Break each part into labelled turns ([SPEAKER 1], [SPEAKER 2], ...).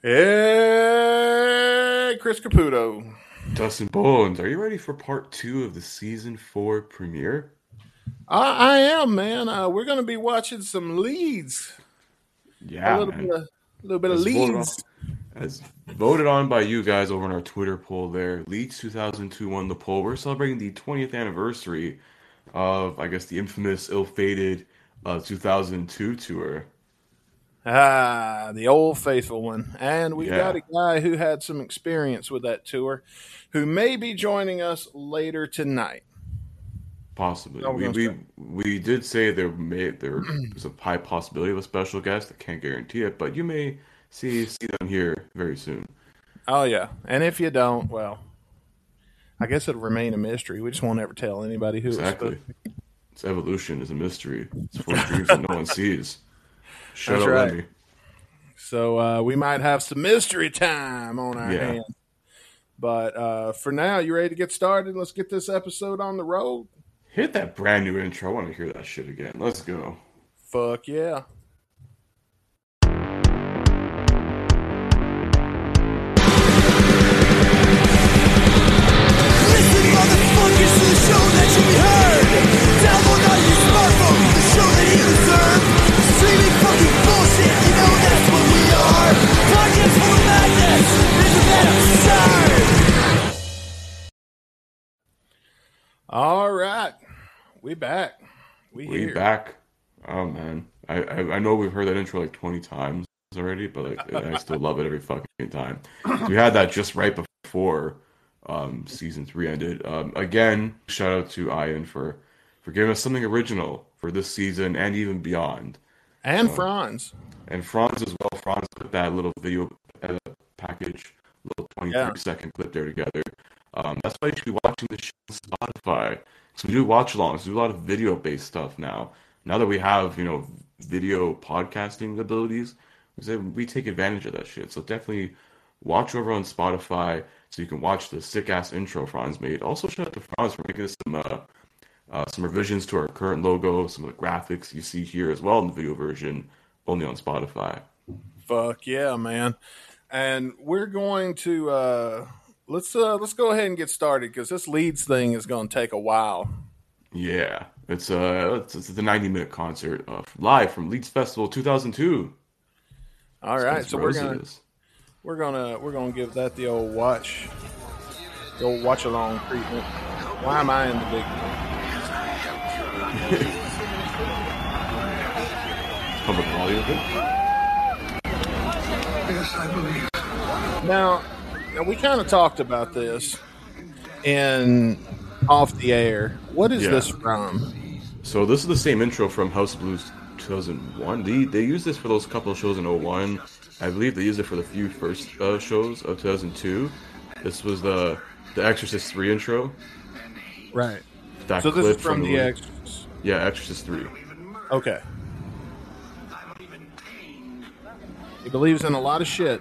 [SPEAKER 1] Hey, Chris Caputo.
[SPEAKER 2] Dustin Bones, are you ready for part two of the season four premiere?
[SPEAKER 1] I, I am, man. Uh, we're going to be watching some Leeds.
[SPEAKER 2] Yeah,
[SPEAKER 1] a little
[SPEAKER 2] man.
[SPEAKER 1] bit of, a little bit of Leeds.
[SPEAKER 2] on- As voted on by you guys over in our Twitter poll there, Leeds 2002 won the poll. We're celebrating the 20th anniversary of, I guess, the infamous, ill-fated uh, 2002 tour.
[SPEAKER 1] Ah, the old faithful one. And we
[SPEAKER 2] Yeah.
[SPEAKER 1] got a guy who had some experience with that tour who may be joining us later tonight.
[SPEAKER 2] Possibly.
[SPEAKER 1] We're
[SPEAKER 2] we, we we did say there may there is a high possibility of a special guest. I can't guarantee it, but you may see see them here very soon.
[SPEAKER 1] Oh, yeah. And if you don't, well, I guess it'll remain a mystery. We just won't ever tell anybody who
[SPEAKER 2] Exactly.
[SPEAKER 1] it's supposed to be.
[SPEAKER 2] Its evolution is a mystery. It's full of dreams that no one sees. Shut
[SPEAKER 1] That's
[SPEAKER 2] up,
[SPEAKER 1] right.
[SPEAKER 2] Lemmy.
[SPEAKER 1] So uh, we might have some mystery time on our
[SPEAKER 2] Yeah.
[SPEAKER 1] hands. But uh, for now, you ready to get started? Let's get this episode on the road.
[SPEAKER 2] Hit that brand new intro. I want to hear that shit again. Let's go.
[SPEAKER 1] Fuck yeah.
[SPEAKER 3] Listen, motherfuckers, to the show that should be heard. Download on your smartphone the show that you deserve. Streaming fucking bullshit, you know that's what we are. Podcast full of madness, isn't that absurd?
[SPEAKER 1] All right. We back. We,
[SPEAKER 2] We
[SPEAKER 1] here.
[SPEAKER 2] back. Oh man, I, I I know we've heard that intro like twenty times already, but like I still love it every fucking time. We had that just right before um, season three ended. Um, again, shout out to Ian for for giving us something original for this season and even beyond.
[SPEAKER 1] And Franz.
[SPEAKER 2] And Franz as well. Franz put that little video uh, package, little 23
[SPEAKER 1] Yeah.
[SPEAKER 2] second clip there together. Um, that's why you should be watching this show on Spotify. So we do watch alongs, we do a lot of video based stuff now. Now that we have, you know, video podcasting abilities, we say we take advantage of that shit. So definitely watch over on Spotify so you can watch the sick ass intro Franz made. Also shout out to Franz for making us some uh, uh, some revisions to our current logo, some of the graphics you see here as well in the video version, only on Spotify.
[SPEAKER 1] Fuck yeah, man. And we're going to uh let's uh let's go ahead and get started because this Leeds thing is gonna take a while.
[SPEAKER 2] Yeah, it's uh, it's, it's the 90 minute concert uh, live from Leeds Festival 2002.
[SPEAKER 1] All right, so we're gonna we're gonna we're gonna give that the old watch the old watch along treatment. Why am I in the big
[SPEAKER 2] public audio bit.
[SPEAKER 1] Now, now we kind of talked about this in off the air. What is
[SPEAKER 2] Yeah.
[SPEAKER 1] this from?
[SPEAKER 2] So this is the same intro from House of Blues 2001. They they used this for those couple of shows in 01. I believe they used it for the few first uh, shows of 2002. This was the the Exorcist 3 intro.
[SPEAKER 1] Right.
[SPEAKER 2] That
[SPEAKER 1] So this
[SPEAKER 2] clip
[SPEAKER 1] is from
[SPEAKER 2] the
[SPEAKER 1] the. Exorcist.
[SPEAKER 2] Yeah, Exorcist 3.
[SPEAKER 1] Okay. He believes in a lot of shit.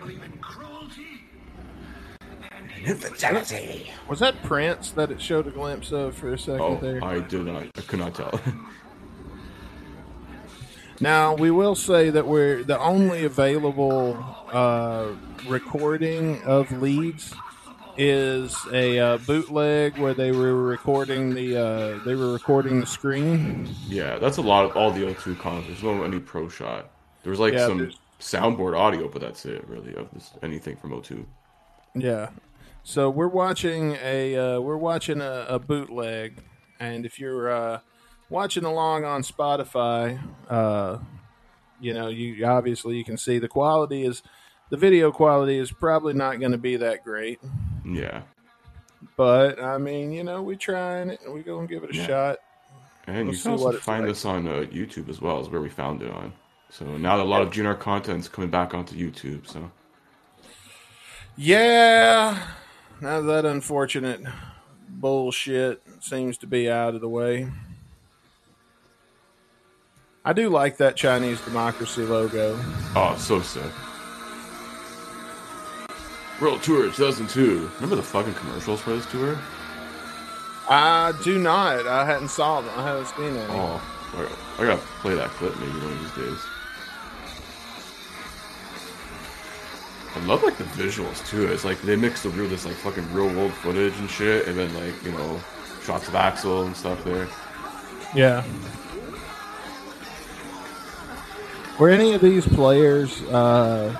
[SPEAKER 2] Infidelity.
[SPEAKER 1] Was that Prince that it showed a glimpse of for a second
[SPEAKER 2] Oh,
[SPEAKER 1] there?
[SPEAKER 2] I did not. I could not tell.
[SPEAKER 1] Now we will say that we're the only available uh, recording of Leeds is a uh, bootleg where they were recording the uh, they were recording the screen.
[SPEAKER 2] Yeah, that's a lot of all the O2 concerts. There's no any pro shot. There was like
[SPEAKER 1] Yeah,
[SPEAKER 2] some
[SPEAKER 1] there's-
[SPEAKER 2] soundboard audio, but that's it really of this, anything from O2.
[SPEAKER 1] Yeah. So we're watching a uh, we're watching a, a bootleg, and if you're uh, watching along on Spotify, uh, you know you obviously you can see the quality is the video quality is probably not going to be that great,
[SPEAKER 2] Yeah,
[SPEAKER 1] but I mean you know we're trying it and we gonna give it a
[SPEAKER 2] Yeah.
[SPEAKER 1] shot.
[SPEAKER 2] and
[SPEAKER 1] We'll
[SPEAKER 2] you can also find
[SPEAKER 1] like.
[SPEAKER 2] this on uh, YouTube as well. Is where we found it on. So now a lot of GNR content is coming back onto YouTube. So
[SPEAKER 1] Yeah, now that unfortunate bullshit seems to be out of the way. I do like that Chinese democracy logo.
[SPEAKER 2] oh, so sick. World Tour 2002. Remember the fucking commercials for this tour?
[SPEAKER 1] I do not. I hadn't saw them. I haven't seen any.
[SPEAKER 2] Oh, I gotta play that clip maybe one of these days. I love like the visuals too. It's like they mix the real, this like fucking real world footage and shit, and then like you know shots of Axl and stuff there.
[SPEAKER 1] Yeah. Were any of these players uh,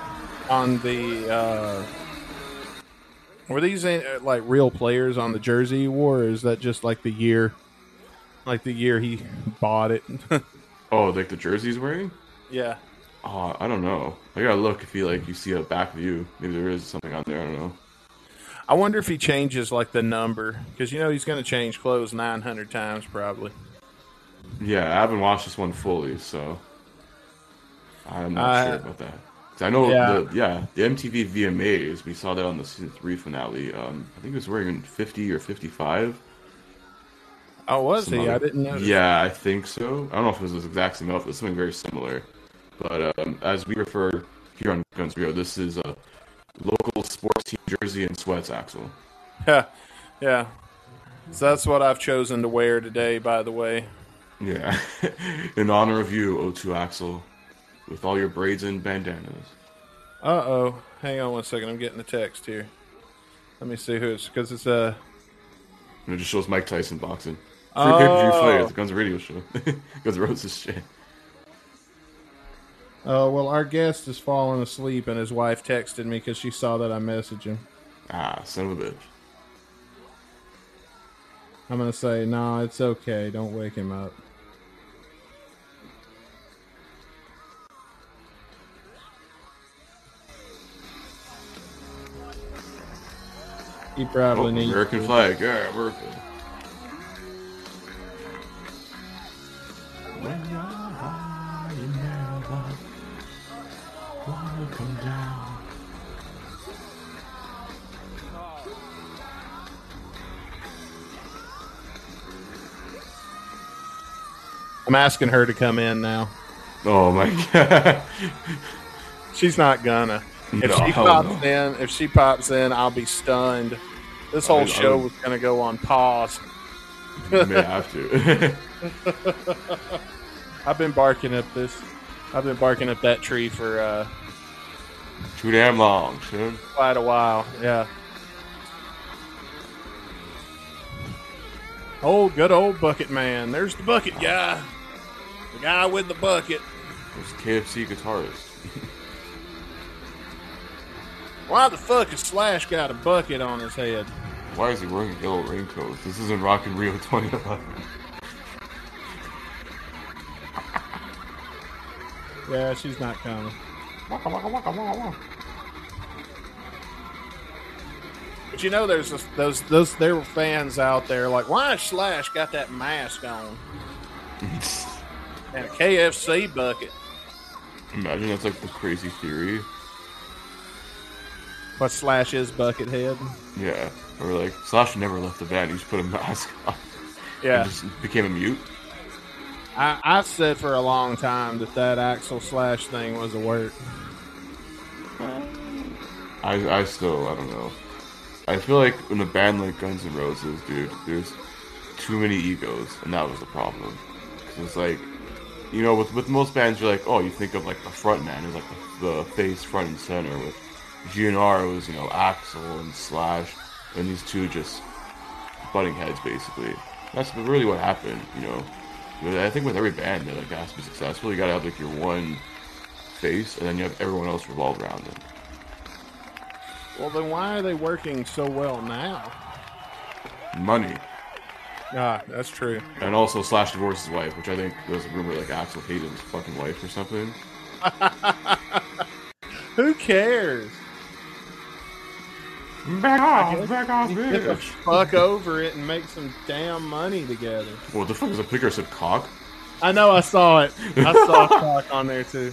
[SPEAKER 1] on the? Uh, were these uh, like real players on the jersey he wore, or is that just like the year, like the year he bought it?
[SPEAKER 2] Oh, like the jersey's wearing?
[SPEAKER 1] yeah.
[SPEAKER 2] Oh, I don't know. I gotta look if you like you see a back view. Maybe there is something on there. I don't know.
[SPEAKER 1] I wonder if he changes like the number because you know he's going to change clothes nine hundred times probably.
[SPEAKER 2] Yeah, I haven't watched this one fully, so I'm not
[SPEAKER 1] Uh,
[SPEAKER 2] sure about that. I know
[SPEAKER 1] yeah.
[SPEAKER 2] the yeah the MTV VMAs. We saw that on the season three finale. Um, I think he was wearing 50 or 55.
[SPEAKER 1] Oh, was
[SPEAKER 2] Some
[SPEAKER 1] he?
[SPEAKER 2] other-
[SPEAKER 1] I didn't know.
[SPEAKER 2] Yeah, I think so. I don't know if it was the exact same outfit, something very similar. But um, as we refer here on Guns Rio, this is a local sports team jersey and sweats, Axl.
[SPEAKER 1] Yeah, yeah. So that's what I've chosen to wear today. By the way.
[SPEAKER 2] Yeah, in honor of you, O2 Axl, with all your braids and bandanas.
[SPEAKER 1] Uh oh. Hang on one second. I'm getting a text here. Let me see who it's because it's uh
[SPEAKER 2] it just shows Mike Tyson boxing. Free
[SPEAKER 1] Oh.
[SPEAKER 2] fight at the Guns Radio show. Guns Roses shit.
[SPEAKER 1] Oh well, our guest is falling asleep, and his wife texted me because she saw that I messaged him.
[SPEAKER 2] Ah, son of a bitch.
[SPEAKER 1] I'm gonna say, no, it's okay. Don't wake him up. He probably
[SPEAKER 2] Oh,
[SPEAKER 1] needs
[SPEAKER 2] American flag. Yeah, America.
[SPEAKER 1] I'm asking her to come in now.
[SPEAKER 2] Oh my god.
[SPEAKER 1] She's not gonna. If
[SPEAKER 2] No,
[SPEAKER 1] she pops
[SPEAKER 2] no.
[SPEAKER 1] in, if she pops in, I'll be stunned. This whole
[SPEAKER 2] I-
[SPEAKER 1] show
[SPEAKER 2] would-
[SPEAKER 1] was gonna go on pause.
[SPEAKER 2] You may have to.
[SPEAKER 1] I've been barking up this. I've been barking up that tree for uh,
[SPEAKER 2] Too damn long, son.
[SPEAKER 1] quite a while. Yeah. Oh, good old bucket man. There's the bucket guy. The guy with the bucket.
[SPEAKER 2] There's KFC guitarist.
[SPEAKER 1] Why the fuck has Slash got a bucket on his head?
[SPEAKER 2] Why is he wearing a yellow raincoat? This isn't Rock in Rio 2011.
[SPEAKER 1] Yeah, she's not coming. But you know, there's this, those those there were fans out there like, why has Slash got that mask on and a KFC bucket?
[SPEAKER 2] Imagine that's like the crazy theory.
[SPEAKER 1] What Slash is bucket head?
[SPEAKER 2] Yeah. Or like, Slash never left the band, he just put a mask on.
[SPEAKER 1] Yeah,
[SPEAKER 2] And just became a mute.
[SPEAKER 1] I, I've said for a long time that that Axl Slash thing was a work.
[SPEAKER 2] I, I still, I don't know. I feel like in a band like Guns N' Roses, dude, there's too many egos, and that was the problem. Cause it's like, you know, with, with most bands, you're like, oh, you think of like the front man is like the, the face front and center. With GNR, it was, you know, Axl and Slash, and these two just butting heads, basically. That's really what happened, you know. I think with every band that like has to be successful, you gotta have like your one face, and then you have everyone else revolve around it.
[SPEAKER 1] Well, then why are they working so well now?
[SPEAKER 2] Money.
[SPEAKER 1] Ah, that's true.
[SPEAKER 2] And also Slash divorced his wife, which I think there was a rumor like Axl hated his fucking wife or something.
[SPEAKER 1] Who cares?
[SPEAKER 2] Back off, back off,
[SPEAKER 1] Get the fuck over it and make some damn money together.
[SPEAKER 2] What the fuck is a picker said cock?
[SPEAKER 1] I know I saw it. I saw cock on there too.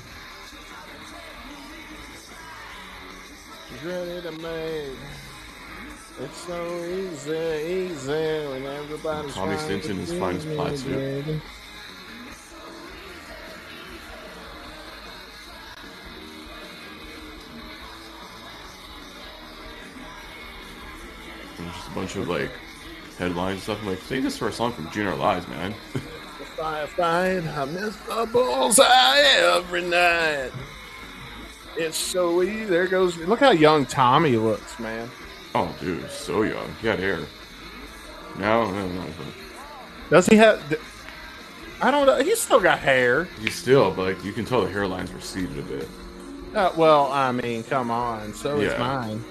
[SPEAKER 1] She's ready to make. It's so easy, easy when everybody's
[SPEAKER 2] Tommy Stinson is
[SPEAKER 1] be
[SPEAKER 2] fine as plat suit.
[SPEAKER 1] baby.
[SPEAKER 2] Just a bunch of like headlines and stuff. I'm like, sing this for a song from GNR Lives, man.
[SPEAKER 1] I miss the bullseye every night. It's so easy. There goes. Look how young Tommy looks, man.
[SPEAKER 2] Oh, dude, so young. He had hair. Now, no, no, no.
[SPEAKER 1] Does he have? I don't know. He's still got hair.
[SPEAKER 2] He's still, but like you can tell the hairline's receded a bit.
[SPEAKER 1] Uh, well, I mean, come on. So is
[SPEAKER 2] Yeah.
[SPEAKER 1] mine.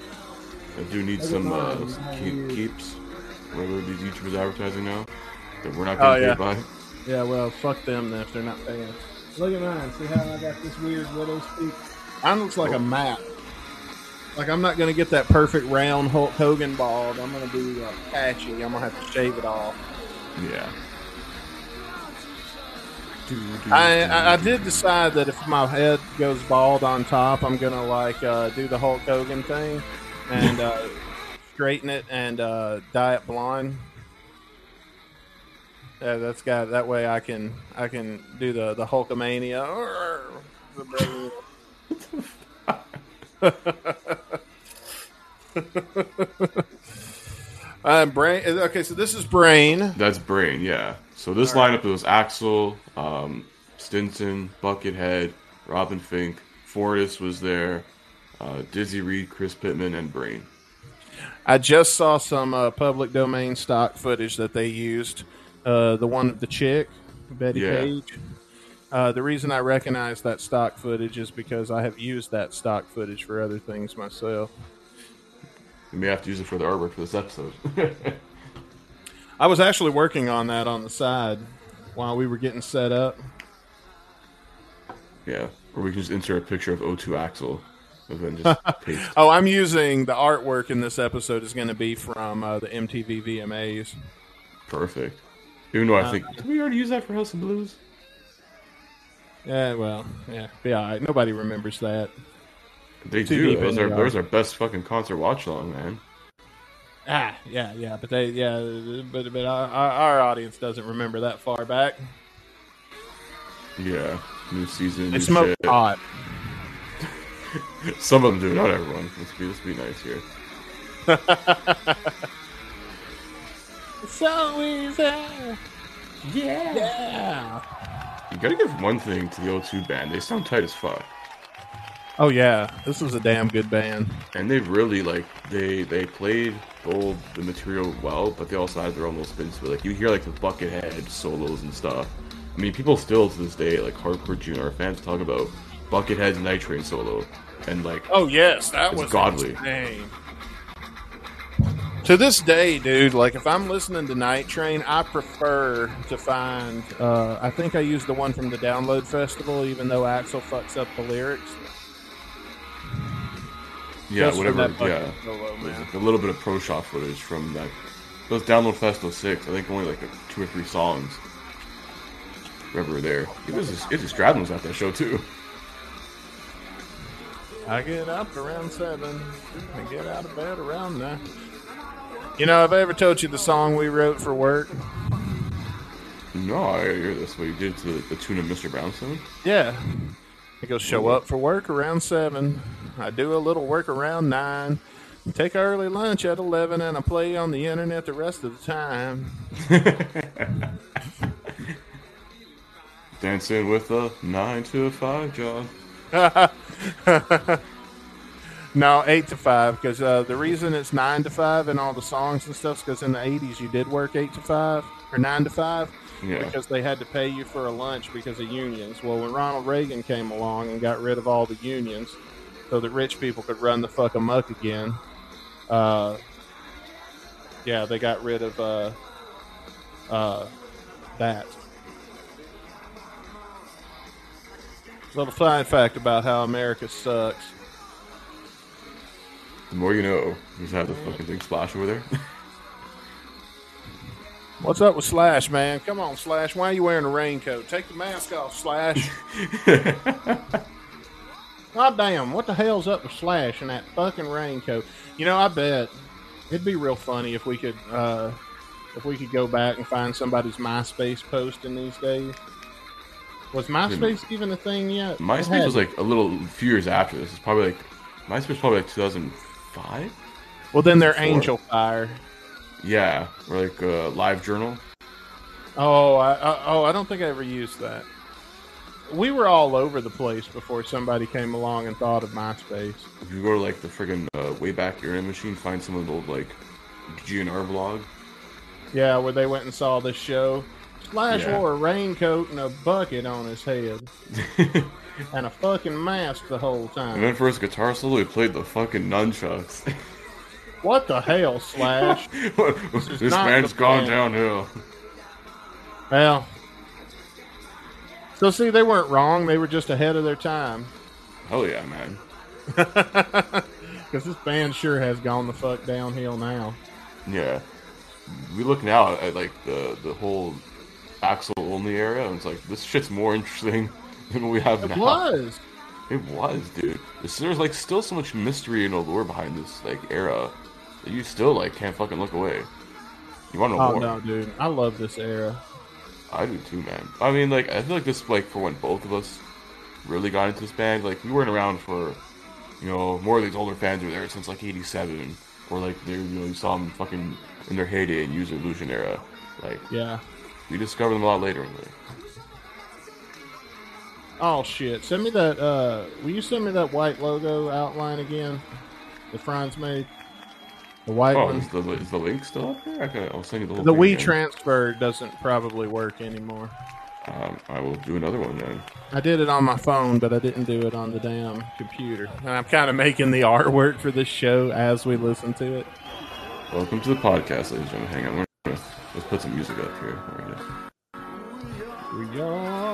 [SPEAKER 2] I do need
[SPEAKER 1] Look
[SPEAKER 2] some uh, keep, keeps. Whatever these YouTubers advertising now that we're not
[SPEAKER 1] Oh,
[SPEAKER 2] getting
[SPEAKER 1] yeah.
[SPEAKER 2] by.
[SPEAKER 1] Yeah, well, fuck them then if they're not paying. Look at mine. See how I got this weird little peak? Mine looks like a map. Like I'm not gonna get that perfect round Hulk Hogan bald. I'm gonna be uh, patchy. I'm gonna have to shave it off.
[SPEAKER 2] Yeah. Do, do,
[SPEAKER 1] I,
[SPEAKER 2] do,
[SPEAKER 1] I I did decide that if my head goes bald on top, I'm gonna like uh, do the Hulk Hogan thing and uh, straighten it and uh, dye it blonde. Yeah, that's got that way I can I can do the the Hulkamania. I'm brain. Okay, so this is brain.
[SPEAKER 2] That's Brain, yeah. So this lineup was Axl, um, Stinson, Buckethead, Robin Finck, Fortus was there, uh, Dizzy Reed, Chris Pitman, and Brain.
[SPEAKER 1] I just saw some uh, public domain stock footage that they used. Uh, the one of the chick, Betty
[SPEAKER 2] Yeah.
[SPEAKER 1] Page. Uh, the reason I recognize that stock footage is because I have used that stock footage for other things myself.
[SPEAKER 2] We may have to use it for the artwork for this episode.
[SPEAKER 1] I was actually working on that on the side while we were getting set up.
[SPEAKER 2] yeah. Or we can just insert a picture of O2 Axl and then just paste.
[SPEAKER 1] Oh, I'm using the artwork in this episode is going to be from uh, the MTV VMAs.
[SPEAKER 2] Perfect. Even though
[SPEAKER 1] Uh,
[SPEAKER 2] I think, did we already use that for House of Blues?
[SPEAKER 1] Yeah, well, yeah, be all right. Nobody remembers that.
[SPEAKER 2] They
[SPEAKER 1] Too
[SPEAKER 2] do. Those are those are best fucking concert watch along, man.
[SPEAKER 1] Ah, yeah, yeah, but they, yeah, but but our, our our audience doesn't remember that far back.
[SPEAKER 2] Yeah. New season.
[SPEAKER 1] They
[SPEAKER 2] new
[SPEAKER 1] smoke
[SPEAKER 2] shit.
[SPEAKER 1] pot.
[SPEAKER 2] Some of them do, not everyone. Let's be let's be nice here.
[SPEAKER 1] So easy. Yeah. Yeah.
[SPEAKER 2] You gotta give one thing to the O2 band. They sound tight as fuck.
[SPEAKER 1] Oh yeah, this was a damn good band.
[SPEAKER 2] And they really like they they played all the material well, but they also had their own little spin to it. Like you hear like the Buckethead solos and stuff. I mean, people still to this day, like hardcore junior fans, talk about Buckethead's Night Train solo, and like
[SPEAKER 1] Oh yes, that was
[SPEAKER 2] godly.
[SPEAKER 1] insane. To this day, dude, like if I'm listening to Night Train, I prefer to find. Uh, I think I used the one from the Download Festival, even though Axl fucks up the lyrics.
[SPEAKER 2] yeah,
[SPEAKER 1] Just
[SPEAKER 2] whatever, yeah,
[SPEAKER 1] solo.
[SPEAKER 2] Like a little bit of pro shop footage from that. Those Download Festival six, I think only like two or three songs. Were there, it was just, Izzy Stradlin was at that show too.
[SPEAKER 1] I get up around seven. I get out of bed around nine. You know, have I ever told you the song we wrote for work?
[SPEAKER 2] No, I hear this. What you did to the, the tune of Mr. Brownstone?
[SPEAKER 1] Yeah. It goes show up for work around seven. I do a little work around nine. Take early lunch at eleven, and I play on the internet the rest of the time.
[SPEAKER 2] Dancing with a nine to a five job.
[SPEAKER 1] No, eight to five, because uh, the reason it's nine to five in all the songs and stuff is because in the '80s you did work eight to five or nine to five.
[SPEAKER 2] Yeah.
[SPEAKER 1] because they had to pay you for a lunch because of unions. Well, when Ronald Reagan came along and got rid of all the unions so that rich people could run the fuck amok again, uh, yeah, they got rid of uh, uh, that. Little fun fact about how America sucks.
[SPEAKER 2] The more you know. Just have the fucking thing splash over there.
[SPEAKER 1] What's up with Slash, man? Come on, Slash. Why are you wearing a raincoat? Take the mask off, Slash. God damn, what the hell's up with Slash and that fucking raincoat? You know, I bet it'd be real funny if we could uh if we could go back and find somebody's MySpace post in these days. Was MySpace even a thing yet?
[SPEAKER 2] MySpace was like a little few years after this. It's probably like MySpace was probably like 2005.
[SPEAKER 1] Well, then they're
[SPEAKER 2] before.
[SPEAKER 1] Angel Fire.
[SPEAKER 2] Yeah, or like uh, Live Journal.
[SPEAKER 1] Oh, I, I oh I don't think I ever used that. we were all over the place before somebody came along and thought of MySpace.
[SPEAKER 2] If you go to like the friggin' uh, Wayback Internet Machine, find some of the old like GNR vlog.
[SPEAKER 1] Yeah, where they went and saw this show. Slash
[SPEAKER 2] Yeah.
[SPEAKER 1] wore a raincoat and a bucket on his head and a fucking mask the whole time.
[SPEAKER 2] And then for his guitar solo, he played the fucking nunchucks.
[SPEAKER 1] What the hell, Slash?
[SPEAKER 2] this
[SPEAKER 1] is not
[SPEAKER 2] man's gone downhill.
[SPEAKER 1] well, so see, they weren't wrong. They were just ahead of their time.
[SPEAKER 2] Hell yeah, man.
[SPEAKER 1] Because this band sure has gone the fuck downhill now.
[SPEAKER 2] Yeah. We look now at like the the whole Axl only era, and it's like this shit's more interesting than we have
[SPEAKER 1] It
[SPEAKER 2] now.
[SPEAKER 1] was.
[SPEAKER 2] It was, dude. There's, there's like still so much mystery and allure behind this like era that you still like can't fucking look away. You want to know
[SPEAKER 1] Oh
[SPEAKER 2] more?
[SPEAKER 1] no, dude! I love this era.
[SPEAKER 2] I do too, man. I mean, like I feel like this like for when both of us really got into this band. Like we weren't around for you know more of these older fans were there since like '87, or like they you know you saw them fucking in their heyday in Use Your Illusion era. Like
[SPEAKER 1] Yeah.
[SPEAKER 2] we discovered them a lot later. Like,
[SPEAKER 1] Oh shit! Send me that. uh Will you send me that white logo outline again? The Franz made. The white
[SPEAKER 2] oh,
[SPEAKER 1] one.
[SPEAKER 2] is the is the link still up there? I can, I'll send you the
[SPEAKER 1] The Wii
[SPEAKER 2] again.
[SPEAKER 1] transfer doesn't probably work anymore.
[SPEAKER 2] Um, I will do another one then.
[SPEAKER 1] I did it on my phone, but I didn't do it on the damn computer. And I'm kind of making the artwork for this show as we listen to it.
[SPEAKER 2] Welcome to the podcast, ladies and gentlemen. Hang on, gonna, let's put some music up here. There is.
[SPEAKER 1] We are-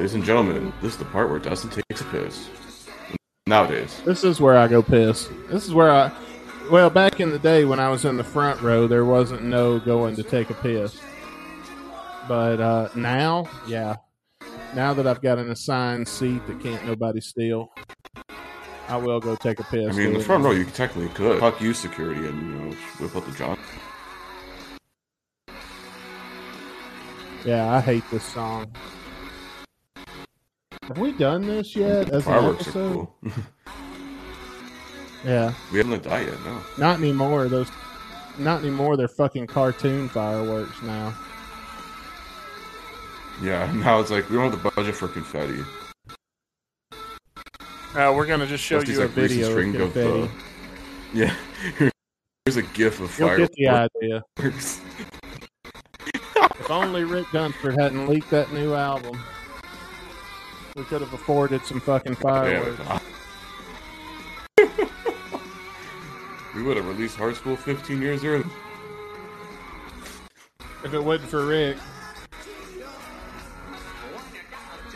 [SPEAKER 2] Ladies and gentlemen, this is the part where Dustin takes a piss. Nowadays,
[SPEAKER 1] This is where I go piss. This is where I. Well, back in the day when I was in the front row, there wasn't no going to take a piss. But uh, now, yeah. Now that I've got an assigned seat that can't nobody steal, I will go take a piss.
[SPEAKER 2] I mean, the front row you technically could. Fuck you, security, and you know, whip out the job.
[SPEAKER 1] Yeah, I hate this song. Have we done this yet as
[SPEAKER 2] Fireworks are
[SPEAKER 1] episode?
[SPEAKER 2] cool.
[SPEAKER 1] Yeah,
[SPEAKER 2] we haven't let die yet, no.
[SPEAKER 1] not anymore. Those, not anymore. They're fucking cartoon fireworks now.
[SPEAKER 2] Yeah, now it's like we don't have the budget for confetti.
[SPEAKER 1] Uh, we're gonna just show
[SPEAKER 2] Let's
[SPEAKER 1] you
[SPEAKER 2] do,
[SPEAKER 1] a
[SPEAKER 2] like,
[SPEAKER 1] video
[SPEAKER 2] string of
[SPEAKER 1] confetti.
[SPEAKER 2] the- Yeah, here's a gif of
[SPEAKER 1] You'll
[SPEAKER 2] fireworks.
[SPEAKER 1] get the idea. If only Rick Dunsford hadn't leaked that new album, we could have afforded some fucking fireworks.
[SPEAKER 2] We would have released Hard Skool 15 years early.
[SPEAKER 1] If it wasn't for Rick,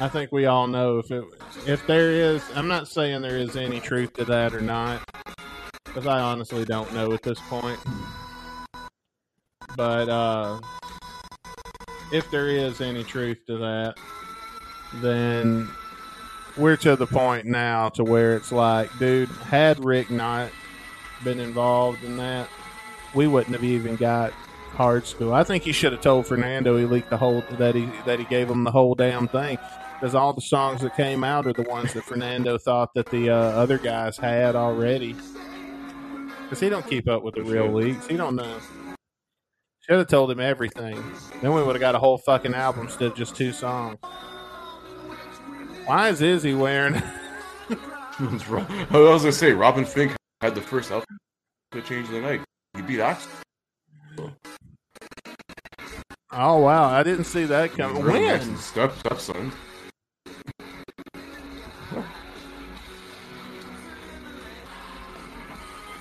[SPEAKER 1] I think we all know if it if there is. I'm not saying there is any truth to that or not, because I honestly don't know at this point. But uh, if there is any truth to that, then we're to the point now to where it's like, dude, had Rick not been involved in that, we wouldn't have even got Hard Skool. I think he should have told Fernando he leaked the whole that he that he gave him the whole damn thing. Because all the songs that came out are the ones that Fernando thought that the uh, other guys had already. Because he don't keep up with the real leaks. He don't know. Should have told him everything. Then we would have got a whole fucking album instead of just two songs. Why is Izzy wearing?
[SPEAKER 2] I was gonna say Robin Finck had the first outfit to change of the night. He beat Axl.
[SPEAKER 1] oh wow, I didn't see that coming. When?
[SPEAKER 2] and Step stepson.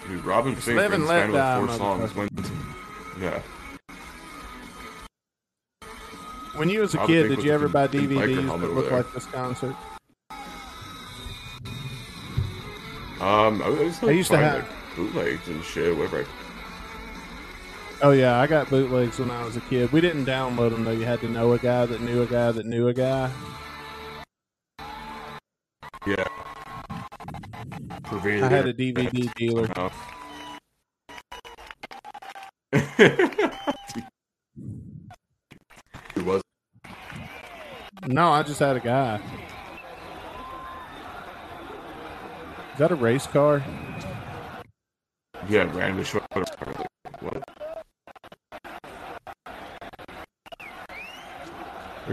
[SPEAKER 2] Dude, Robin
[SPEAKER 1] Finck and let
[SPEAKER 2] four songs went to, yeah.
[SPEAKER 1] When you was a kid, did you ever buy DVDs that looked like this concert?
[SPEAKER 2] Um, I, used to,
[SPEAKER 1] I used to have-
[SPEAKER 2] like, bootlegs and shit, whatever.
[SPEAKER 1] Oh yeah, I got bootlegs when I was a kid. We didn't download them though. You had to know a guy that knew a guy that knew a guy.
[SPEAKER 2] Yeah.
[SPEAKER 1] I had a. DVD dealer.
[SPEAKER 2] Oh. It was
[SPEAKER 1] No, I just had a guy. Is that a race car?
[SPEAKER 2] yeah, randomly showed up. Like, what?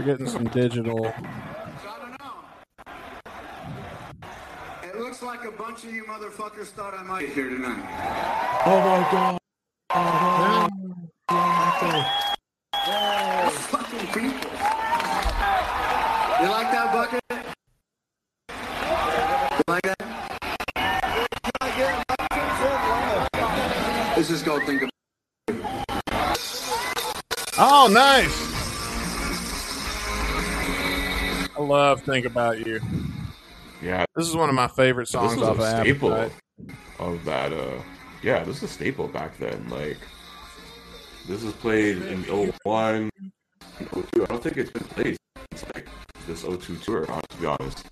[SPEAKER 1] getting some digital.
[SPEAKER 4] I don't know. It looks like a bunch of you motherfuckers thought I might be here tonight.
[SPEAKER 2] Oh my god.
[SPEAKER 4] "Think About
[SPEAKER 1] You."
[SPEAKER 2] Yeah,
[SPEAKER 1] This is one of my favorite
[SPEAKER 2] this
[SPEAKER 1] songs
[SPEAKER 2] was
[SPEAKER 1] off
[SPEAKER 2] a
[SPEAKER 1] of
[SPEAKER 2] staple
[SPEAKER 1] Appetite.
[SPEAKER 2] of that. Uh, yeah, this is a staple back then. Like, this was played in 01, 02. I don't think it's been played since like this 02 tour. To be honest.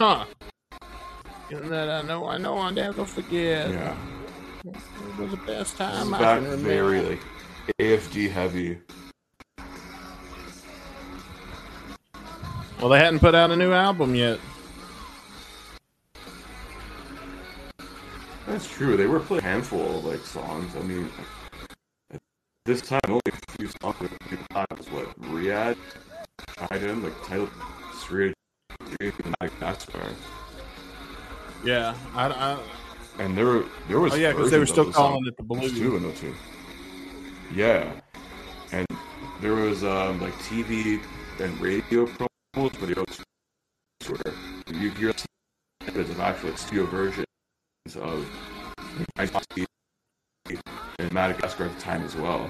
[SPEAKER 1] Huh? And that I know, I know, I'll never forget.
[SPEAKER 2] Yeah,
[SPEAKER 1] It was the best time
[SPEAKER 2] this is
[SPEAKER 1] I
[SPEAKER 2] back
[SPEAKER 1] can remember.
[SPEAKER 2] very like AFD heavy.
[SPEAKER 1] Well, they hadn't put out a new album yet.
[SPEAKER 2] That's true. They were playing a handful of like songs. I mean, this time only a few songs that was what Riad, Trident, like title Sri Madagascar,
[SPEAKER 1] Yeah, I, I,
[SPEAKER 2] and there were there was
[SPEAKER 1] oh yeah, because they were still calling it the blues.
[SPEAKER 2] too in the two. Yeah, and there was um like TV and radio promos, videos where you hear snippets of actual studio versions of in Madagascar at the time as well.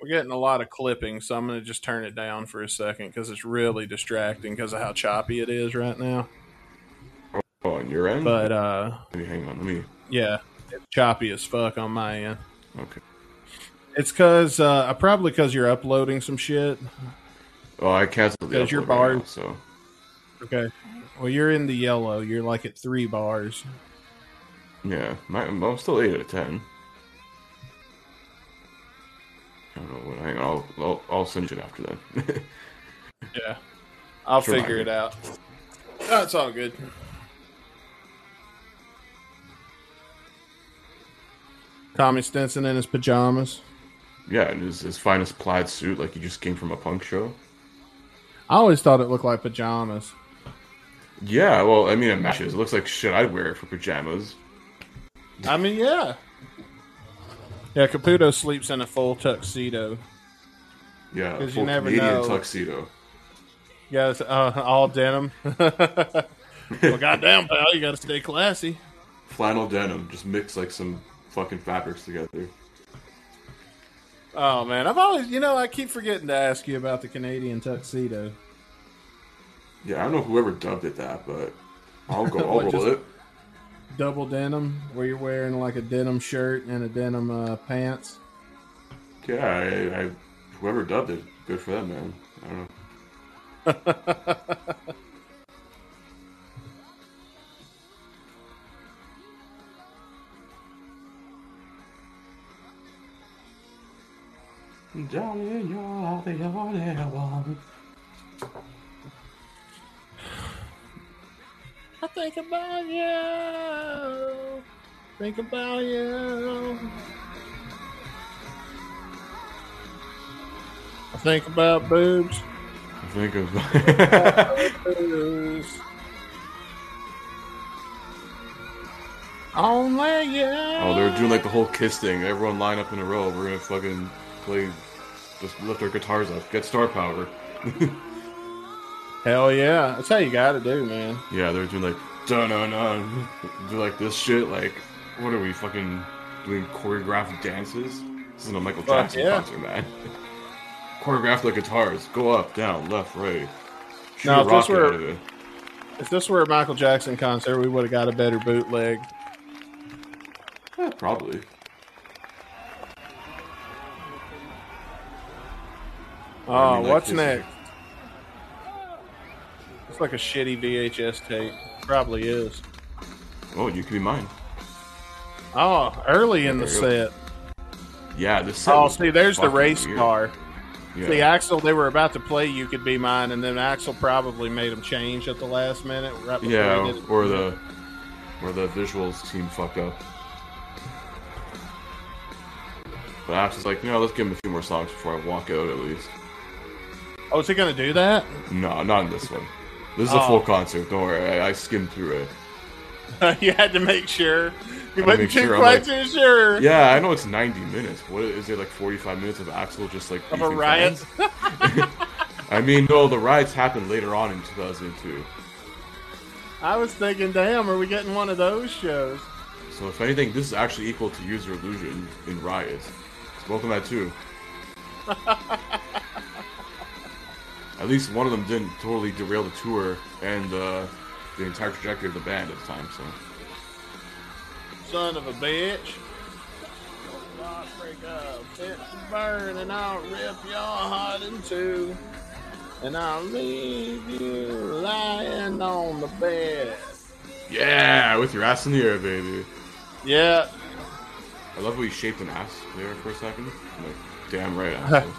[SPEAKER 1] We're getting a lot of clipping, so I'm going to just turn it down for a second because it's really distracting because of how choppy it is right now.
[SPEAKER 2] Oh, on your end?
[SPEAKER 1] But uh,
[SPEAKER 2] Let me hang on. Let me.
[SPEAKER 1] yeah, it's choppy as fuck on my end.
[SPEAKER 2] Okay.
[SPEAKER 1] It's because uh, probably because you're uploading some shit.
[SPEAKER 2] Oh, I canceled the
[SPEAKER 1] Because your
[SPEAKER 2] upload right now,
[SPEAKER 1] bars-
[SPEAKER 2] so
[SPEAKER 1] Okay. Well, you're in the yellow. You're like at three bars.
[SPEAKER 2] yeah, my, I'm still eight out of ten. I don't know what. Hang on, I'll, I'll, I'll send it after that.
[SPEAKER 1] Yeah. I'll figure it out. That's it's all good. Tommy Stinson in his pajamas.
[SPEAKER 2] yeah, and his, his finest plaid suit, like he just came from a punk show.
[SPEAKER 1] I always thought it looked like pajamas.
[SPEAKER 2] Yeah, well, I mean, it matches. It looks like shit I'd wear it for pajamas.
[SPEAKER 1] I mean, yeah. Yeah, Caputo sleeps in a full tuxedo.
[SPEAKER 2] Yeah,
[SPEAKER 1] 'Cause you
[SPEAKER 2] full
[SPEAKER 1] never
[SPEAKER 2] Canadian
[SPEAKER 1] know.
[SPEAKER 2] tuxedo.
[SPEAKER 1] Guys, uh, all denim. well, goddamn, pal, you got to stay classy.
[SPEAKER 2] Flannel denim, just mix like some fucking fabrics together.
[SPEAKER 1] Oh man, I've always, you know, I keep forgetting to ask you about the Canadian tuxedo.
[SPEAKER 2] Yeah, I don't know whoever dubbed it that, but I'll go. I'll
[SPEAKER 1] What,
[SPEAKER 2] roll it.
[SPEAKER 1] Double denim, where you're wearing like a denim shirt and a denim uh, pants.
[SPEAKER 2] Yeah, I, I, whoever dubbed it, good for them, man. I don't know. Johnny, you're the only one.
[SPEAKER 1] I think about you. Think about you. I think about boobs.
[SPEAKER 2] I think of.
[SPEAKER 1] Boobs. Only you.
[SPEAKER 2] oh, they're doing like the whole kiss thing. Everyone line up in a row. We're gonna fucking play. Just lift our guitars up. Get star power.
[SPEAKER 1] Hell yeah. That's how you gotta do, man.
[SPEAKER 2] Yeah, they're doing like dun dun dun, do like this shit. Like, what are we fucking doing choreographed dances? This isn't a Michael Jackson
[SPEAKER 1] yeah.
[SPEAKER 2] concert, man. choreographed like guitars, go up, down, left, right. Shoot
[SPEAKER 1] Now, if this were-
[SPEAKER 2] out of it.
[SPEAKER 1] If this were a Michael Jackson concert, we would have got a better bootleg.
[SPEAKER 2] Yeah, probably.
[SPEAKER 1] Oh,
[SPEAKER 2] I mean, like
[SPEAKER 1] what's next? It's like a shitty VHS tape. Probably is.
[SPEAKER 2] Oh, you could be mine.
[SPEAKER 1] Oh, early in the
[SPEAKER 2] There you go.
[SPEAKER 1] set.
[SPEAKER 2] Yeah, this. set
[SPEAKER 1] Oh, see, there's the race
[SPEAKER 2] weird.
[SPEAKER 1] car.
[SPEAKER 2] Yeah.
[SPEAKER 1] See, Axl, they were about to play "You Could Be Mine," and then Axl probably made them change at the last minute, right before
[SPEAKER 2] yeah, or the, or the visuals team fucked up. But Axl's like, no, let's give him a few more songs before I walk out at least.
[SPEAKER 1] Oh, is he gonna do that?
[SPEAKER 2] No, not in this one. This is a
[SPEAKER 1] Oh.
[SPEAKER 2] full concert. Don't worry, I, I skimmed through it.
[SPEAKER 1] you had to make sure. You wasn't too
[SPEAKER 2] sure,
[SPEAKER 1] quite
[SPEAKER 2] like-
[SPEAKER 1] too sure.
[SPEAKER 2] Yeah, I know it's 90 minutes. What is it like 45 minutes of Axl just like
[SPEAKER 1] Of a riot.
[SPEAKER 2] I mean, no, the riots happened later on in 2002.
[SPEAKER 1] I was thinking, damn, are we getting one of those shows?
[SPEAKER 2] So if anything, this is actually equal to Use Your Illusion in riots. So welcome that too. At least one of them didn't totally derail the tour and uh, the entire trajectory of the band at the time. So
[SPEAKER 1] Son of a bitch. Break up, set to burn, and I'll rip your heart in two. And I'll leave you lying on the bed.
[SPEAKER 2] yeah, with your ass in the air, baby.
[SPEAKER 1] Yeah,
[SPEAKER 2] I love how he shaped an ass there for a second. Like, damn right, Axl.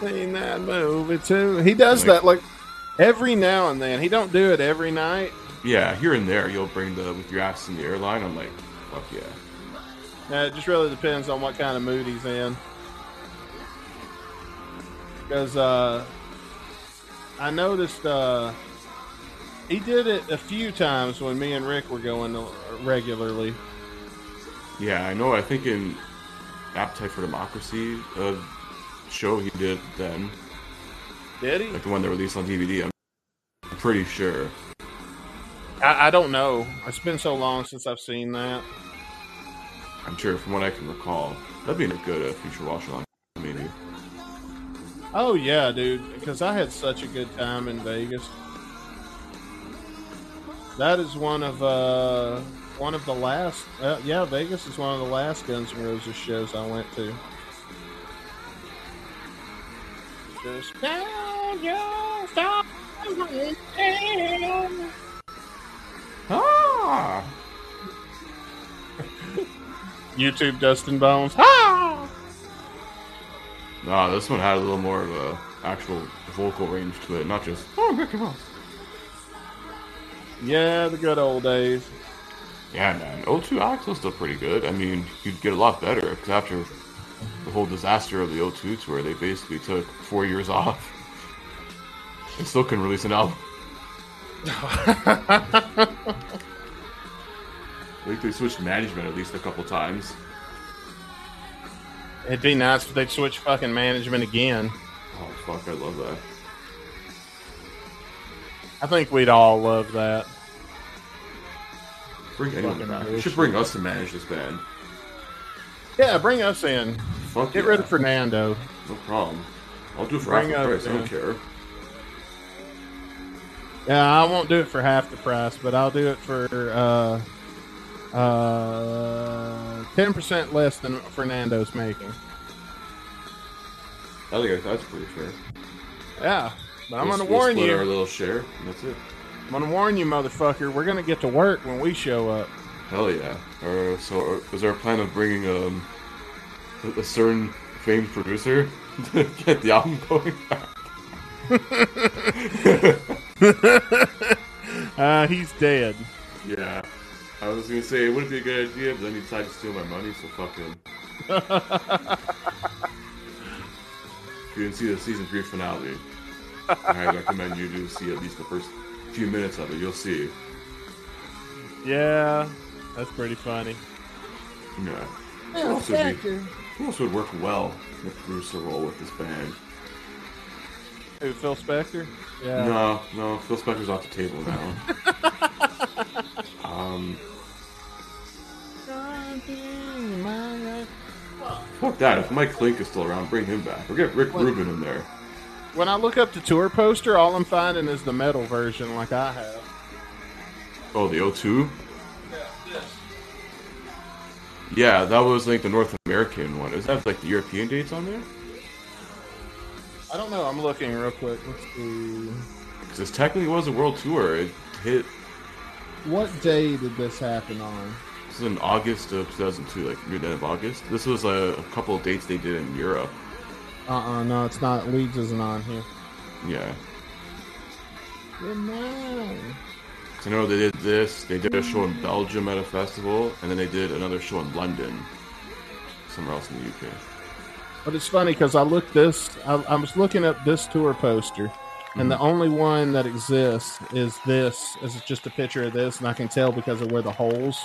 [SPEAKER 1] Seen that movie too. He does
[SPEAKER 2] Like-
[SPEAKER 1] that like every now and then. He don't do it every night.
[SPEAKER 2] yeah, here and there, you'll bring the with your ass in the airline. I'm like, fuck yeah.
[SPEAKER 1] Yeah, it just really depends on what kind of mood he's in. Because uh, I noticed uh, he did it a few times when me and Rick were going regularly.
[SPEAKER 2] Yeah, I know. I think in Appetite for Democracy uh, show he did then,
[SPEAKER 1] Did he?
[SPEAKER 2] like the one that released on DVD. I'm pretty sure.
[SPEAKER 1] I, I don't know. It's been so long since I've seen that.
[SPEAKER 2] I'm sure from what I can recall. That'd be a good uh, future watch along, maybe.
[SPEAKER 1] Oh yeah, dude. Because I had such a good time in Vegas. That is one of uh one of the last. Uh, yeah, Vegas is one of the last Guns N' Roses shows I went to. Just count your stars.
[SPEAKER 2] Ah!
[SPEAKER 1] YouTube Dustin Bones. Ah!
[SPEAKER 2] Nah, this one had a little more of a actual vocal range to it, not just oh Mickey Mouse.
[SPEAKER 1] Yeah, the good old days.
[SPEAKER 2] Yeah, man. O2 Axl's still pretty good. I mean, you'd get a lot better because after the whole disaster of the O2 tour, they basically took four years off and still couldn't release an album. I think they switched management at least a couple times.
[SPEAKER 1] It'd be nice if they'd switch fucking management again.
[SPEAKER 2] Oh fuck, I love that.
[SPEAKER 1] I think we'd all love that.
[SPEAKER 2] Bring anyone back. You should bring us to manage this band.
[SPEAKER 1] Yeah, bring us in.
[SPEAKER 2] Fuck
[SPEAKER 1] Get
[SPEAKER 2] yeah.
[SPEAKER 1] rid of Fernando.
[SPEAKER 2] No problem. I'll do it for
[SPEAKER 1] Bring
[SPEAKER 2] half the price. I don't care.
[SPEAKER 1] Yeah, I won't do it for half the price, but I'll do it for uh uh ten percent less than Fernando's making.
[SPEAKER 2] I think that's pretty fair.
[SPEAKER 1] Yeah, but I'm
[SPEAKER 2] We'll-
[SPEAKER 1] gonna
[SPEAKER 2] we'll
[SPEAKER 1] warn
[SPEAKER 2] split
[SPEAKER 1] you.
[SPEAKER 2] Our little share. And that's it.
[SPEAKER 1] I'm gonna warn you, motherfucker. We're gonna get to work when we show up.
[SPEAKER 2] Hell yeah. Or so is there a plan of bringing um a, a certain famed producer to get the album going back?
[SPEAKER 1] Uh, he's dead.
[SPEAKER 2] Yeah. I was gonna say it wouldn't be a good idea, but then he decided to steal my money, so fuck him. if you didn't see the season three finale, I recommend you to see at least the first few minutes of it. You'll see.
[SPEAKER 1] Yeah, that's pretty funny.
[SPEAKER 2] Yeah. Who else would, be, who else would work well in the producer role with this band?
[SPEAKER 1] Who, Phil Spector? Yeah.
[SPEAKER 2] No, no, Phil Spector's off the table now. um, fuck that. If Mike Clink is still around, bring him back. Or get Rick Rubin in there.
[SPEAKER 1] When I look up the tour poster, all I'm finding is the metal version, like I have.
[SPEAKER 2] Oh, the O2? Yeah, that was like the North American one. Is that like the European dates on there?
[SPEAKER 1] I don't know. I'm looking real quick. Let's see.
[SPEAKER 2] Because this technically was a world tour. It hit.
[SPEAKER 1] What day did this happen on?
[SPEAKER 2] This is in August of 2002, like the end of August. This was a, a couple of dates they did in Europe.
[SPEAKER 1] Uh-uh, no, it's not. Leeds isn't on here.
[SPEAKER 2] Yeah.
[SPEAKER 1] Good night.
[SPEAKER 2] 'Cause I know they did this. They did a show in Belgium at a festival, and then they did another show in London, somewhere else in the UK.
[SPEAKER 1] But it's funny because I looked this. I, I was looking up this tour poster, and the mm-hmm. only one that exists is this. Is just a picture of this, and I can tell because of where the holes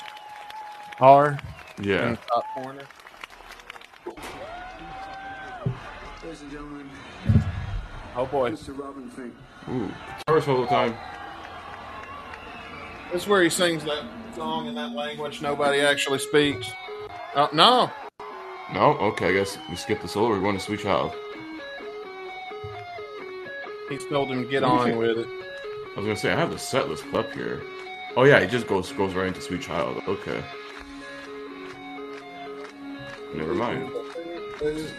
[SPEAKER 1] are
[SPEAKER 2] Yeah.
[SPEAKER 1] in the top corner.
[SPEAKER 4] Ladies and gentlemen,
[SPEAKER 1] Oh boy,
[SPEAKER 4] Mr. Robin Finck.
[SPEAKER 2] Ooh, guitar solo time.
[SPEAKER 1] This is where he sings that song in that language nobody actually speaks. Oh no,
[SPEAKER 2] No, okay, I guess we skip the solo. We're going to Sweet Child.
[SPEAKER 1] he's told him to get on with it.
[SPEAKER 2] I was gonna say I have the set list up here. Oh yeah, he just goes goes right into Sweet Child. Okay. Never mind.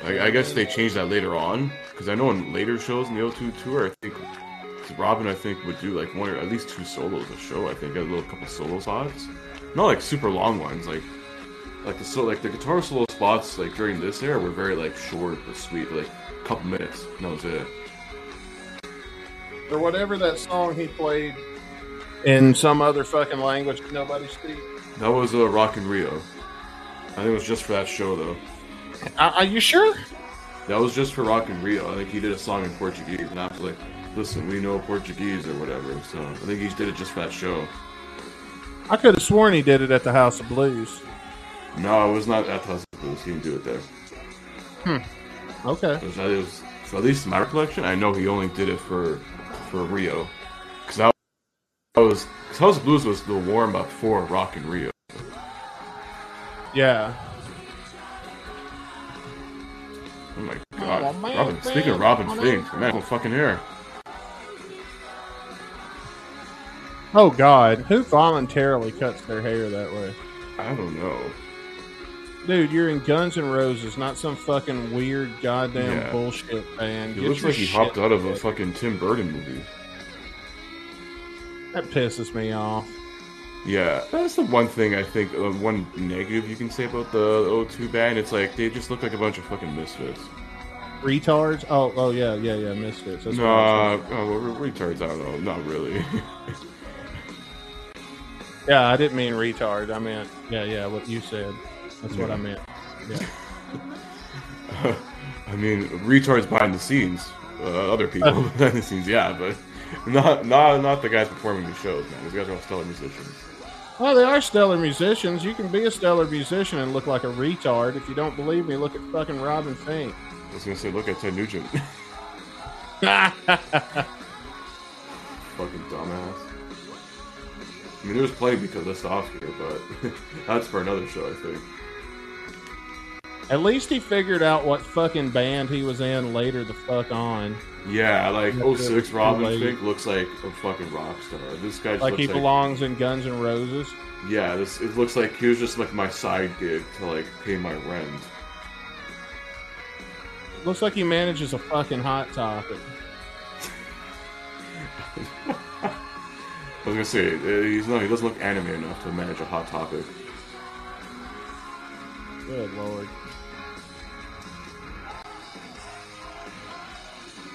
[SPEAKER 2] I, I guess they changed that later on because I know in later shows in the O2 tour, I think 'cause Robin I think would do like one or at least two solos a show. I think a little couple solo spots, not like super long ones. Like like the so like the guitar solo spots like during this era were very like short but sweet, like a couple minutes. And that was it.
[SPEAKER 1] or whatever that song he played in some other fucking language nobody speaks.
[SPEAKER 2] That was uh, Rock in Rio. I think it was just for that show though.
[SPEAKER 1] Are, are you sure?
[SPEAKER 2] That was just for Rock in Rio. I think he did a song in Portuguese, and I was like, listen, we know Portuguese or whatever. So I think he did it just for that show.
[SPEAKER 1] I could have sworn he did it at the House of Blues.
[SPEAKER 2] No, it was not at House of Blues. He didn't do it there. Hmm.
[SPEAKER 1] Okay.
[SPEAKER 2] It was, it was so at least in my recollection, I know he only did it for for Rio, because that was cause House of Blues was the warm up for Rock in Rio.
[SPEAKER 1] Yeah.
[SPEAKER 2] Oh my god, Robin! Speaking of Robin Finck, man, what fucking hair.
[SPEAKER 1] Oh God, who voluntarily cuts their hair that way?
[SPEAKER 2] I don't know.
[SPEAKER 1] Dude, you're in Guns N' Roses, not some fucking weird goddamn
[SPEAKER 2] Yeah.
[SPEAKER 1] bullshit band.
[SPEAKER 2] It
[SPEAKER 1] Get
[SPEAKER 2] looks like he hopped out of a fucking Tim Burton movie.
[SPEAKER 1] That pisses me off.
[SPEAKER 2] Yeah, that's the one thing I think, uh, one negative you can say about the O2 band. It's like they just look like a bunch of fucking misfits.
[SPEAKER 1] Retards? Oh, oh yeah, yeah, yeah. Misfits. That's what
[SPEAKER 2] Nah,
[SPEAKER 1] saying.
[SPEAKER 2] oh, retards, I don't know. Not really.
[SPEAKER 1] Yeah, I didn't mean retard. I meant yeah, yeah. What you said. That's what I meant. Yeah.
[SPEAKER 2] I mean, retards behind the scenes. Uh, other people behind the scenes, yeah, but not not not the guys performing the shows, man. These guys are all stellar musicians.
[SPEAKER 1] Well, they are stellar musicians. You can be a stellar musician and look like a retard. If you don't believe me, look at fucking Robin Finck.
[SPEAKER 2] I was gonna say, look at Ted Nugent. fucking dumbass. I mean, there's plenty because list off here, but that's for another show, I think.
[SPEAKER 1] At least he figured out what fucking band he was in later the fuck on.
[SPEAKER 2] Yeah, like
[SPEAKER 1] Look
[SPEAKER 2] 06 Robin Finck looks like a fucking rock star. This guy
[SPEAKER 1] Like he
[SPEAKER 2] like
[SPEAKER 1] belongs in Guns N' Roses.
[SPEAKER 2] yeah. This it looks like he was just like my side gig to like pay my rent.
[SPEAKER 1] Looks like he manages a fucking hot topic.
[SPEAKER 2] I was gonna say uh, he's no, he doesn't look anime enough to manage a hot topic.
[SPEAKER 1] Good lord.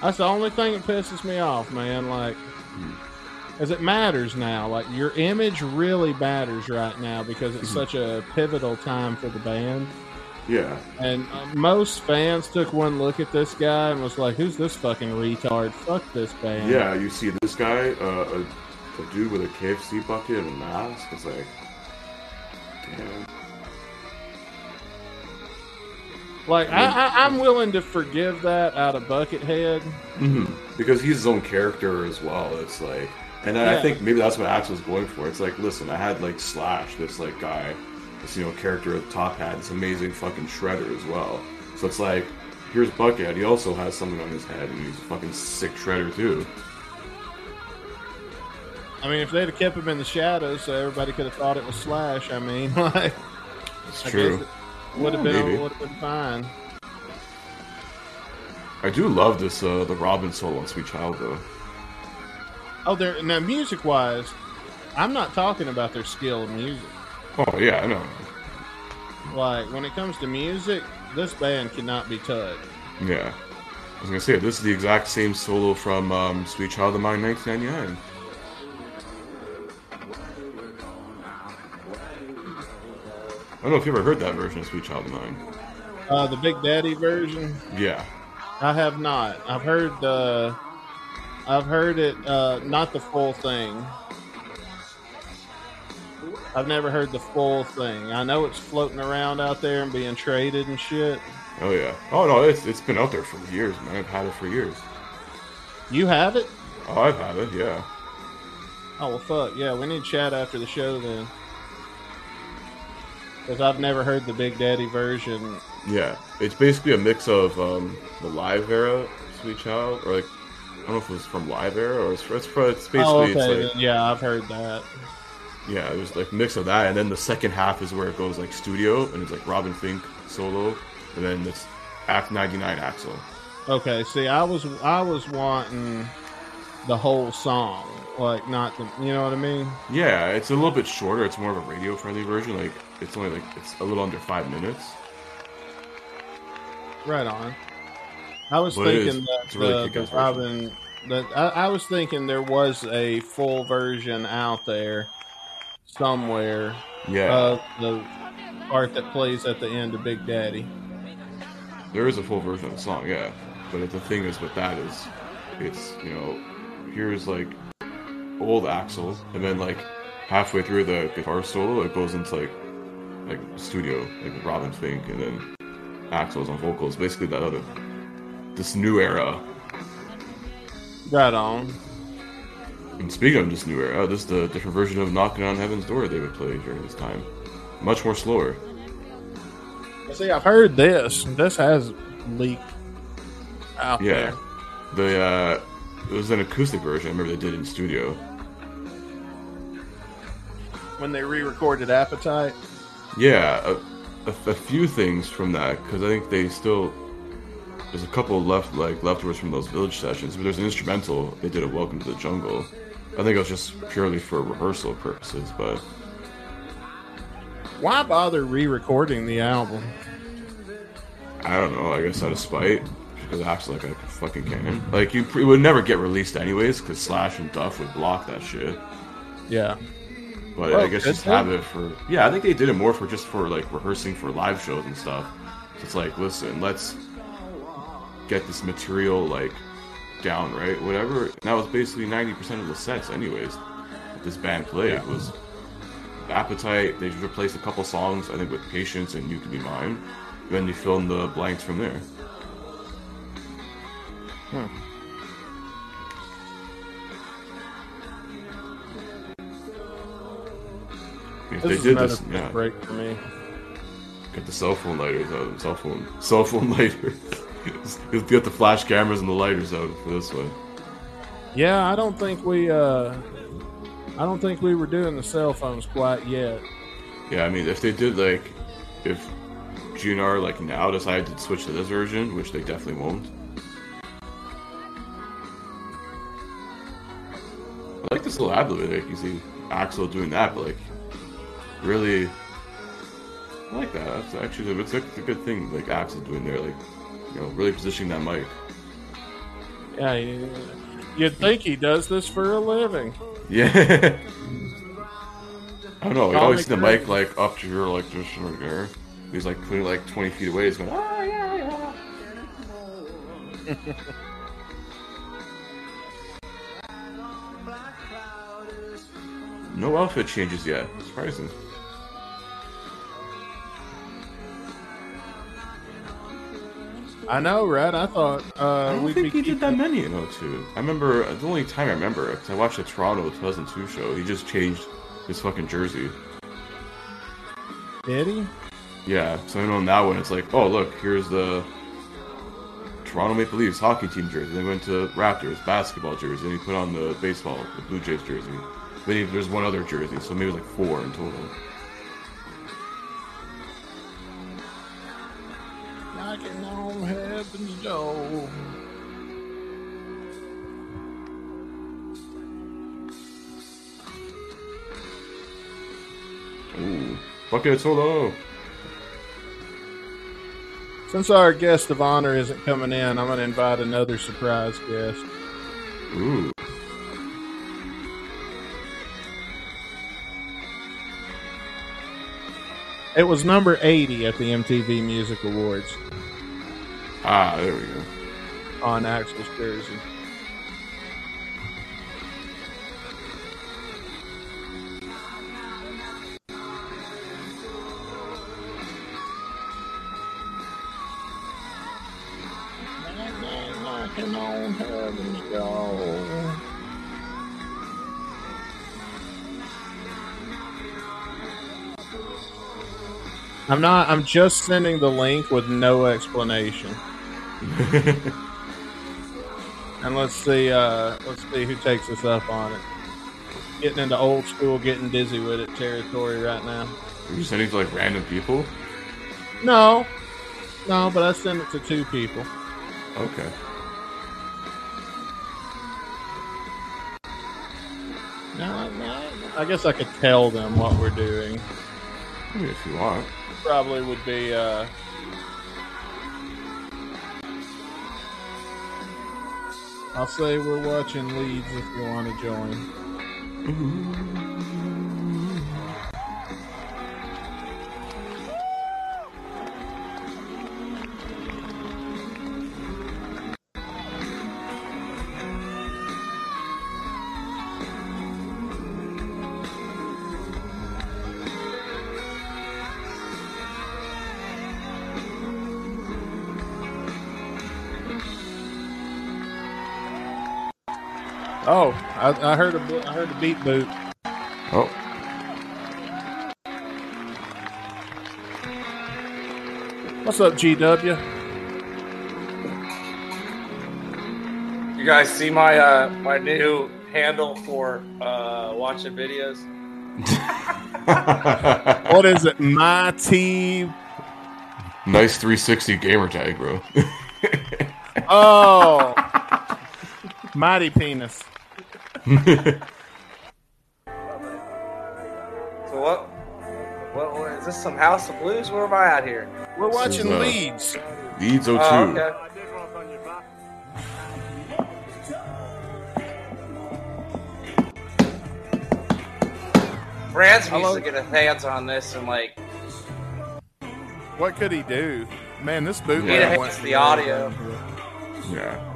[SPEAKER 1] That's the only thing that pisses me off, man. Like, as it matters now. Like, your image really matters right now because it's such a pivotal time for the band.
[SPEAKER 2] Yeah,
[SPEAKER 1] And uh, most fans took one look at this guy and was like, "Who's this fucking retard? Fuck this band."
[SPEAKER 2] yeah. You see this guy, uh, a, a dude with a KFC bucket and a mask. It's like, damn.
[SPEAKER 1] Like, I, I, I'm willing to forgive that out of Buckethead. Mm-hmm.
[SPEAKER 2] because he's his own character as well. It's like, and I
[SPEAKER 1] Yeah.
[SPEAKER 2] think maybe that's what Axl's going for. It's like, listen, I had like Slash, this like guy, this you know character at the top hat, this amazing fucking shredder as well. So it's like, here's Buckethead. He also has something on his head, and he's a fucking sick shredder too.
[SPEAKER 1] I mean, if they'd have kept him in the shadows, so everybody could have thought it was Slash. I mean, like,
[SPEAKER 2] It's true.
[SPEAKER 1] guess it would have
[SPEAKER 2] Yeah,
[SPEAKER 1] been would have been fine.
[SPEAKER 2] I do love this uh the Robin solo on Sweet Child though.
[SPEAKER 1] Oh, there now music wise, I'm not talking about their skill in music.
[SPEAKER 2] Oh yeah, I know.
[SPEAKER 1] Like when it comes to music, this band cannot be touched.
[SPEAKER 2] Yeah. I was gonna say this is the exact same solo from um, Sweet Child of Mine 1999. I don't know if you ever heard that version of Sweet Child of Mine.
[SPEAKER 1] Uh, the Big Daddy version.
[SPEAKER 2] Yeah.
[SPEAKER 1] I have not. I've heard uh I've heard it uh not the full thing. I've never heard the full thing. I know it's floating around out there and being traded and shit.
[SPEAKER 2] Oh yeah. Oh no, it's it's been out there for years, man. I've had it for years.
[SPEAKER 1] You have it?
[SPEAKER 2] Oh, I've had it. Yeah.
[SPEAKER 1] Oh well fuck. Yeah, we need to chat after the show then. Cuz I've never heard the Big Daddy version.
[SPEAKER 2] Yeah. It's basically a mix of um, the live era Sweet Child, or like I don't know if it was from live era or it's, it's, it's basically
[SPEAKER 1] oh, okay.
[SPEAKER 2] it's like
[SPEAKER 1] yeah, I've heard that.
[SPEAKER 2] yeah, it was like mix of that, and then the second half is where it goes like studio, and it's like Robin Finck solo, and then it's Act 99 Axl.
[SPEAKER 1] Okay, see, I was I was wanting the whole song, like not the, you know what I mean?
[SPEAKER 2] Yeah, it's a little bit shorter. It's more of a radio friendly version. Like it's only like it's a little under five minutes.
[SPEAKER 1] Right on. I was
[SPEAKER 2] it
[SPEAKER 1] thinking
[SPEAKER 2] is.
[SPEAKER 1] that
[SPEAKER 2] really
[SPEAKER 1] the, the
[SPEAKER 2] kick-ass
[SPEAKER 1] Robin that I, I was thinking there was a full version out there somewhere
[SPEAKER 2] Yeah,
[SPEAKER 1] of the part that plays at the end of Big Daddy.
[SPEAKER 2] there is a full version of the song. Yeah, but the thing is with that is, it's you know, here's like old Axl, and then like halfway through the guitar solo, it goes into like like studio, like Robin Finck, and then Axl's on vocals. Basically, that other this new era.
[SPEAKER 1] Right on.
[SPEAKER 2] And speaking of this new era, this is the different version of Knocking on Heaven's Door they would play during this time. Much more slower.
[SPEAKER 1] See, I've heard this. This has leaked out
[SPEAKER 2] Yeah.
[SPEAKER 1] there.
[SPEAKER 2] The uh it was an acoustic version, I remember they did it in studio.
[SPEAKER 1] When they re-recorded Appetite.
[SPEAKER 2] Yeah, a, a, a few things from that because I think they still there's a couple left like leftovers from those village sessions, but there's an instrumental they did a Welcome to the Jungle. I think it was just purely for rehearsal purposes, but
[SPEAKER 1] Why bother re-recording the album?
[SPEAKER 2] I don't know. I guess out of spite, because Axl like I fucking can. Like you, it would never get released anyways, because Slash and Duff would block that shit.
[SPEAKER 1] Yeah.
[SPEAKER 2] But
[SPEAKER 1] Well,
[SPEAKER 2] I guess just have it for yeah. I think they did it more for just for like rehearsing for live shows and stuff. So it's like, listen, let's get this material like down, right? Whatever. And that was basically ninety percent of the sets, anyways. That this band played
[SPEAKER 1] Yeah.
[SPEAKER 2] was Appetite. They just replaced a couple songs, I think, with Patience and You Can Be Mine. Then they filled in the blanks from there. Hmm. If
[SPEAKER 1] This
[SPEAKER 2] they
[SPEAKER 1] is
[SPEAKER 2] did this, yeah.
[SPEAKER 1] break for me.
[SPEAKER 2] Get the cell phone lighters out. Cell phone, cell phone lighters. Get the flash cameras and the lighters out for this one.
[SPEAKER 1] Yeah, I don't think we uh I don't think we were doing the cell phones quite yet.
[SPEAKER 2] Yeah, I mean, if they did like, if GNR like now decided to switch to this version, which they definitely won't. I like this little ad. Like you see Axl doing that, but like, really, I like that. That's actually it's a, a good thing. Like Axl doing there, like, you know, really positioning that mic.
[SPEAKER 1] Yeah, you- you'd think he does this for a living.
[SPEAKER 2] Yeah. I don't know. You always see the mic like up to your like just right there. He's like putting like twenty feet away. He's going, oh yeah, yeah. no outfit changes yet. Surprising.
[SPEAKER 1] I know, right? I thought
[SPEAKER 2] I
[SPEAKER 1] uh
[SPEAKER 2] don't
[SPEAKER 1] we'd
[SPEAKER 2] think
[SPEAKER 1] be
[SPEAKER 2] he did that many in 02. I remember the only time I remember because I watched the Toronto 2002 show. He just changed his fucking jersey.
[SPEAKER 1] Did he?
[SPEAKER 2] Yeah, so I know now when it's like, oh look, here's the Toronto Maple Leafs hockey team jersey. Then went to Raptors basketball jersey. Then he put on the baseball, the Blue Jays jersey. Then he, there's one other jersey, so maybe like four in total.
[SPEAKER 1] Heaven's door.
[SPEAKER 2] Ooh, bucket solo.
[SPEAKER 1] Since our guest of honor isn't coming in, I'm going to invite another surprise guest.
[SPEAKER 2] Ooh,
[SPEAKER 1] It was number 80 at the MTV Music Awards
[SPEAKER 2] Ah, there we go.
[SPEAKER 1] on Axl's jersey. I'm not. I'm just sending the link with no explanation. and let's see. Uh, let's see who takes us up on it. Getting into old school, getting dizzy with it territory right now.
[SPEAKER 2] Are you sending to like random people?
[SPEAKER 1] No, no, but I send it to two people.
[SPEAKER 2] Okay.
[SPEAKER 1] No, no, I guess I could tell them what we're doing.
[SPEAKER 2] I mean, if you want.
[SPEAKER 1] Probably would be. Uh, I'll say we're watching Leeds if you want to join. Mm-hmm. I, I heard a I heard a beat boot.
[SPEAKER 2] Oh,
[SPEAKER 1] What's up, GW?
[SPEAKER 5] You guys see my uh my new handle for uh watching videos?
[SPEAKER 1] What is it? My team.
[SPEAKER 2] nice 360 gamer tag, bro.
[SPEAKER 1] Oh, mighty penis.
[SPEAKER 5] So what? What, what is this? Some House of Blues? Where am I at here?
[SPEAKER 1] We're
[SPEAKER 2] is,
[SPEAKER 1] watching
[SPEAKER 2] uh,
[SPEAKER 1] leads.
[SPEAKER 2] Leeds 02.
[SPEAKER 5] Oh, okay. Franz needs to get his hands on this and like
[SPEAKER 1] What could he do? Man, this boot
[SPEAKER 2] He
[SPEAKER 5] enhanced the audio.
[SPEAKER 2] Yeah.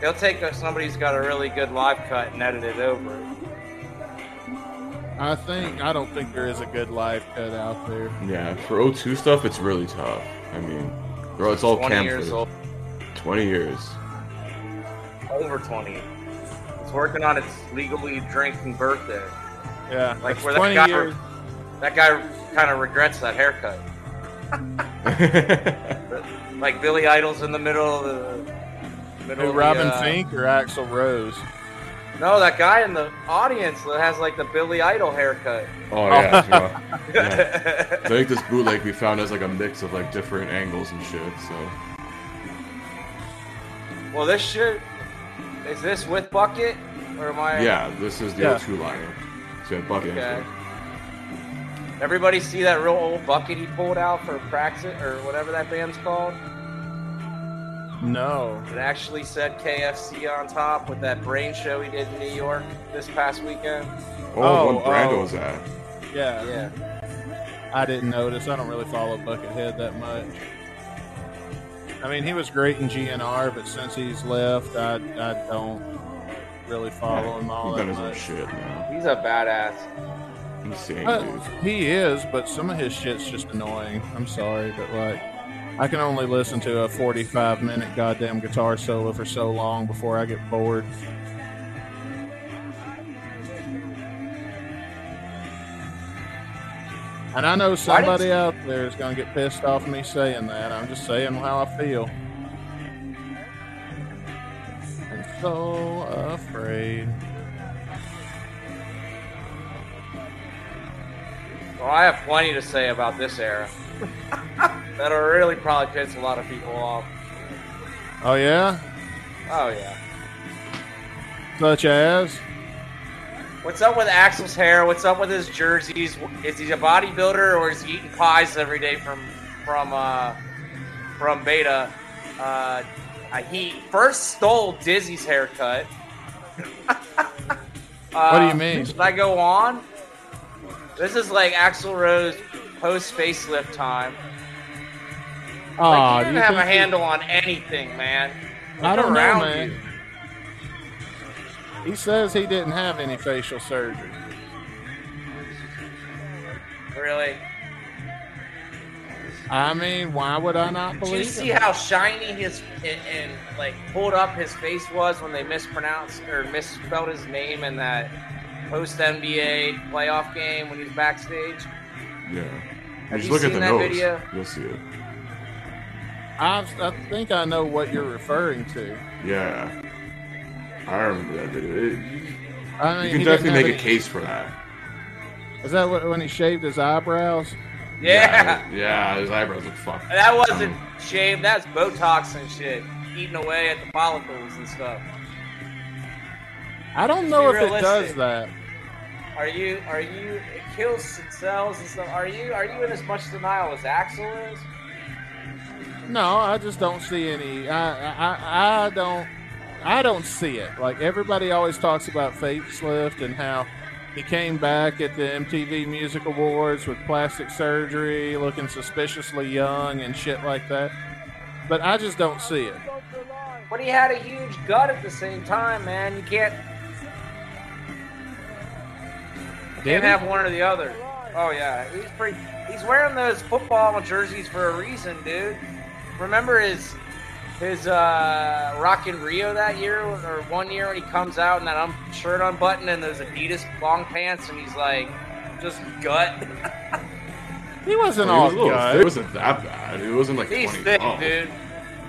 [SPEAKER 5] He'll take somebody who's got a really good live cut and edit it over.
[SPEAKER 1] I think I don't think there is a good live cut out there.
[SPEAKER 2] Yeah. For O2 stuff, it's really tough. I mean, bro, it's all
[SPEAKER 5] 20
[SPEAKER 2] cam
[SPEAKER 5] years old,
[SPEAKER 2] 20 years.
[SPEAKER 5] over 20. It's working on its legally drinking birthday.
[SPEAKER 1] Yeah,
[SPEAKER 5] Like
[SPEAKER 1] that's
[SPEAKER 5] where that
[SPEAKER 1] twenty
[SPEAKER 5] guy,
[SPEAKER 1] years.
[SPEAKER 5] that guy kind of regrets that haircut. Like Billy Idol's in the middle of the middle.
[SPEAKER 1] Who,
[SPEAKER 5] of
[SPEAKER 1] Robin
[SPEAKER 5] the, uh,
[SPEAKER 1] Finck or Axl Rose?
[SPEAKER 5] No, that guy in the audience that has like the Billy Idol haircut.
[SPEAKER 2] oh, yeah. yeah. yeah. I think this bootleg we found has like a mix of like different angles and shit, so.
[SPEAKER 5] well, this shit is this with bucket or am I?
[SPEAKER 2] Yeah, this is the
[SPEAKER 1] Yeah.
[SPEAKER 2] 02 lineup. So yeah, bucket.
[SPEAKER 5] Okay. Everybody see that real old bucket he pulled out for Praxis or whatever that band's called?
[SPEAKER 1] No.
[SPEAKER 5] It actually said KFC on top with that brain show he did in New York this past weekend.
[SPEAKER 2] Oh,
[SPEAKER 1] Oh,
[SPEAKER 2] what brand
[SPEAKER 1] oh.
[SPEAKER 2] was that?
[SPEAKER 1] Yeah,
[SPEAKER 5] Yeah.
[SPEAKER 1] I didn't notice. I don't really follow Buckethead that much. I mean, he was great in GNR, but since he's left, I I don't really follow him all
[SPEAKER 2] He's
[SPEAKER 1] that
[SPEAKER 2] done his own
[SPEAKER 1] much.
[SPEAKER 2] shit now.
[SPEAKER 5] He's a badass.
[SPEAKER 2] Insane,
[SPEAKER 1] Uh,
[SPEAKER 2] dude.
[SPEAKER 1] he is, but some of his shit's just annoying. I'm sorry, but like, I can only listen to a 45 minute goddamn guitar solo for so long before I get bored. And I know somebody out there is going to get pissed off me saying that. I'm just saying how I feel. I'm so afraid.
[SPEAKER 5] Well, I have plenty to say about this era. That'll really probably piss a lot of people off.
[SPEAKER 1] Oh, yeah?
[SPEAKER 5] Oh yeah.
[SPEAKER 1] Such as?
[SPEAKER 5] What's up with Axl's hair? What's up with his jerseys? Is he a bodybuilder or is he eating pies every day from from uh, from Beta? Uh, uh, he first stole Dizzy's haircut.
[SPEAKER 1] What do you
[SPEAKER 5] Uh,
[SPEAKER 1] mean?
[SPEAKER 5] Should I go on? This is like Axl Rose post facelift time.
[SPEAKER 1] Aw,
[SPEAKER 5] Like,
[SPEAKER 1] do
[SPEAKER 5] you didn't
[SPEAKER 1] you
[SPEAKER 5] have a handle on anything, man.
[SPEAKER 1] I don't know, man.
[SPEAKER 5] you.
[SPEAKER 1] He says he didn't have any facial surgery.
[SPEAKER 5] Really?
[SPEAKER 1] I mean, why would I not believe?
[SPEAKER 5] Did you see
[SPEAKER 1] him?
[SPEAKER 5] how shiny his and, and like pulled up his face was when they mispronounced or misspelled his name in that post NBA playoff game when he was backstage?
[SPEAKER 2] Yeah.
[SPEAKER 5] Have
[SPEAKER 2] just
[SPEAKER 5] you
[SPEAKER 2] look at the
[SPEAKER 5] that
[SPEAKER 2] nose.
[SPEAKER 5] video?
[SPEAKER 2] You'll see it.
[SPEAKER 1] I, I think I know what you're referring to.
[SPEAKER 2] Yeah. I remember that video. It,
[SPEAKER 1] I mean,
[SPEAKER 2] you can definitely make
[SPEAKER 1] have
[SPEAKER 2] a
[SPEAKER 1] any-
[SPEAKER 2] case for that.
[SPEAKER 1] Is that what, when he shaved his eyebrows?
[SPEAKER 5] Yeah.
[SPEAKER 2] Yeah, his eyebrows look fucked.
[SPEAKER 5] That wasn't shaved, that's Botox and shit. Eating away at the follicles and stuff.
[SPEAKER 1] I don't know
[SPEAKER 5] Be
[SPEAKER 1] if it does that.
[SPEAKER 5] Are you are you it kills cells and stuff. Are you are you in as much denial as Axl is?
[SPEAKER 1] No, I just don't see any. I, I, I don't. I don't see it. Like everybody always talks about facelift and how he came back at the MTV Music Awards with plastic surgery, looking suspiciously young and shit like that. But I just don't see it.
[SPEAKER 5] But he had a huge gut at the same time, man. You can't
[SPEAKER 1] Did
[SPEAKER 5] can't have one or the other. Oh yeah, he's pretty. He's wearing those football jerseys for a reason, dude. Remember his his uh, Rock in Rio that year or one year when he comes out in that un- shirt unbuttoned and those Adidas long pants and he's like just gut.
[SPEAKER 1] He wasn't
[SPEAKER 2] It,
[SPEAKER 1] all
[SPEAKER 2] was a little-
[SPEAKER 1] gut.
[SPEAKER 2] it wasn't that bad. It wasn't like
[SPEAKER 5] He's
[SPEAKER 2] 20.
[SPEAKER 5] thick,
[SPEAKER 2] oh.
[SPEAKER 5] dude.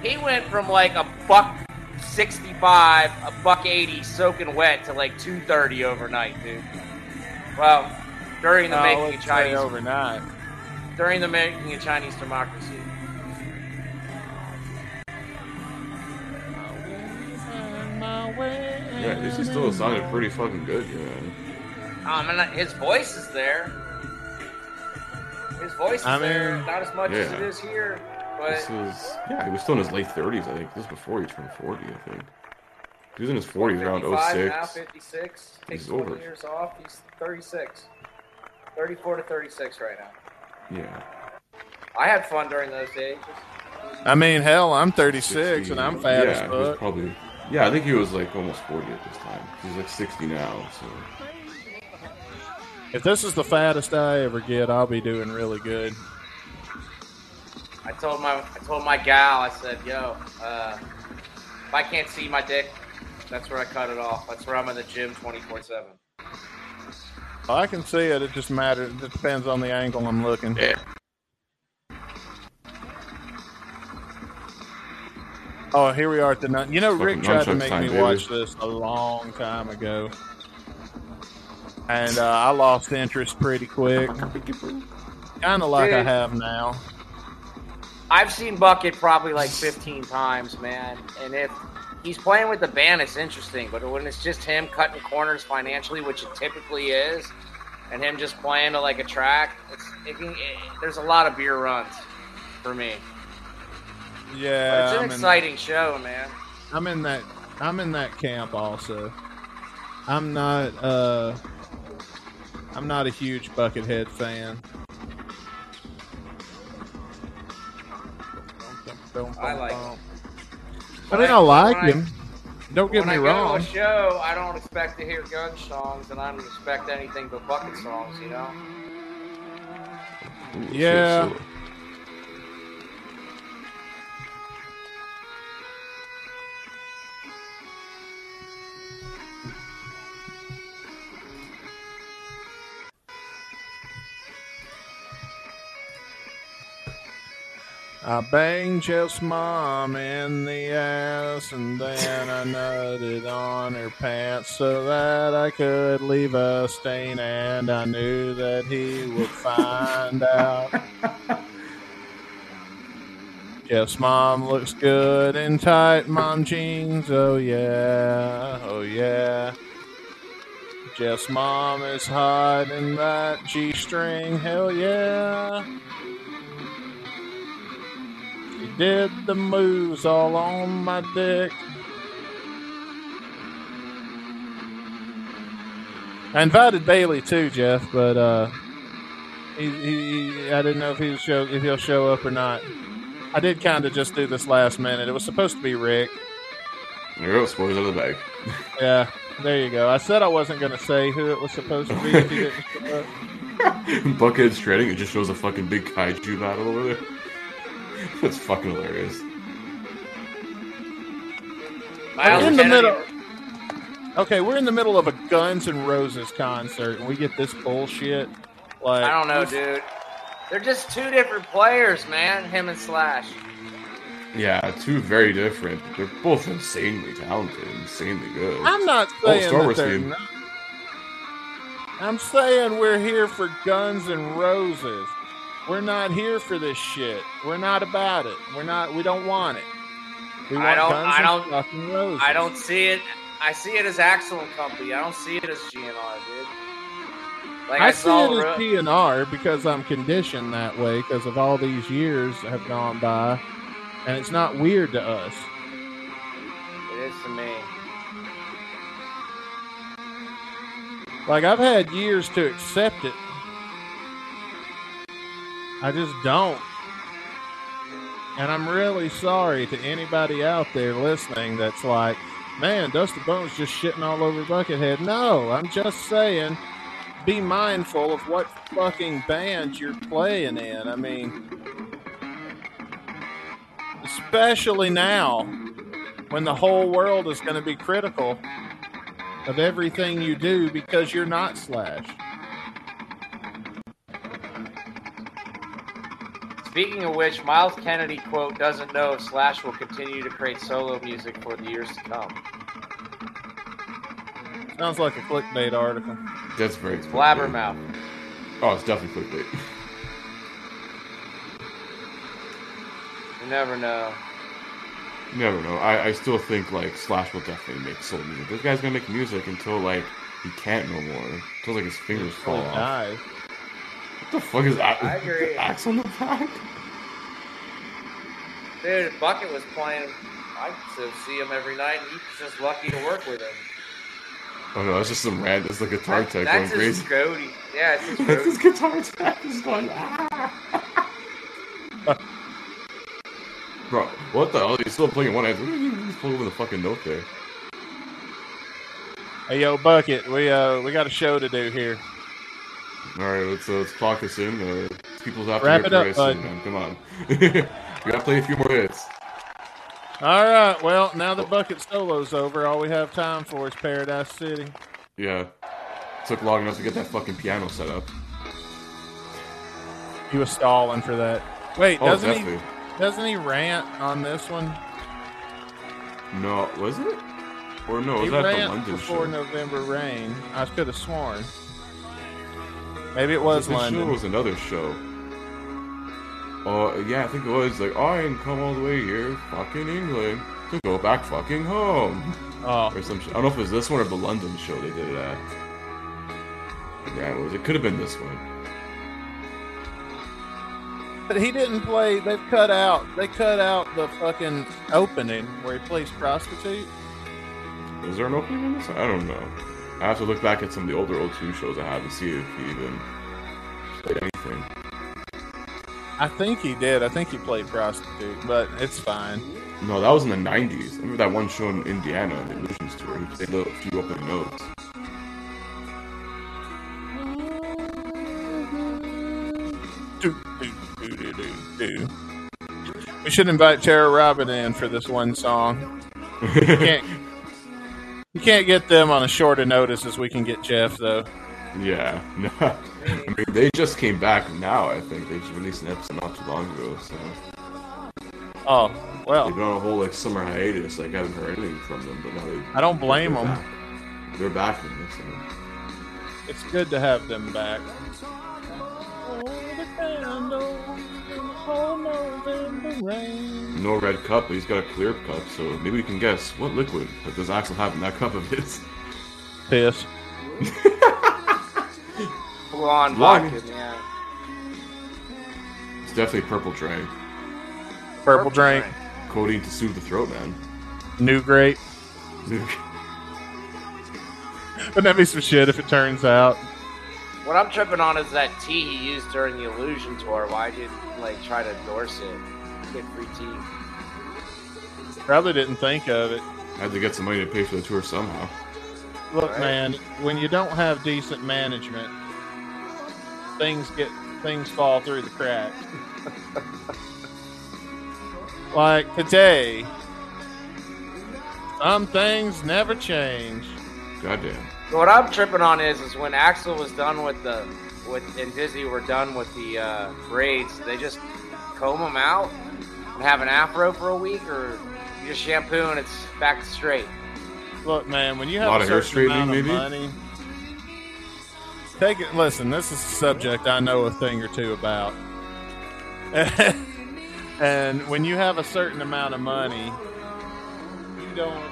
[SPEAKER 5] He went from like a buck sixty-five, a buck eighty, soaking wet to like two thirty overnight, dude. Well, during the
[SPEAKER 1] No,
[SPEAKER 5] making of Chinese
[SPEAKER 1] overnight.
[SPEAKER 5] during the making of Chinese democracy.
[SPEAKER 2] Yeah, this is still sounded pretty fucking good, man.
[SPEAKER 5] Um, and his voice is there. His voice is
[SPEAKER 1] I
[SPEAKER 5] there, not as much as it is here,
[SPEAKER 2] This
[SPEAKER 5] but
[SPEAKER 2] was yeah, he was still in his late 30s, I think. This was before he turned 40, I think. He was in his 40s around
[SPEAKER 5] 55 now, 56. Takes
[SPEAKER 2] He's
[SPEAKER 5] 20
[SPEAKER 2] over.
[SPEAKER 5] years off. He's 36. 34 to 36 right now.
[SPEAKER 2] Yeah.
[SPEAKER 5] I had fun during those days.
[SPEAKER 1] I mean, hell, I'm 36
[SPEAKER 2] 60.
[SPEAKER 1] and I'm fat
[SPEAKER 2] yeah,
[SPEAKER 1] as
[SPEAKER 2] he was
[SPEAKER 1] fuck.
[SPEAKER 2] probably Yeah, I think he was like almost 40 at this time. He's like 60 now, so
[SPEAKER 1] If this is the fattest I ever get, I'll be doing really good.
[SPEAKER 5] I told my I told my gal, I said, "Yo, uh, if I can't see my dick, that's where I cut it off. That's where I'm in the gym 24 seven.
[SPEAKER 1] Oh, I can see it. It just matters. It depends on the angle I'm looking.
[SPEAKER 2] yeah.
[SPEAKER 1] Oh, here we are at the nun. You know, Rick tried to make
[SPEAKER 2] time,
[SPEAKER 1] me
[SPEAKER 2] baby.
[SPEAKER 1] watch this a long time ago, and uh, I lost interest pretty quick. Kind of like I have now.
[SPEAKER 5] I've seen Bucket probably like 15 times, man. And if he's playing with the band, it's interesting. But when it's just him cutting corners financially, which it typically is, and him just playing to like a track, it's, it can, it, there's a lot of beer runs for me. But
[SPEAKER 1] Yeah,
[SPEAKER 5] it's an
[SPEAKER 1] I'm in,
[SPEAKER 5] exciting show, man.
[SPEAKER 1] I'm in that. I'm in that camp also. I'm not. uh I'm not a huge Buckethead fan.
[SPEAKER 5] I like him.
[SPEAKER 1] I mean, I like him. Don't get
[SPEAKER 5] when
[SPEAKER 1] me
[SPEAKER 5] I go
[SPEAKER 1] wrong.
[SPEAKER 5] to a show, I don't expect to hear gun songs, and I don't expect anything but Bucket songs, you know?
[SPEAKER 2] Ooh, shit,
[SPEAKER 1] Yeah. I banged Jeff's mom in the ass and then I nutted on her pants so that I could leave a stain and I knew that he would find out. Jeff's mom looks good in tight mom jeans, oh yeah, oh yeah. Jeff's mom is hot in that G string, hell yeah. Did the moves all on my dick. I invited Bailey too, Jeff, but uh, He, he, he, I didn't know if he show if he'll show up or not. I did kind of just do this last minute. It was supposed to be Rick.
[SPEAKER 2] You go, spoilers out of the bag.
[SPEAKER 1] Yeah, there you go. I said I wasn't going to say who it was supposed to be if he didn't show up.
[SPEAKER 2] Buckethead's shredding, it just shows a fucking big kaiju battle over there. That's fucking hilarious.
[SPEAKER 5] Miles
[SPEAKER 1] in the middle. Okay, we're in the middle of a Guns N' Roses concert, and we get this bullshit. Like
[SPEAKER 5] I don't know, dude. They're just two different players, man. Him and Slash.
[SPEAKER 2] Yeah, two very different. They're both insanely talented, insanely good.
[SPEAKER 1] I'm not saying
[SPEAKER 2] Star
[SPEAKER 1] that
[SPEAKER 2] Wars
[SPEAKER 1] they're not. I'm saying we're here for Guns and Roses. We're not here for this shit. We're not about it. We're not. We don't want it. We
[SPEAKER 5] I don't- I don't-
[SPEAKER 1] fucking Roses.
[SPEAKER 5] I don't see it. I see it as Axl and Company. I don't see it as GNR, dude. Like I,
[SPEAKER 1] I see it as GNR because I'm conditioned that way because of all these years have gone by, and it's not weird to us.
[SPEAKER 5] It is to me.
[SPEAKER 1] Like I've had years to accept it. I just don't. And I'm really sorry to anybody out there listening that's like, man, Dusty Bones just shitting all over Buckethead. No, I'm just saying be mindful of what fucking band you're playing in. I mean, especially now when the whole world is going to be critical of everything you do because you're not Slash.
[SPEAKER 5] Speaking of which, Myles Kennedy quote doesn't know if Slash will continue to create solo music for the years to come.
[SPEAKER 1] Sounds like a clickbait article.
[SPEAKER 2] That's very clickbait.
[SPEAKER 5] Blabbermouth.
[SPEAKER 2] Oh, it's definitely clickbait.
[SPEAKER 5] You never know.
[SPEAKER 2] You never know. I, I still think like Slash will definitely make solo music. This guy's gonna make music until like he can't no more. Until like his fingers fall off.
[SPEAKER 1] dies.
[SPEAKER 2] What the fuck is that?
[SPEAKER 5] I agree.
[SPEAKER 2] Axe on the back?
[SPEAKER 5] Dude, Bucket was playing, I'd still see him every night, and he's just lucky to work with him.
[SPEAKER 2] Oh no, that's just some random. It's the guitar
[SPEAKER 5] That-
[SPEAKER 2] tech going
[SPEAKER 5] that's his
[SPEAKER 2] crazy.
[SPEAKER 5] goatee. Yeah, it's his
[SPEAKER 2] That's his guitar tech is going. Ah. Bro, what the hell? He's still playing one hand. He's pulling with a fucking note there.
[SPEAKER 1] Hey, yo, Bucket, we uh we got a show to do here.
[SPEAKER 2] All right, let's uh, let's clock this in. Uh, people's after
[SPEAKER 1] Wrap it up, bud.
[SPEAKER 2] man. Come on. we gotta play a few more hits.
[SPEAKER 1] All right, well, now the Bucket solo's over, all we have time for is Paradise City.
[SPEAKER 2] Yeah. Took long enough to get that fucking piano set up.
[SPEAKER 1] He was stalling for that. Wait,
[SPEAKER 2] Oh,
[SPEAKER 1] doesn't
[SPEAKER 2] definitely.
[SPEAKER 1] he? Doesn't he rant on this one?
[SPEAKER 2] No, was it? Or no,
[SPEAKER 1] he
[SPEAKER 2] was that the London
[SPEAKER 1] before
[SPEAKER 2] show?
[SPEAKER 1] November Rain. I could have sworn. Maybe it was London.
[SPEAKER 2] show was another show. Oh, yeah, I think it was like, I ain't come all the way here, fucking England, to go back fucking home.
[SPEAKER 1] Oh,
[SPEAKER 2] Or some shit. I don't know if it was this one or the London show they did it at. Yeah, it was. It could have been this one.
[SPEAKER 1] but he didn't play. They've cut out. They cut out the fucking opening where he plays prostitute.
[SPEAKER 2] Is there an opening in this? I don't know. I have to look back at some of the older O2 shows I have to see if he even played anything.
[SPEAKER 1] I think he did. I think he played prostitute, but it's fine.
[SPEAKER 2] No, that was in the 90s. I remember that one show in Indiana, the Illusions Tour. He played a few opening notes.
[SPEAKER 1] Do, do, do. We should invite Tara Robin in for this one song. You can't, get them on a shorter notice as we can get Jeff, though.
[SPEAKER 2] Yeah, no. I mean, they just came back now, I think. They just released an episode not too long ago, so.
[SPEAKER 1] Oh,
[SPEAKER 2] They've
[SPEAKER 1] well,
[SPEAKER 2] been on a whole, like, summer hiatus. Like, I haven't heard anything from them, but now they.
[SPEAKER 1] I don't blame
[SPEAKER 2] they're
[SPEAKER 1] them.
[SPEAKER 2] back. They're back in this, so.
[SPEAKER 1] It's good to have them back.
[SPEAKER 2] No red cup, but he's got a clear cup, so maybe we can guess what liquid does Axl have in that cup of his?
[SPEAKER 1] Piss.
[SPEAKER 5] Full on
[SPEAKER 2] Long.
[SPEAKER 5] vodka, man.
[SPEAKER 2] It's definitely purple drink.
[SPEAKER 1] Purple drink.
[SPEAKER 2] Codeine to soothe the throat, man.
[SPEAKER 1] New grape. Wouldn't that be some shit if it turns out?
[SPEAKER 5] What What I'm tripping on is that tea he used during the Illusion tour. Why didn't like try to endorse it? Get free tea.
[SPEAKER 1] Probably didn't think of it.
[SPEAKER 2] Had to get some money to pay for the tour somehow.
[SPEAKER 1] Look,
[SPEAKER 5] Right.
[SPEAKER 1] man, when you don't have decent management, things get things fall through the cracks. like today, some things never change.
[SPEAKER 2] Goddamn.
[SPEAKER 5] What I'm tripping on is is when Axl was done with the with and Dizzy were done with the uh, braids, they just comb them out and have an afro for a week, or you just shampoo and it's back straight.
[SPEAKER 1] Look, man, when you have
[SPEAKER 2] A
[SPEAKER 1] have
[SPEAKER 2] lot
[SPEAKER 1] a
[SPEAKER 2] of hair
[SPEAKER 1] certain amount of
[SPEAKER 2] straightening,
[SPEAKER 1] money, take it. Listen, this is a subject I know a thing or two about. and when you have a certain amount of money, you don't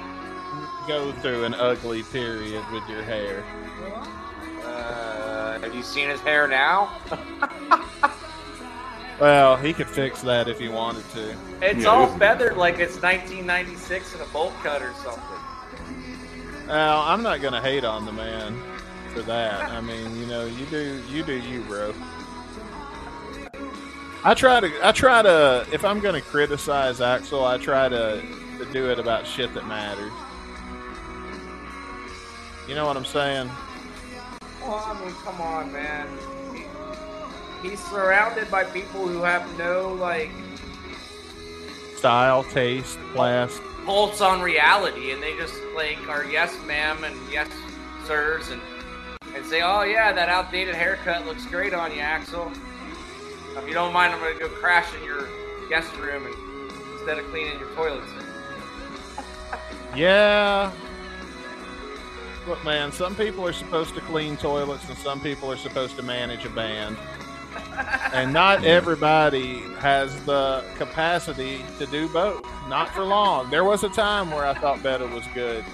[SPEAKER 1] go through an ugly period with your hair.
[SPEAKER 5] Uh, have you seen his hair now?
[SPEAKER 1] Well, he could fix that if he wanted to.
[SPEAKER 5] It's
[SPEAKER 2] Yeah,
[SPEAKER 5] all feathered like it's 1996 and a bolt cut or something.
[SPEAKER 1] Well, I'm not gonna hate on the man for that. I mean, you know, you do you do you, bro. I try to I try to if I'm gonna criticize Axl, I try to, to do it about shit that matters. You know what I'm saying?
[SPEAKER 5] Well, I mean, come on, man. He, he's surrounded by people who have no like
[SPEAKER 1] Style, taste, class.
[SPEAKER 5] pulse on reality, and they just like are yes, ma'am, and yes, sirs, and and say, oh yeah, that outdated haircut looks great on you, Axl. If you don't mind, I'm gonna go crash in your guest room and instead of cleaning your toilets.
[SPEAKER 1] Yeah. Look, man, some people are supposed to clean toilets and some people are supposed to manage a band. And not everybody has the capacity to do both. Not for long. There was a time where I thought Beta was good.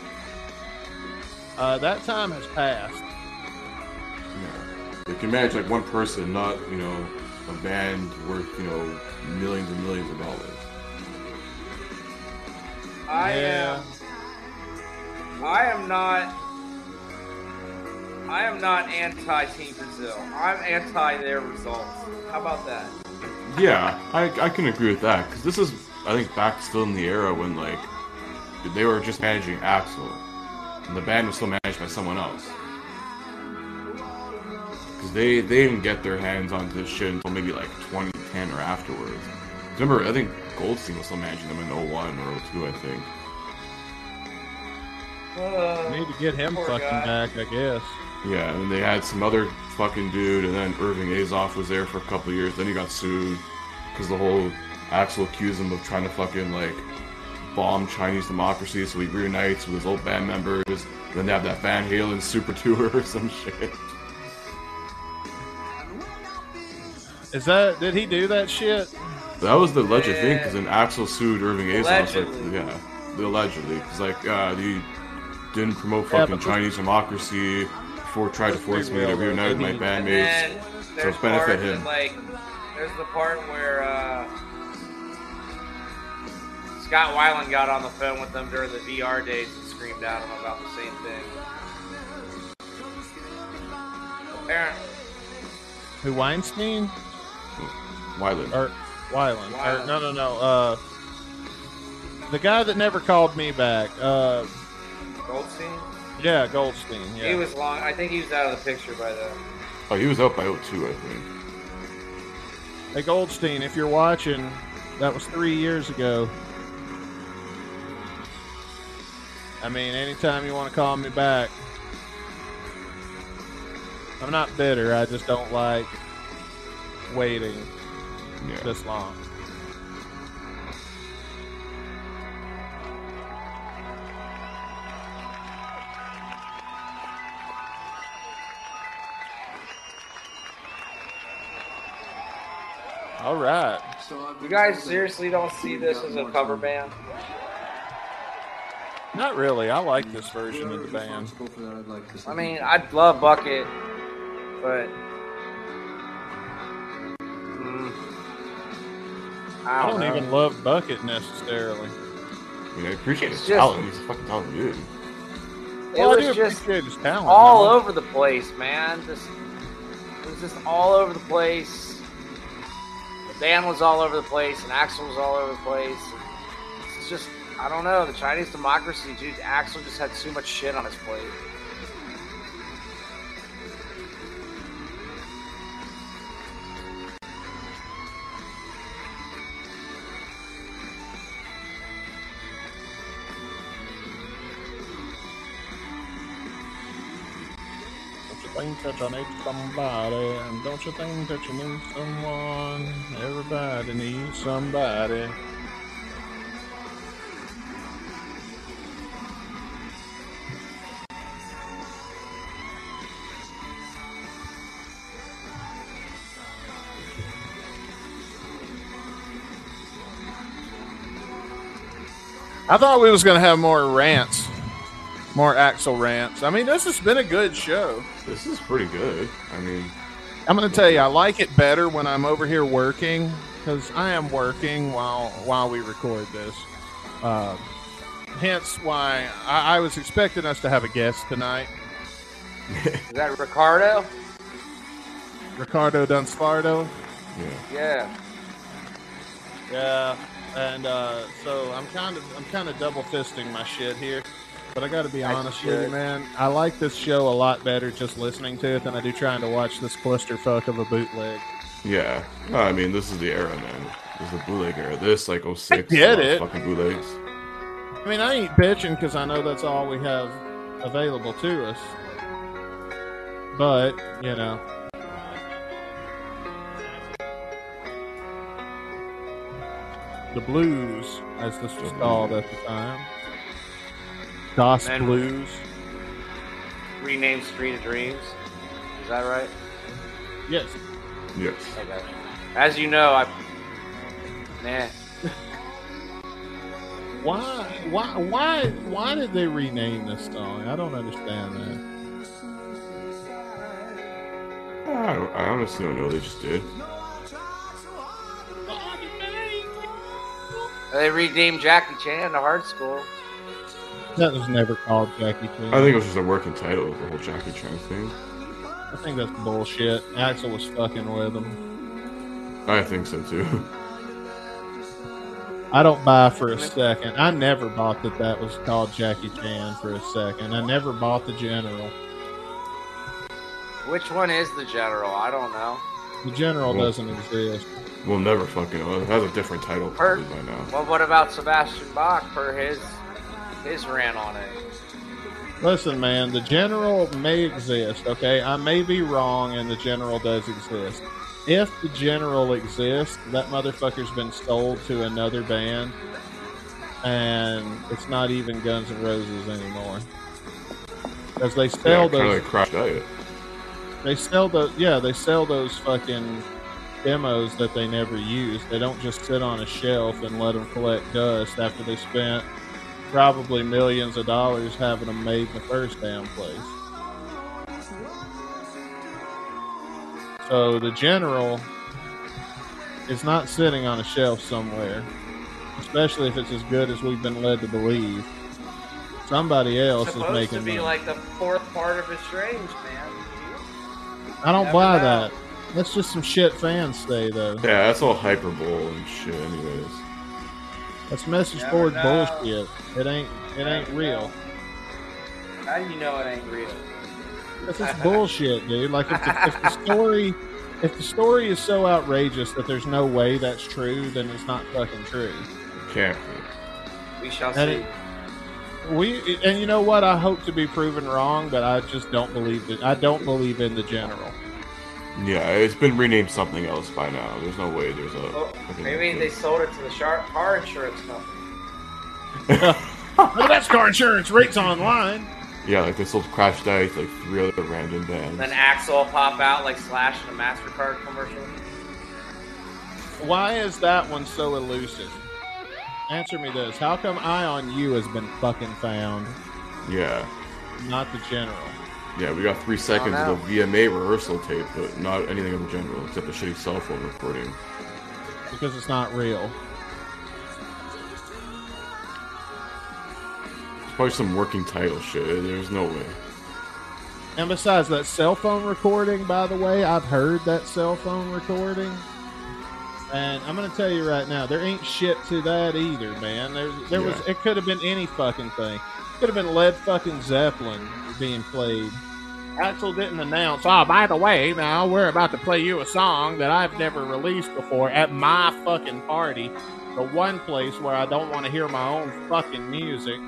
[SPEAKER 1] Uh, that time has passed.
[SPEAKER 2] Yeah. They can manage like one person, not, you know, a band worth, you know, millions and millions of dollars.
[SPEAKER 5] I
[SPEAKER 1] Yeah.
[SPEAKER 5] am. I am not. I am not anti Team Brazil. I'm anti their results. How about that?
[SPEAKER 2] Yeah, I, I can agree with that because this is I think back still in the era when like they were just managing Axl, and the band was still managed by someone else. Because they they didn't get their hands onto this shit until maybe like 2010 or afterwards. Remember, I think Goldstein was still managing them in 01 or 02, I think.
[SPEAKER 5] Uh,
[SPEAKER 1] Need to get him fucking
[SPEAKER 5] guy.
[SPEAKER 1] back, I guess.
[SPEAKER 2] Yeah, and they had some other fucking dude, and then Irving Azoff was there for a couple years. Then he got sued because the whole Axl accused him of trying to fucking like bomb Chinese democracy. So he reunites with his old band members. Then they have that Van Halen super tour or some shit.
[SPEAKER 1] Is that did he do that shit?
[SPEAKER 2] That was the alleged thing, because then Axl sued Irving Azoff. Like, yeah, allegedly, because like uh, he didn't promote
[SPEAKER 1] Yeah,
[SPEAKER 2] fucking
[SPEAKER 1] but-
[SPEAKER 2] Chinese democracy. Before tried to force me to reunite with my
[SPEAKER 1] didn't
[SPEAKER 2] bandmates.
[SPEAKER 5] then there's
[SPEAKER 2] it's benefit him.
[SPEAKER 5] like there's the part where uh, Scott Weiland got on the phone with them during the VR days and screamed at him about the same thing. Apparently,
[SPEAKER 1] Who Weinstein
[SPEAKER 2] Wyland.
[SPEAKER 1] or Weiland? Or, no, no, no. Uh, the guy that never called me back. Uh,
[SPEAKER 5] Goldstein.
[SPEAKER 1] Yeah, Goldstein. Yeah.
[SPEAKER 5] He was long. I think he was out of the picture by then.
[SPEAKER 2] Oh, he was out by 02, I think.
[SPEAKER 1] Hey Goldstein, if you're watching, that was three years ago. I mean, anytime you want to call me back, I'm not bitter. I just don't like waiting
[SPEAKER 2] Yeah.
[SPEAKER 1] this long. All right.
[SPEAKER 5] You guys seriously don't see this as a cover band?
[SPEAKER 1] Not really. I like this version of the band.
[SPEAKER 5] I mean, I'd love Bucket, but mm, I
[SPEAKER 1] I
[SPEAKER 5] don't,
[SPEAKER 1] don't even love Bucket necessarily.
[SPEAKER 2] I mean, I appreciate his
[SPEAKER 5] just-
[SPEAKER 2] talent. He's a fucking talented dude.
[SPEAKER 5] It
[SPEAKER 1] Well, I
[SPEAKER 5] was
[SPEAKER 1] do
[SPEAKER 5] just
[SPEAKER 1] appreciate his talent.
[SPEAKER 5] all
[SPEAKER 1] man.
[SPEAKER 5] over the place, man. Just it was just all over the place. Band was all over the place, and Axl was all over the place. It's just, I don't know. The Chinese democracy, dude. Axl just had too much shit on his plate.
[SPEAKER 1] Think need somebody? And don't you think that you need someone? Everybody needs somebody. I thought we was gonna have more rants, more Axl rants. I mean, this has been a good show.
[SPEAKER 2] This is pretty good. I mean,
[SPEAKER 1] I'm going to tell you, I like it better when I'm over here working because I am working while while we record this. Uh, hence why I, I was expecting us to have a guest tonight,
[SPEAKER 5] Is that Ricardo?
[SPEAKER 1] Ricardo Dunspardo.
[SPEAKER 2] yeah.
[SPEAKER 5] Yeah.
[SPEAKER 1] Yeah, and uh, so I'm kind of I'm kind of double fisting my shit here. But I got to be honest with you, man. I like this show a lot better just listening to it than I do trying to watch this clusterfuck of a bootleg.
[SPEAKER 2] Yeah. No, I mean, this is the era, man. This is the bootleg era. This, like, 06.
[SPEAKER 1] get
[SPEAKER 2] uh,
[SPEAKER 1] it.
[SPEAKER 2] Fucking bootlegs.
[SPEAKER 1] I mean, I ain't bitching because I know that's all we have available to us. But, you know. The blues, as this was called at the time. Das
[SPEAKER 5] And-
[SPEAKER 1] Blues.
[SPEAKER 5] Renamed Street of Dreams. Is that right?
[SPEAKER 1] Yes.
[SPEAKER 2] Yes.
[SPEAKER 5] Okay. As you know, I. Nah.
[SPEAKER 1] Why? Why? Why? Why did they rename this song? I don't understand that.
[SPEAKER 2] I, don't, I honestly don't know. They just did.
[SPEAKER 5] They renamed Jackie Chan to Hard Skool.
[SPEAKER 1] That was never called Jackie Chan.
[SPEAKER 2] I think it was just a working title of the whole Jackie Chan thing.
[SPEAKER 1] I think that's bullshit. Axl was fucking with him.
[SPEAKER 2] I think so, too.
[SPEAKER 1] I don't buy for a second. I never bought that that was called Jackie Chan for a second. I never bought the General.
[SPEAKER 5] Which one is the general? I don't know.
[SPEAKER 1] The General
[SPEAKER 2] Well-
[SPEAKER 1] doesn't exist.
[SPEAKER 2] we'll never fucking know. It has a different title
[SPEAKER 5] Hurt.
[SPEAKER 2] probably by now.
[SPEAKER 5] Well, what about Sebastian Bach for his his rant on it?
[SPEAKER 1] Listen, man, the General may exist, okay? I may be wrong, and the General does exist. If the General exists, that motherfucker's been sold to another band, and it's not even Guns N' Roses anymore. Because they
[SPEAKER 2] Yeah,
[SPEAKER 1] sell
[SPEAKER 2] kind of
[SPEAKER 1] those
[SPEAKER 2] like Crash
[SPEAKER 1] They sell the yeah, they sell those fucking demos that they never use. They don't just sit on a shelf and let them collect dust after they spent probably millions of dollars having them made in the first damn place. So the general is not sitting on a shelf somewhere, especially if it's as good as we've been led to believe. Somebody else is
[SPEAKER 5] supposed
[SPEAKER 1] making
[SPEAKER 5] to be
[SPEAKER 1] money.
[SPEAKER 5] like the fourth part of Estranged, man.
[SPEAKER 1] I don't
[SPEAKER 5] Never
[SPEAKER 1] buy
[SPEAKER 5] know.
[SPEAKER 1] that. That's just some shit fans say, though.
[SPEAKER 2] Yeah, that's all hyperbole and shit, anyways.
[SPEAKER 1] That's message
[SPEAKER 5] Never
[SPEAKER 1] board
[SPEAKER 5] know.
[SPEAKER 1] bullshit. It ain't. It ain't
[SPEAKER 5] Never
[SPEAKER 1] real.
[SPEAKER 5] know. How do you know it ain't real?
[SPEAKER 1] That's just bullshit, dude. Like if the, if the story, if the story is so outrageous that there's no way that's true, then it's not fucking true.
[SPEAKER 2] Can't be.
[SPEAKER 5] We shall
[SPEAKER 1] And
[SPEAKER 5] see.
[SPEAKER 1] it- We and you know what? I hope to be proven wrong, but I just don't believe it. I don't believe in the general.
[SPEAKER 2] Yeah, it's been renamed something else by now. There's no way there's a.
[SPEAKER 5] Oh,
[SPEAKER 2] well,
[SPEAKER 5] maybe they sold it to the shark car insurance company.
[SPEAKER 1] Well, that's car insurance rates online.
[SPEAKER 2] Yeah, like they sold Crash Diet to like three other random bands.
[SPEAKER 5] Then Axl pop out like Slash in a Mastercard commercial.
[SPEAKER 1] Why is that one so elusive? Answer me this: How come "Eye on You" has been fucking found,
[SPEAKER 2] Yeah,
[SPEAKER 1] not the general?
[SPEAKER 2] Yeah, we got three seconds
[SPEAKER 5] know.
[SPEAKER 2] of the VMA rehearsal tape, but not anything in general except a shitty cell phone recording.
[SPEAKER 1] Because it's not real.
[SPEAKER 2] It's probably some working title shit. There's no way.
[SPEAKER 1] And besides that cell phone recording, by the way, I've heard that cell phone recording. And I'm gonna tell you right now, there ain't shit to that either, man. There, there was. It could have been any fucking thing. Could have been Led fucking Zeppelin being played. Axl didn't announce. Oh, by the way, now we're about to play you a song that I've never released before at my fucking party, the one place where I don't want to hear my own fucking music.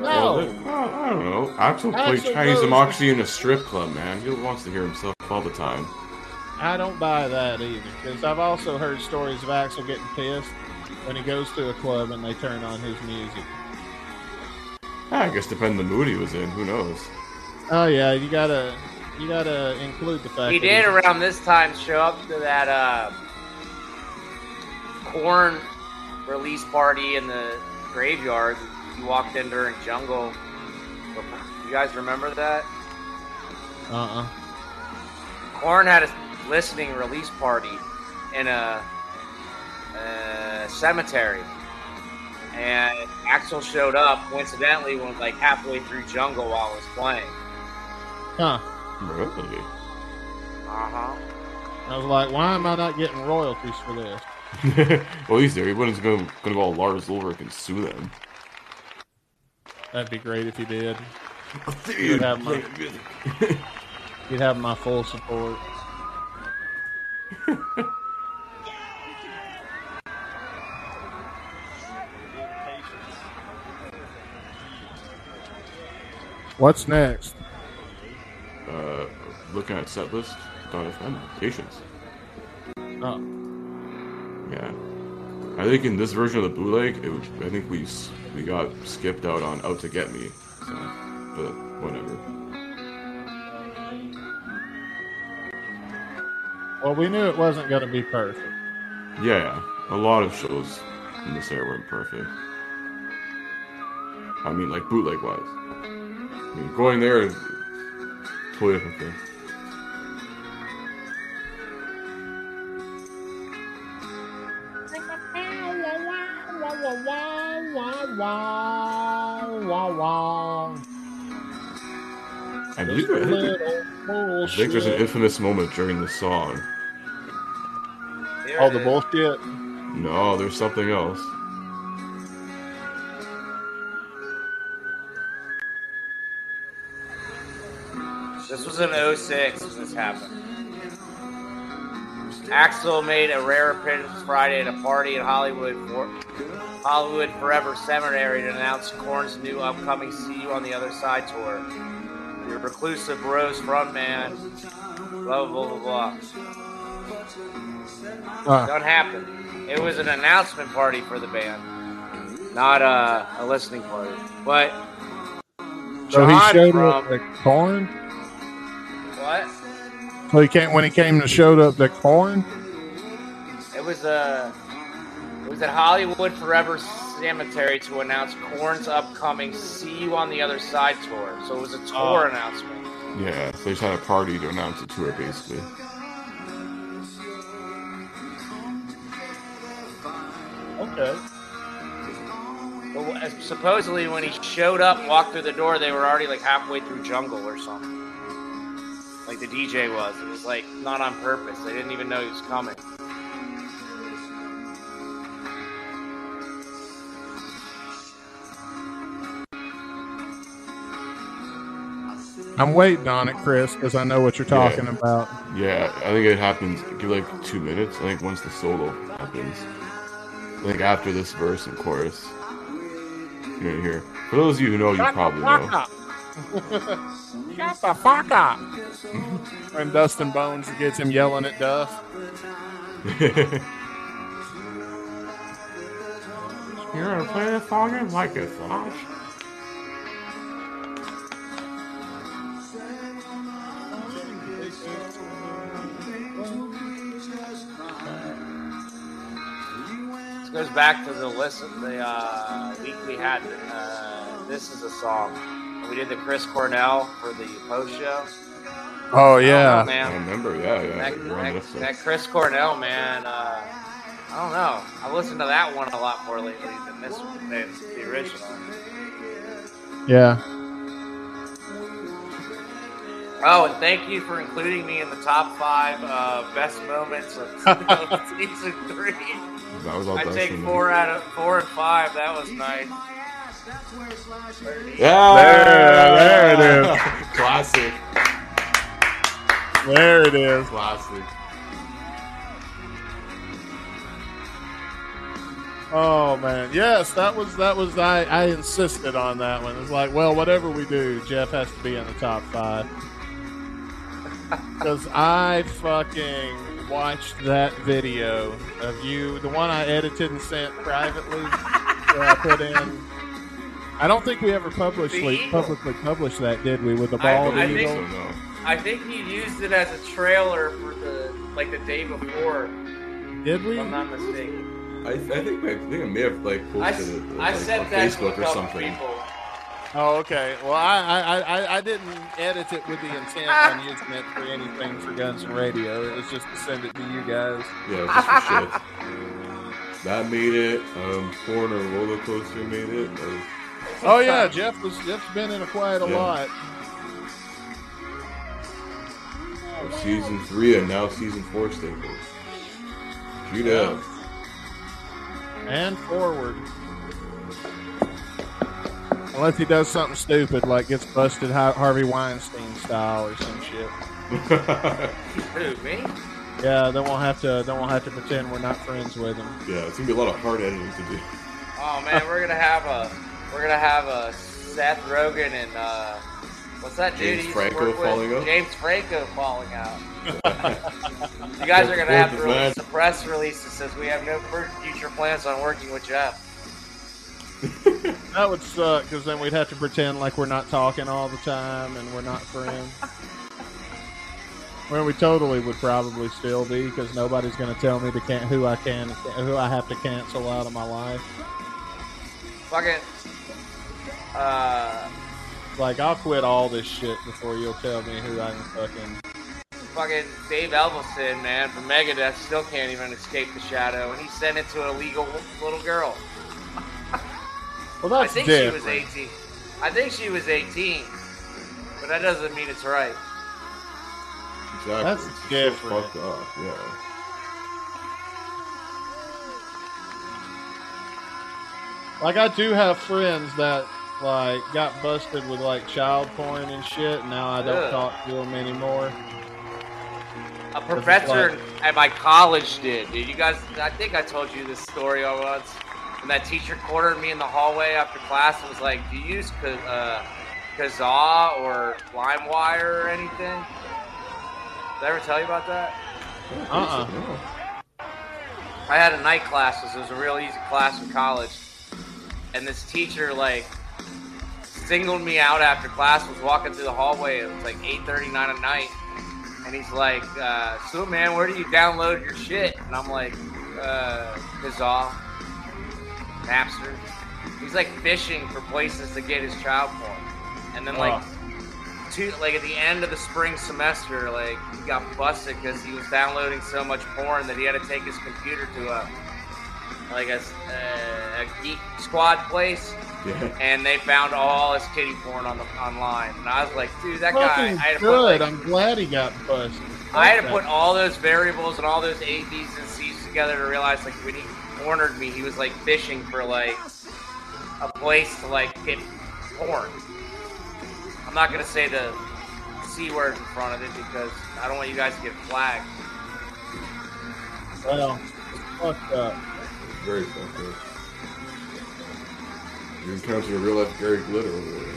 [SPEAKER 1] No,
[SPEAKER 2] well, I don't know. Axl played
[SPEAKER 1] Axl
[SPEAKER 2] Chinese
[SPEAKER 1] Rose-
[SPEAKER 2] democracy in a strip club, man. He wants to hear himself all the time.
[SPEAKER 1] I don't buy that either. Because I've also heard stories of Axl getting pissed when he goes to a club and they turn on his music.
[SPEAKER 2] I guess depending on the mood he was in. Who knows?
[SPEAKER 1] Oh yeah, you gotta you gotta include the fact that
[SPEAKER 5] He
[SPEAKER 1] did
[SPEAKER 5] around this time show up to that uh, Korn release party in the graveyard. He walked in during Jungle. You guys remember that?
[SPEAKER 1] Uh-uh.
[SPEAKER 5] Korn had a listening release party in a, a cemetery, and Axl showed up coincidentally when like halfway through Jungle while it was playing.
[SPEAKER 1] Huh.
[SPEAKER 2] Really?
[SPEAKER 5] Uh huh.
[SPEAKER 1] I was like, why am I not getting royalties for this?
[SPEAKER 2] well, he's there. He wasn't going to go all Lars Ulrich and sue them.
[SPEAKER 1] That'd be great if he did. You'd have my, you'd have my full support. What's next?
[SPEAKER 2] Uh, looking at setlist. FM. Patience.
[SPEAKER 1] Oh,
[SPEAKER 2] Yeah. I think in this version of the bootleg, it was, I think we we got skipped out on "Out to Get Me," so, but whatever.
[SPEAKER 1] well, we knew it wasn't going to be perfect.
[SPEAKER 2] Yeah, yeah, a lot of shows in this era weren't perfect. I mean, like bootleg wise. I mean, going there is totally different thing. I believe I think, I think there's an infamous moment during the song.
[SPEAKER 1] Oh, the bullshit.
[SPEAKER 2] No, there's something else.
[SPEAKER 5] Was in 06 when this happened. Axl made a rare appearance Friday at a party at Hollywood for Hollywood Forever Cemetery to announce Korn's new upcoming "See You on the Other Side" tour. Your reclusive bros frontman, blah blah blah blah.
[SPEAKER 1] Uh,
[SPEAKER 5] Don't happen. It was an announcement party for the band, not a, a listening party. But
[SPEAKER 1] so he showed
[SPEAKER 5] from-
[SPEAKER 1] up at Korn.
[SPEAKER 5] What?
[SPEAKER 1] So he came when he came to showed up the Korn.
[SPEAKER 5] It was uh, it was at Hollywood Forever Cemetery to announce Korn's upcoming "See You on the Other Side" tour. So it was a tour
[SPEAKER 1] Oh.
[SPEAKER 5] announcement.
[SPEAKER 2] Yeah, so they just had a party to announce the tour, basically.
[SPEAKER 1] Okay.
[SPEAKER 5] But supposedly, when he showed up, and walked through the door, they were already like halfway through Jungle or something. Like the DJ was. It was like not on purpose. They didn't even know he was coming.
[SPEAKER 1] I'm waiting on it, Chris, because I know what you're talking
[SPEAKER 2] Yeah.
[SPEAKER 1] about.
[SPEAKER 2] Yeah, I think it happens. Give like two minutes. I think once the solo happens. I think after this verse and chorus. You're gonna hear. For those of you who know, you probably know.
[SPEAKER 1] Shut the fuck up. when Dustin Bones gets him yelling at Duff.
[SPEAKER 2] You're gonna play this song and like it, Flash.
[SPEAKER 5] This goes back to the listen, the uh, week we had. Uh, this is a song. We did the Chris Cornell for the post show.
[SPEAKER 1] Oh
[SPEAKER 5] I don't
[SPEAKER 1] yeah.
[SPEAKER 5] know,
[SPEAKER 2] I remember, yeah, yeah.
[SPEAKER 5] That, that, that Chris Cornell, man. Uh, I don't know. I've listened to that one a lot more lately than this one, than the original.
[SPEAKER 1] Yeah.
[SPEAKER 5] Oh, and thank you for including me in the top five uh, best moments of season three.
[SPEAKER 2] That was our
[SPEAKER 5] I
[SPEAKER 2] best
[SPEAKER 5] take four out of four and five. That was nice.
[SPEAKER 4] That's where Slash
[SPEAKER 2] Yeah,
[SPEAKER 1] There- there it is.
[SPEAKER 2] Classic,
[SPEAKER 1] There it is.
[SPEAKER 2] classic.
[SPEAKER 1] Oh man, yes, that was that was I, I insisted on that one. It's like, well, whatever we do, Jeff has to be in the top five because I fucking watched that video of you, the one I edited and sent privately, where I put in. I don't think we ever publicly publicly published that, did we? With the
[SPEAKER 5] I- I
[SPEAKER 1] eagle.
[SPEAKER 5] Think-
[SPEAKER 2] So no.
[SPEAKER 5] I think he used it as a trailer for the like the day before,
[SPEAKER 1] Did we?
[SPEAKER 5] if I'm not mistaken.
[SPEAKER 2] I, I think I think I may have like
[SPEAKER 5] I,
[SPEAKER 2] posted it
[SPEAKER 5] I
[SPEAKER 2] like,
[SPEAKER 5] sent
[SPEAKER 2] on
[SPEAKER 5] that
[SPEAKER 2] Facebook or something.
[SPEAKER 5] people.
[SPEAKER 1] Oh, okay. Well, I, I, I, I didn't edit it with the intent on using it for anything for Guns and Radio. It was just to send it to you guys.
[SPEAKER 2] Yeah, just for shit. That made it. Um, Corner roller coaster made it. Uh,
[SPEAKER 1] Oh yeah, Jeff was Jeff's been in a quiet a
[SPEAKER 2] Yeah.
[SPEAKER 1] lot.
[SPEAKER 2] Season three and now season four staples. Shoot
[SPEAKER 1] Yeah.
[SPEAKER 2] up.
[SPEAKER 1] And forward. Unless he does something stupid like gets busted Harvey Weinstein style or some shit.
[SPEAKER 5] Who me?
[SPEAKER 1] Yeah, then we'll have to then we'll have to pretend we're not friends with him.
[SPEAKER 2] yeah, it's gonna be a lot of hard editing to do.
[SPEAKER 5] Oh man, we're gonna have a we're gonna have a Seth Rogen and uh, what's that?
[SPEAKER 2] James
[SPEAKER 5] he used to
[SPEAKER 2] Franco falling out?
[SPEAKER 5] James Franco falling out. You guys are gonna have to release a press release that says we have no future plans on working with Jeff.
[SPEAKER 1] That would suck because then we'd have to pretend like we're not talking all the time and we're not friends. Well, we totally would probably still be because nobody's going to tell me to can who I can who I have to cancel out of my life.
[SPEAKER 5] Fucking. Uh,
[SPEAKER 1] Like I'll quit all this shit before you'll tell me who I'm fucking.
[SPEAKER 5] fucking Dave Ellefson, man, from Megadeth, still can't even escape the shadow, and he sent it to an illegal little girl.
[SPEAKER 1] Well, that's I
[SPEAKER 5] think
[SPEAKER 1] different.
[SPEAKER 5] she was 18. I think she was 18, but that doesn't mean it's right.
[SPEAKER 2] Exactly.
[SPEAKER 1] That's
[SPEAKER 2] It's
[SPEAKER 1] different.
[SPEAKER 2] fucked up. Yeah.
[SPEAKER 1] Like I do have friends that like got busted with like child porn and shit. Now I don't
[SPEAKER 5] Ugh.
[SPEAKER 1] talk to him anymore.
[SPEAKER 5] A professor at my college did, dude. You guys, I think I told you this story once. And that teacher cornered me in the hallway after class and was like, "Do you use Ka- uh, Kazaa or LimeWire or anything?" Did I ever tell you about that?
[SPEAKER 1] Uh-uh.
[SPEAKER 2] No.
[SPEAKER 5] I had a night class. so It was a real easy class in college, and this teacher like singled me out after class. Was walking through the hallway. It was like 8:39 at night, and he's like, uh, "So man, where do you download your shit?" And I'm like, uh, "Kazaa, Napster." He's like fishing for places to get his child porn, and then like. Two, like at the end of the spring semester, like he got busted because he was downloading so much porn that he had to take his computer to a like a, uh, a geek squad place,
[SPEAKER 2] Yeah.
[SPEAKER 5] and they found all his kitty porn on the online. And I was like, dude, that guy. I
[SPEAKER 1] Fucking
[SPEAKER 5] had to put
[SPEAKER 1] good.
[SPEAKER 5] like,
[SPEAKER 1] I'm glad he got busted.
[SPEAKER 5] I had to put all those variables and all those A, B's, and C's together to realize like when he cornered me, he was like fishing for like a place to like get porn. I'm not gonna say the C word in front of it because I don't want you guys to get flagged.
[SPEAKER 1] Well, it's fucked up.
[SPEAKER 2] Very fucked up. You encountered a real life Gary Glitter over there.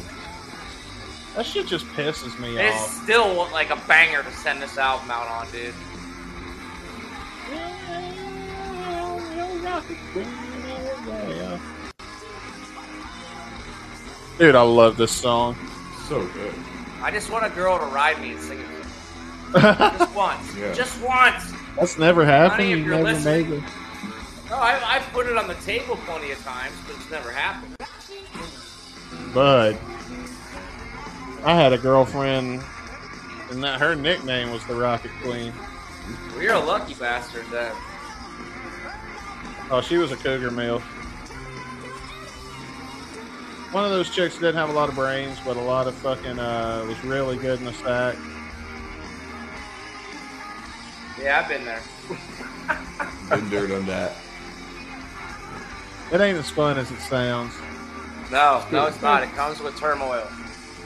[SPEAKER 1] That shit just pisses me off.
[SPEAKER 5] It's
[SPEAKER 1] off.
[SPEAKER 5] still like a banger to send this album out on, dude.
[SPEAKER 1] Dude, I love this song.
[SPEAKER 2] So good.
[SPEAKER 5] I just want a girl to ride me and sing it. Just once.
[SPEAKER 2] Yeah.
[SPEAKER 5] Just once.
[SPEAKER 1] That's never happened.
[SPEAKER 5] Honey,
[SPEAKER 1] You
[SPEAKER 5] you're
[SPEAKER 1] never made
[SPEAKER 5] listening.
[SPEAKER 1] it.
[SPEAKER 5] No, I, I've put it on the table plenty of times, but it's never happened.
[SPEAKER 1] Bud. I had a girlfriend, and that her nickname was the Rocket Queen.
[SPEAKER 5] Well, you're a lucky bastard then.
[SPEAKER 1] Oh, she was a cougar milf. One of those chicks didn't have a lot of brains, but a lot of fucking uh, was really good in the sack.
[SPEAKER 5] Yeah, I've been there.
[SPEAKER 2] Been there, on that.
[SPEAKER 1] It ain't as fun as it sounds.
[SPEAKER 5] No, no, it's not. It comes with turmoil.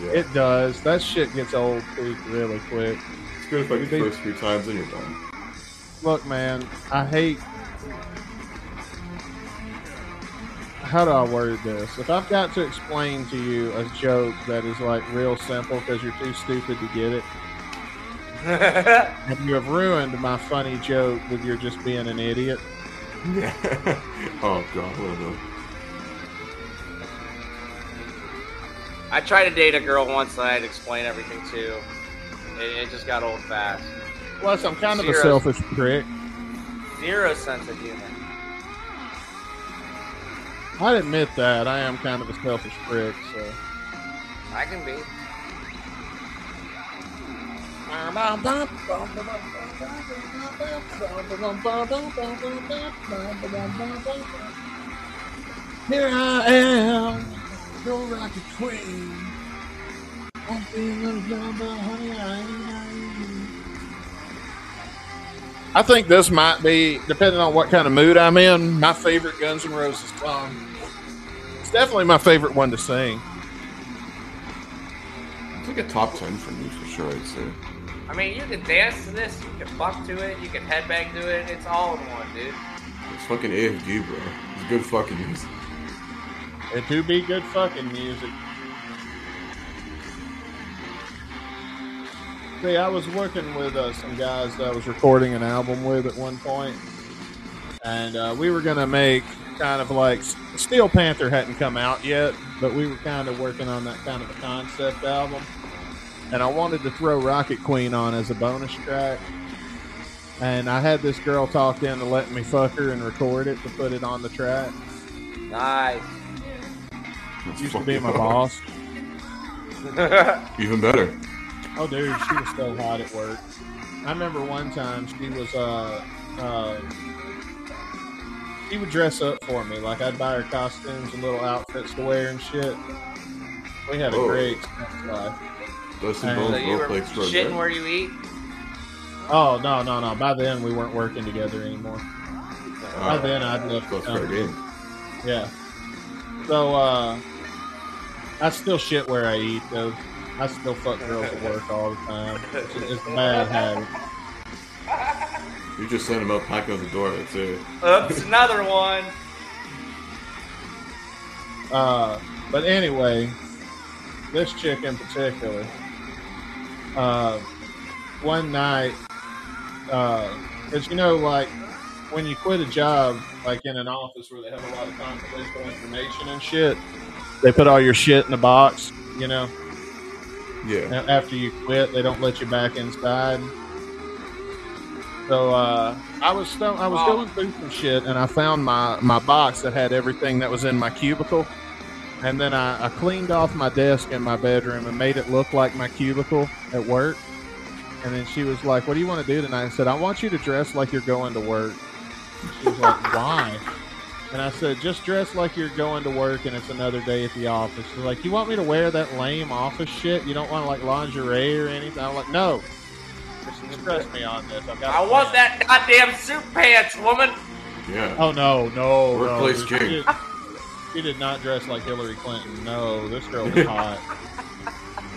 [SPEAKER 2] Yeah.
[SPEAKER 1] It does. That shit gets old too really quick.
[SPEAKER 2] it's good if like the first few times and you're done.
[SPEAKER 1] Look, man, I hate. How do I word this? If I've got to explain to you a joke that is like real simple because you're too stupid to get it, and you have ruined my funny joke with your just being an idiot.
[SPEAKER 2] oh god, what
[SPEAKER 5] I tried to date a girl once and I had to explain everything to. It, it just got old fast.
[SPEAKER 1] Plus, I'm kind of a selfish prick.
[SPEAKER 5] Zero sense of humor.
[SPEAKER 1] I'd admit that I am kind of a selfish prick. So.
[SPEAKER 5] I can be.
[SPEAKER 1] Here I am, your rocket queen. I'm feeling number, honey, I think this might be, depending on what kind of mood I'm in, my favorite Guns N' Roses song. It's definitely my favorite one to sing.
[SPEAKER 2] It's like a top ten for me for sure. I'd say.
[SPEAKER 5] I mean, you can dance to this, you can fuck to it, you can headbang to it. It's all in one, dude.
[SPEAKER 2] It's fucking AFG, bro. It's good fucking music.
[SPEAKER 1] It do be good fucking music. See, I was working with uh, some guys that I was recording an album with at one point, and uh, we were gonna make kind of like Steel Panther hadn't come out yet, but we were kind of working on that kind of a concept album, and I wanted to throw Rocket Queen on as a bonus track. And I had this girl talk into letting me fuck her and record it to put it on the track.
[SPEAKER 5] Nice.
[SPEAKER 2] That's
[SPEAKER 1] Used to be my boss.
[SPEAKER 2] Even better.
[SPEAKER 1] Oh, dude, she was so hot at work. I remember one time she was, uh, uh, she would dress up for me. Like I'd buy her costumes and little outfits to wear and shit. We had a
[SPEAKER 2] Oh.
[SPEAKER 1] great sex life.
[SPEAKER 2] Dustin
[SPEAKER 1] Hey.
[SPEAKER 2] Bones
[SPEAKER 5] So you
[SPEAKER 2] both
[SPEAKER 5] were
[SPEAKER 2] play extraordinary.
[SPEAKER 5] shitting where you eat?
[SPEAKER 1] Oh no, no, no! By then we weren't working together anymore. By
[SPEAKER 2] Alright.
[SPEAKER 1] then I'd left.
[SPEAKER 2] That's
[SPEAKER 1] the
[SPEAKER 2] fair game.
[SPEAKER 1] Yeah. So uh, I still shit where I eat though. I still fuck girls at work all the time. It's, it's a bad habit.
[SPEAKER 2] You just send him up, pack out the door. That's it.
[SPEAKER 5] Oops, another one.
[SPEAKER 1] Uh, but anyway, this chick in particular, uh, one night, because you know, like when you quit a job, like in an office where they have a lot of confidential information and shit, they put all your shit in a box. You know,
[SPEAKER 2] Yeah.
[SPEAKER 1] a- after you quit, they don't let you back inside. So uh, I was sto- I was
[SPEAKER 5] Wow.
[SPEAKER 1] going through some shit, and I found my my box that had everything that was in my cubicle. And then I, I cleaned off my desk in my bedroom and made it look like my cubicle at work. And then she was like, "What do you want to do tonight?" I said, "I want you to dress like you're going to work." She was like, "Why?" And I said, "Just dress like you're going to work, and it's another day at the office." She's like, "You want me to wear that lame office shit? You don't want like lingerie or anything?" I'm like, "No." Just trust me on this. I've got
[SPEAKER 5] I
[SPEAKER 1] a
[SPEAKER 5] want that goddamn suit pants, woman.
[SPEAKER 2] Yeah.
[SPEAKER 1] Oh no, no,
[SPEAKER 2] Workplace
[SPEAKER 1] no.
[SPEAKER 2] king.
[SPEAKER 1] She did, not dress like Hillary Clinton. No, this girl was hot.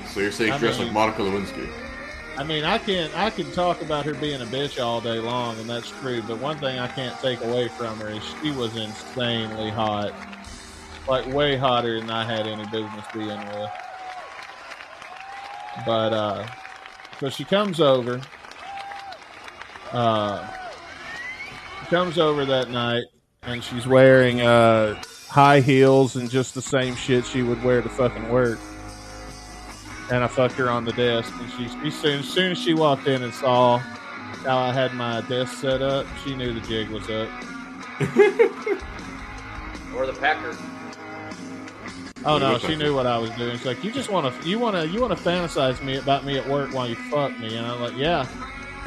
[SPEAKER 2] So you're saying
[SPEAKER 1] I
[SPEAKER 2] dressed
[SPEAKER 1] mean-
[SPEAKER 2] like Monica Lewinsky?
[SPEAKER 1] I mean, I can I can talk about her being a bitch all day long, and that's true. But one thing I can't take away from her is she was insanely hot, like way hotter than I had any business being with. But uh, so she comes over. Uh, comes over that night, and she's wearing uh high heels and just the same shit she would wear to fucking work and I fucked her on the desk. And she, she soon, as soon as she walked in and saw how I had my desk set up, she knew the jig was up.
[SPEAKER 5] Or the pecker.
[SPEAKER 1] Oh no, she knew what I was doing. She's like, "You just want to, you want to, you want to fantasize me about me at work while you fuck me?" And I'm like, "Yeah."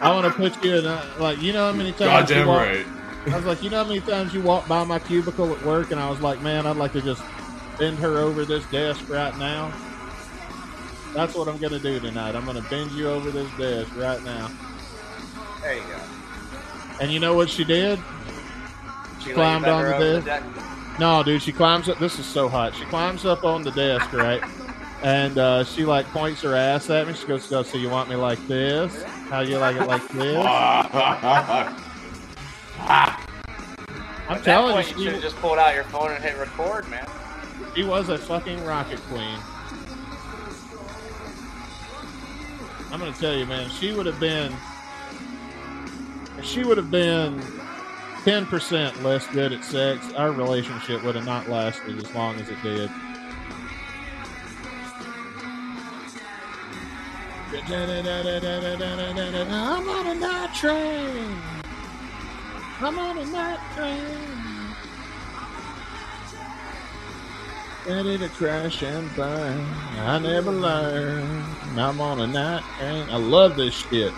[SPEAKER 1] I want to put you in, a, like, you know how many times you
[SPEAKER 2] Goddamn
[SPEAKER 1] walk,
[SPEAKER 2] right.
[SPEAKER 1] I was like, you know how many times you walk by my cubicle at work, and I was like, man, I'd like to just bend her over this desk right now. That's what I'm gonna do tonight. I'm gonna bend you over this desk right now.
[SPEAKER 5] There you go.
[SPEAKER 1] And you know what she did?
[SPEAKER 5] She let you
[SPEAKER 1] climbed
[SPEAKER 5] bend
[SPEAKER 1] on the
[SPEAKER 5] over
[SPEAKER 1] desk.
[SPEAKER 5] deck?
[SPEAKER 1] No, dude, she climbs up. This is so hot. She climbs up on the desk, right? And uh, she like points her ass at me. She goes, "So you want me like this? How you like it like this?" Ah. I'm
[SPEAKER 5] At that
[SPEAKER 1] telling
[SPEAKER 5] point, you
[SPEAKER 1] you,
[SPEAKER 5] should have just pulled out your phone and hit record, man.
[SPEAKER 1] she was a fucking rocket queen. I'm gonna tell you, man. She would have been. She would have been ten percent less good at sex, our relationship would have not lasted as long as it did. I'm on a night train. I'm on a night train. Ready to crash and burn. I never learn. I'm on a night train. I love this shit.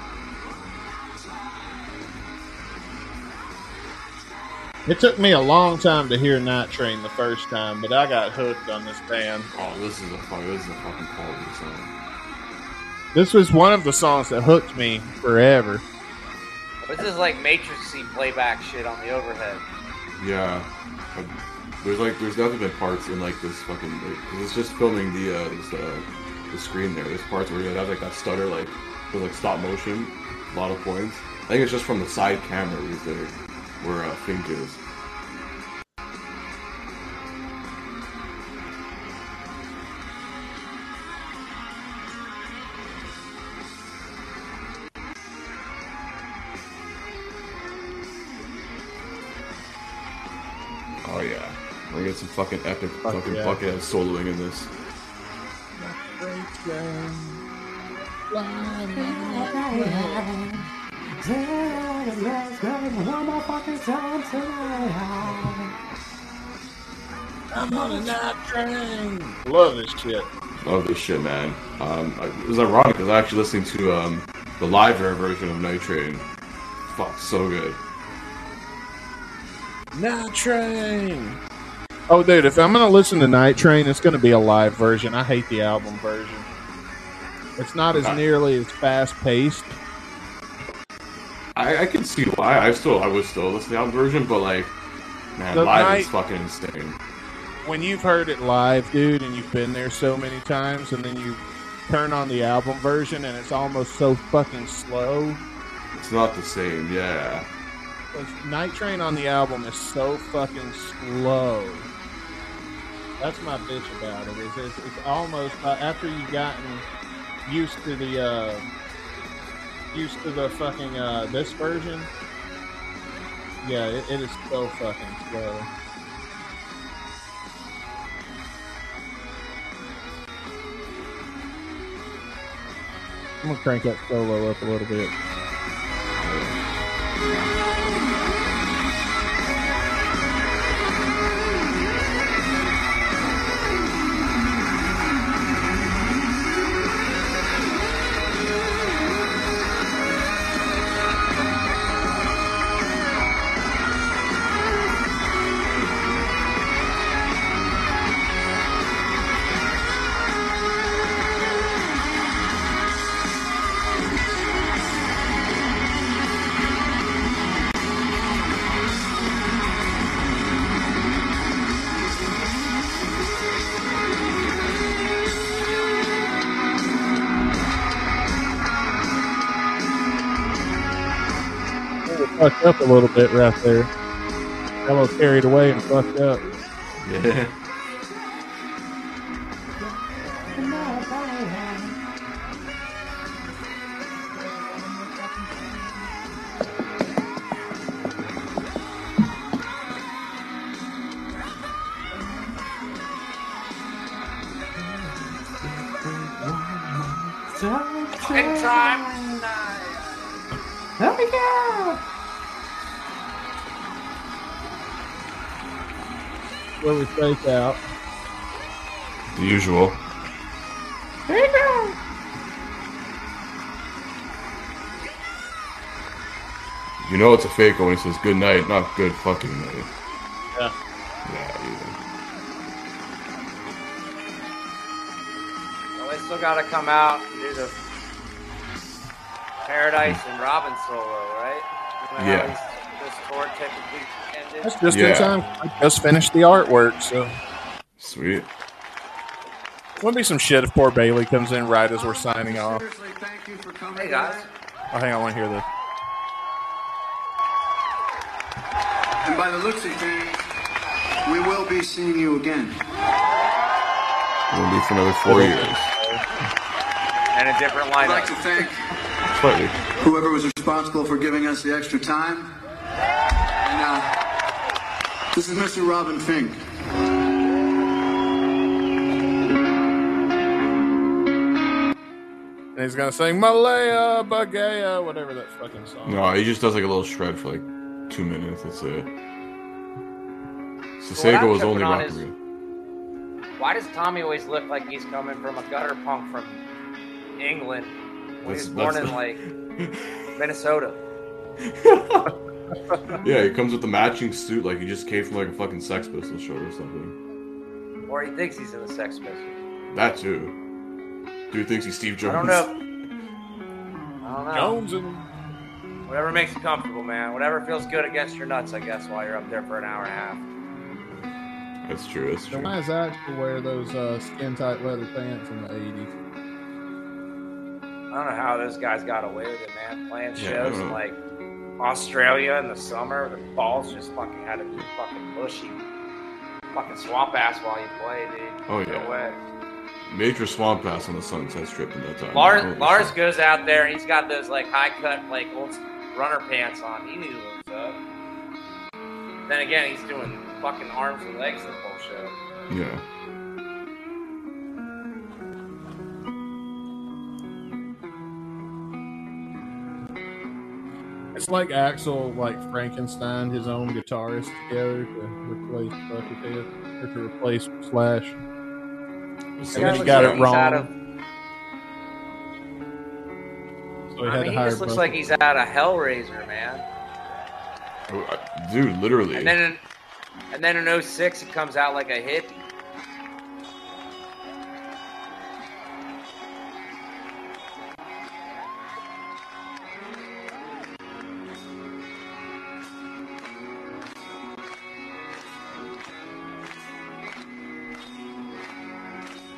[SPEAKER 1] It took me a long time to hear Night Train the first time, but I got hooked on this band.
[SPEAKER 2] oh, this is a fuck. This is a fucking quality song.
[SPEAKER 1] This was one of the songs that hooked me forever.
[SPEAKER 5] This is like Matrixy playback shit on the overhead.
[SPEAKER 2] Yeah. There's like there's definitely been parts in like this fucking like it's just filming the uh this uh the screen there. There's parts where it has like that stutter like with like stop motion, a lot of points. I think it's just from the side camera where there where uh, Finck is. Fucking epic
[SPEAKER 1] Fuck
[SPEAKER 2] fucking
[SPEAKER 1] yeah.
[SPEAKER 2] bucket soloing in this.
[SPEAKER 1] I'm on a night train. Love this shit.
[SPEAKER 2] Love this shit, man. Um, I- it was ironic because I was actually listening to um, the Live Era version of Night Train. Fuck, so good.
[SPEAKER 1] Night Train. Oh, dude, if I'm gonna listen to Night Train, it's gonna be a live version. I hate the album version. It's not as nearly as fast paced.
[SPEAKER 2] I, I can see why. I still, I would still listening to the album version, but like, man,
[SPEAKER 1] The
[SPEAKER 2] live
[SPEAKER 1] night-
[SPEAKER 2] is fucking insane.
[SPEAKER 1] When you've heard it live, dude, and you've been there so many times, and then you turn on the album version, and it's almost so fucking slow.
[SPEAKER 2] It's not the same, yeah.
[SPEAKER 1] Night Train on the album is so fucking slow. That's my bitch about it. Is it's, it's almost uh, after you've gotten used to the uh, used to the fucking uh, this version. Yeah, it, it is so fucking slow. I'm gonna crank that solo up a little bit. Up a little bit right there. Got a little carried away and fucked up.
[SPEAKER 2] Yeah. The usual. You know it's a fake when he says good night, not good fucking night.
[SPEAKER 1] Yeah.
[SPEAKER 2] Yeah, even.
[SPEAKER 5] Well, they still got to come out and do the Paradise and Robin solo, right? Isn't
[SPEAKER 2] Yeah.
[SPEAKER 5] This tour typically ended.
[SPEAKER 6] That's just
[SPEAKER 2] Yeah.
[SPEAKER 6] in time. I just finished the artwork, so
[SPEAKER 2] Sweet.
[SPEAKER 1] Wouldn't be some shit if poor Bailey comes in right as we're signing off.
[SPEAKER 4] Seriously, thank you for coming.
[SPEAKER 5] Hey guys.
[SPEAKER 4] tonight.
[SPEAKER 1] Oh, hang on, I want to hear this.
[SPEAKER 4] And by the looks of things, we will be seeing you again.
[SPEAKER 2] It'll be for another four years.
[SPEAKER 5] And a different lineup.
[SPEAKER 4] I'd like to thank
[SPEAKER 2] Slightly.
[SPEAKER 4] whoever was responsible for giving us the extra time. And uh, this is Mr. Robin Finck.
[SPEAKER 1] And he's gonna sing Malaya Bagaya, whatever that fucking song.
[SPEAKER 2] No, he just does like a little shred for like two minutes. That's it.
[SPEAKER 5] what
[SPEAKER 2] Sasego
[SPEAKER 5] I'm
[SPEAKER 2] was only
[SPEAKER 5] on
[SPEAKER 2] rock
[SPEAKER 5] is- Why does Tommy always look like he's coming from a gutter punk from England when
[SPEAKER 2] That's-
[SPEAKER 5] he's born in like Minnesota?
[SPEAKER 2] Yeah, he comes with a matching suit like he just came from like a fucking Sex Pistols show or something.
[SPEAKER 5] Or he thinks he's in the Sex Pistols.
[SPEAKER 2] That too. Dude thinks he's Steve
[SPEAKER 5] I
[SPEAKER 2] Jones.
[SPEAKER 5] don't know. I don't know.
[SPEAKER 1] Jones and
[SPEAKER 5] Whatever makes you comfortable, man. Whatever feels good against your nuts, I guess, while you're up there for an hour and a half.
[SPEAKER 2] That's true. That's
[SPEAKER 6] So
[SPEAKER 2] true.
[SPEAKER 6] why does Axl wear those uh, skin tight leather pants in the eighties?
[SPEAKER 5] I don't know how those guys got away with it, man. Playing
[SPEAKER 2] Yeah, I
[SPEAKER 5] shows
[SPEAKER 2] don't
[SPEAKER 5] in like Australia in the summer, the balls just fucking had to be fucking bushy. Fucking swamp ass while you play, dude.
[SPEAKER 2] Oh,
[SPEAKER 5] No
[SPEAKER 2] yeah.
[SPEAKER 5] way.
[SPEAKER 2] Major swamp pass on the Sunset Strip in that time.
[SPEAKER 5] Lars,
[SPEAKER 2] Holy
[SPEAKER 5] Lars
[SPEAKER 2] shit.
[SPEAKER 5] goes out there and he's got those like high cut like old runner pants on. He knew what's up. Then again, he's doing fucking arms and legs the whole show.
[SPEAKER 2] Yeah.
[SPEAKER 6] It's like Axl like Frankenstein his own guitarist together to replace uh, Buckethead or to replace Slash.
[SPEAKER 2] So
[SPEAKER 6] then he
[SPEAKER 5] looks
[SPEAKER 6] got it wrong.
[SPEAKER 5] out of-
[SPEAKER 6] So he
[SPEAKER 5] I mean,
[SPEAKER 6] to
[SPEAKER 5] he just looks
[SPEAKER 6] both
[SPEAKER 5] like he's out of Hellraiser, man.
[SPEAKER 2] Oh, uh, Dude, literally.
[SPEAKER 5] And then in, and then in 06, it comes out like a hippie.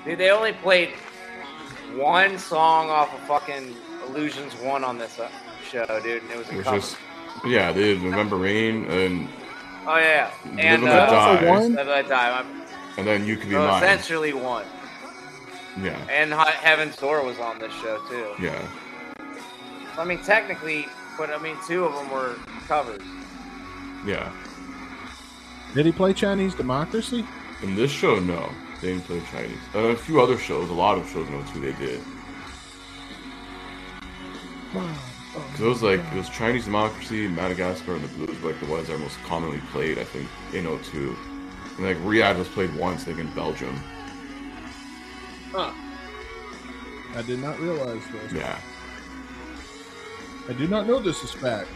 [SPEAKER 5] Dude, they only played one song off of fucking Illusions 1 on this uh, show, dude, and it was a
[SPEAKER 2] It was
[SPEAKER 5] cover.
[SPEAKER 2] just, yeah, they did November Rain and
[SPEAKER 5] Oh, yeah.
[SPEAKER 2] Live
[SPEAKER 5] And,
[SPEAKER 2] and
[SPEAKER 5] uh,
[SPEAKER 2] Die.
[SPEAKER 6] one?
[SPEAKER 5] Live and Let Die. I'm-
[SPEAKER 2] and then You Could Be
[SPEAKER 5] So
[SPEAKER 2] Mine.
[SPEAKER 5] essentially one.
[SPEAKER 2] Yeah,
[SPEAKER 5] And He- Heaven's Door was on this show too.
[SPEAKER 2] yeah.
[SPEAKER 5] So, I mean, technically, but I mean, two of them were covers.
[SPEAKER 2] Yeah.
[SPEAKER 6] Did he play Chinese Democracy?
[SPEAKER 2] In this show, no. They didn't play Chinese. Uh, a few other shows, a lot of shows in 02 they did. Because it was like, it was Chinese Democracy, Madagascar, and the Blues, like the ones that are most commonly played, I think, in 02. And like Riad was played once, like in Belgium. Huh.
[SPEAKER 6] I did not realize this.
[SPEAKER 2] Yeah.
[SPEAKER 6] I did not know this is fact.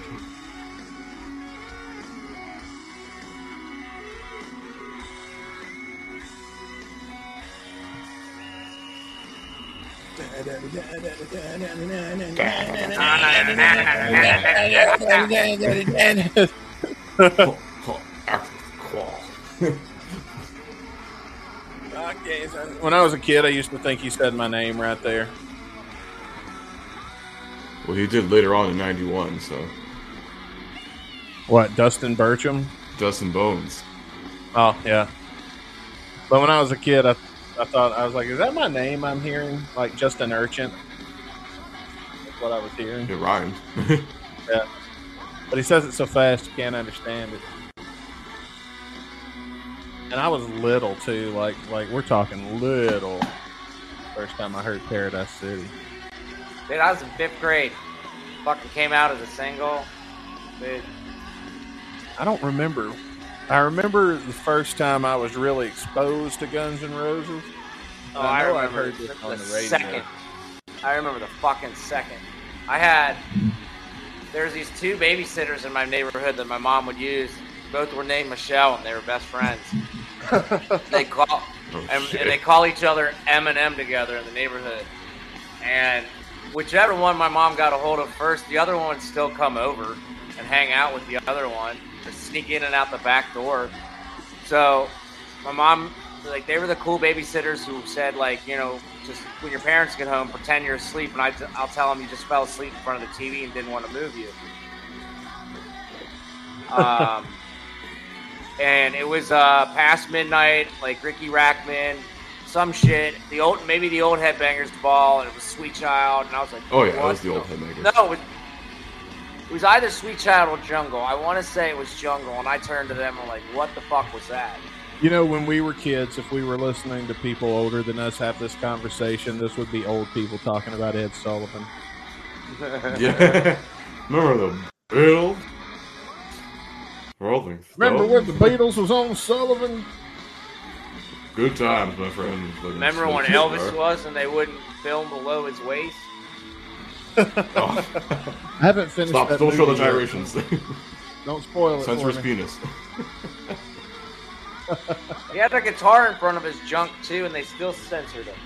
[SPEAKER 1] When I was a kid, I used to think he said my name right there.
[SPEAKER 2] Well, he did later on in 91, so.
[SPEAKER 1] What, Dustin Burcham?
[SPEAKER 2] Dustin Bones.
[SPEAKER 1] Oh, yeah. But when I was a kid, I, I thought, I was like, is that my name I'm hearing? Like just an urchin? That's what I was hearing.
[SPEAKER 2] It rhymes.
[SPEAKER 1] Yeah. But he says it so fast, you can't understand it. And I was little too, like like we're talking little. First time I heard Paradise City.
[SPEAKER 5] Dude, I was in fifth grade. Fucking came out as a single. Dude,
[SPEAKER 1] I don't remember. I remember the first time I was really exposed to Guns N' Roses.
[SPEAKER 5] oh,
[SPEAKER 1] I
[SPEAKER 5] I,
[SPEAKER 1] know I've
[SPEAKER 5] remember
[SPEAKER 1] heard this
[SPEAKER 5] the,
[SPEAKER 1] on
[SPEAKER 5] the
[SPEAKER 1] the radio.
[SPEAKER 5] second. I remember the fucking second. I had there's these two babysitters in my neighborhood that my mom would use. Both were named Michelle, and they were best friends. they call
[SPEAKER 2] Oh,
[SPEAKER 5] and, and they call each other M and M together in the neighborhood. And whichever one my mom got a hold of first, the other one would still come over and hang out with the other one or sneak in and out the back door. So my mom, like, they were the cool babysitters who said, like, you know, just when your parents get home, pretend you're asleep, and I, I'll tell them you just fell asleep in front of the TV and didn't want to move you. Um, and it was uh, past midnight, like Riki Rachtman, some shit. The old, maybe the old Headbangers Ball, and it was Sweet Child, and I was like,
[SPEAKER 2] Oh yeah, that was the old headbangers.
[SPEAKER 5] No, it was, it was either Sweet Child or Jungle. I want to say it was Jungle, and I turned to them and like, what the fuck was that?
[SPEAKER 1] You know, when we were kids, if we were listening to people older than us have this conversation, this would be old people talking about Ed Sullivan.
[SPEAKER 2] Yeah. Remember the Beatles? Rolling
[SPEAKER 1] Remember when the Beatles was on Sullivan?
[SPEAKER 2] Good times, my friend.
[SPEAKER 5] Remember when Elvis was and they wouldn't film below his waist?
[SPEAKER 2] Oh.
[SPEAKER 1] I haven't finished
[SPEAKER 2] Stop!
[SPEAKER 1] that
[SPEAKER 2] Don't show the gyrations.
[SPEAKER 1] Don't spoil it
[SPEAKER 2] Censor his penis.
[SPEAKER 5] He had a guitar in front of his junk too, and they still censored him.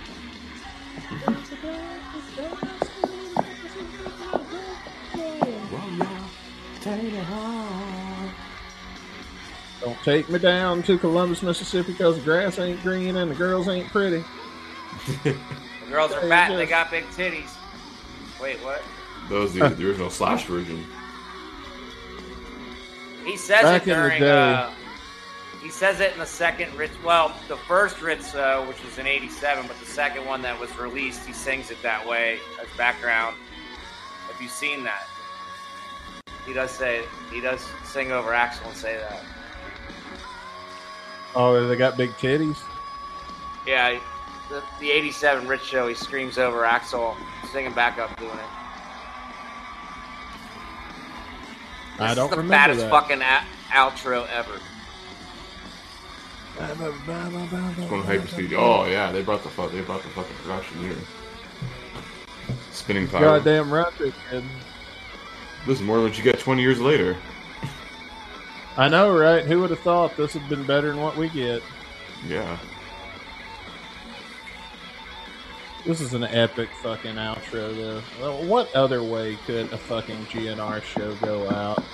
[SPEAKER 1] Don't take me down to Columbus, Mississippi, because the grass ain't green and the girls ain't pretty.
[SPEAKER 5] The girls are fat and they got big titties. Wait, what?
[SPEAKER 2] That was the, the original Slash version.
[SPEAKER 5] He says
[SPEAKER 1] Back
[SPEAKER 5] it
[SPEAKER 1] in the
[SPEAKER 5] during.
[SPEAKER 1] day.
[SPEAKER 5] Uh, he says it in the second Ritz. Well, the first Ritz, uh, which was in '87, but the second one that was released, he sings it that way as background. Have you seen that? He does say he does sing over Axl and say that.
[SPEAKER 1] Oh, they got big titties?
[SPEAKER 5] Yeah, the, the '87 Ritz show, he screams over Axl, singing back up, doing it.
[SPEAKER 1] I don't
[SPEAKER 5] is the
[SPEAKER 1] remember
[SPEAKER 5] fattest
[SPEAKER 1] that.
[SPEAKER 5] fucking a- outro ever.
[SPEAKER 2] Going hyperspeed. Oh yeah, they brought the fuck. They brought the fucking production here. Spinning power.
[SPEAKER 1] Goddamn right they did.
[SPEAKER 2] This is more than what you get 20 years later.
[SPEAKER 1] I know, right? Who would have thought this had been better than what we get?
[SPEAKER 2] Yeah.
[SPEAKER 1] This is an epic fucking outro, though. What other way could a fucking GNR show go out?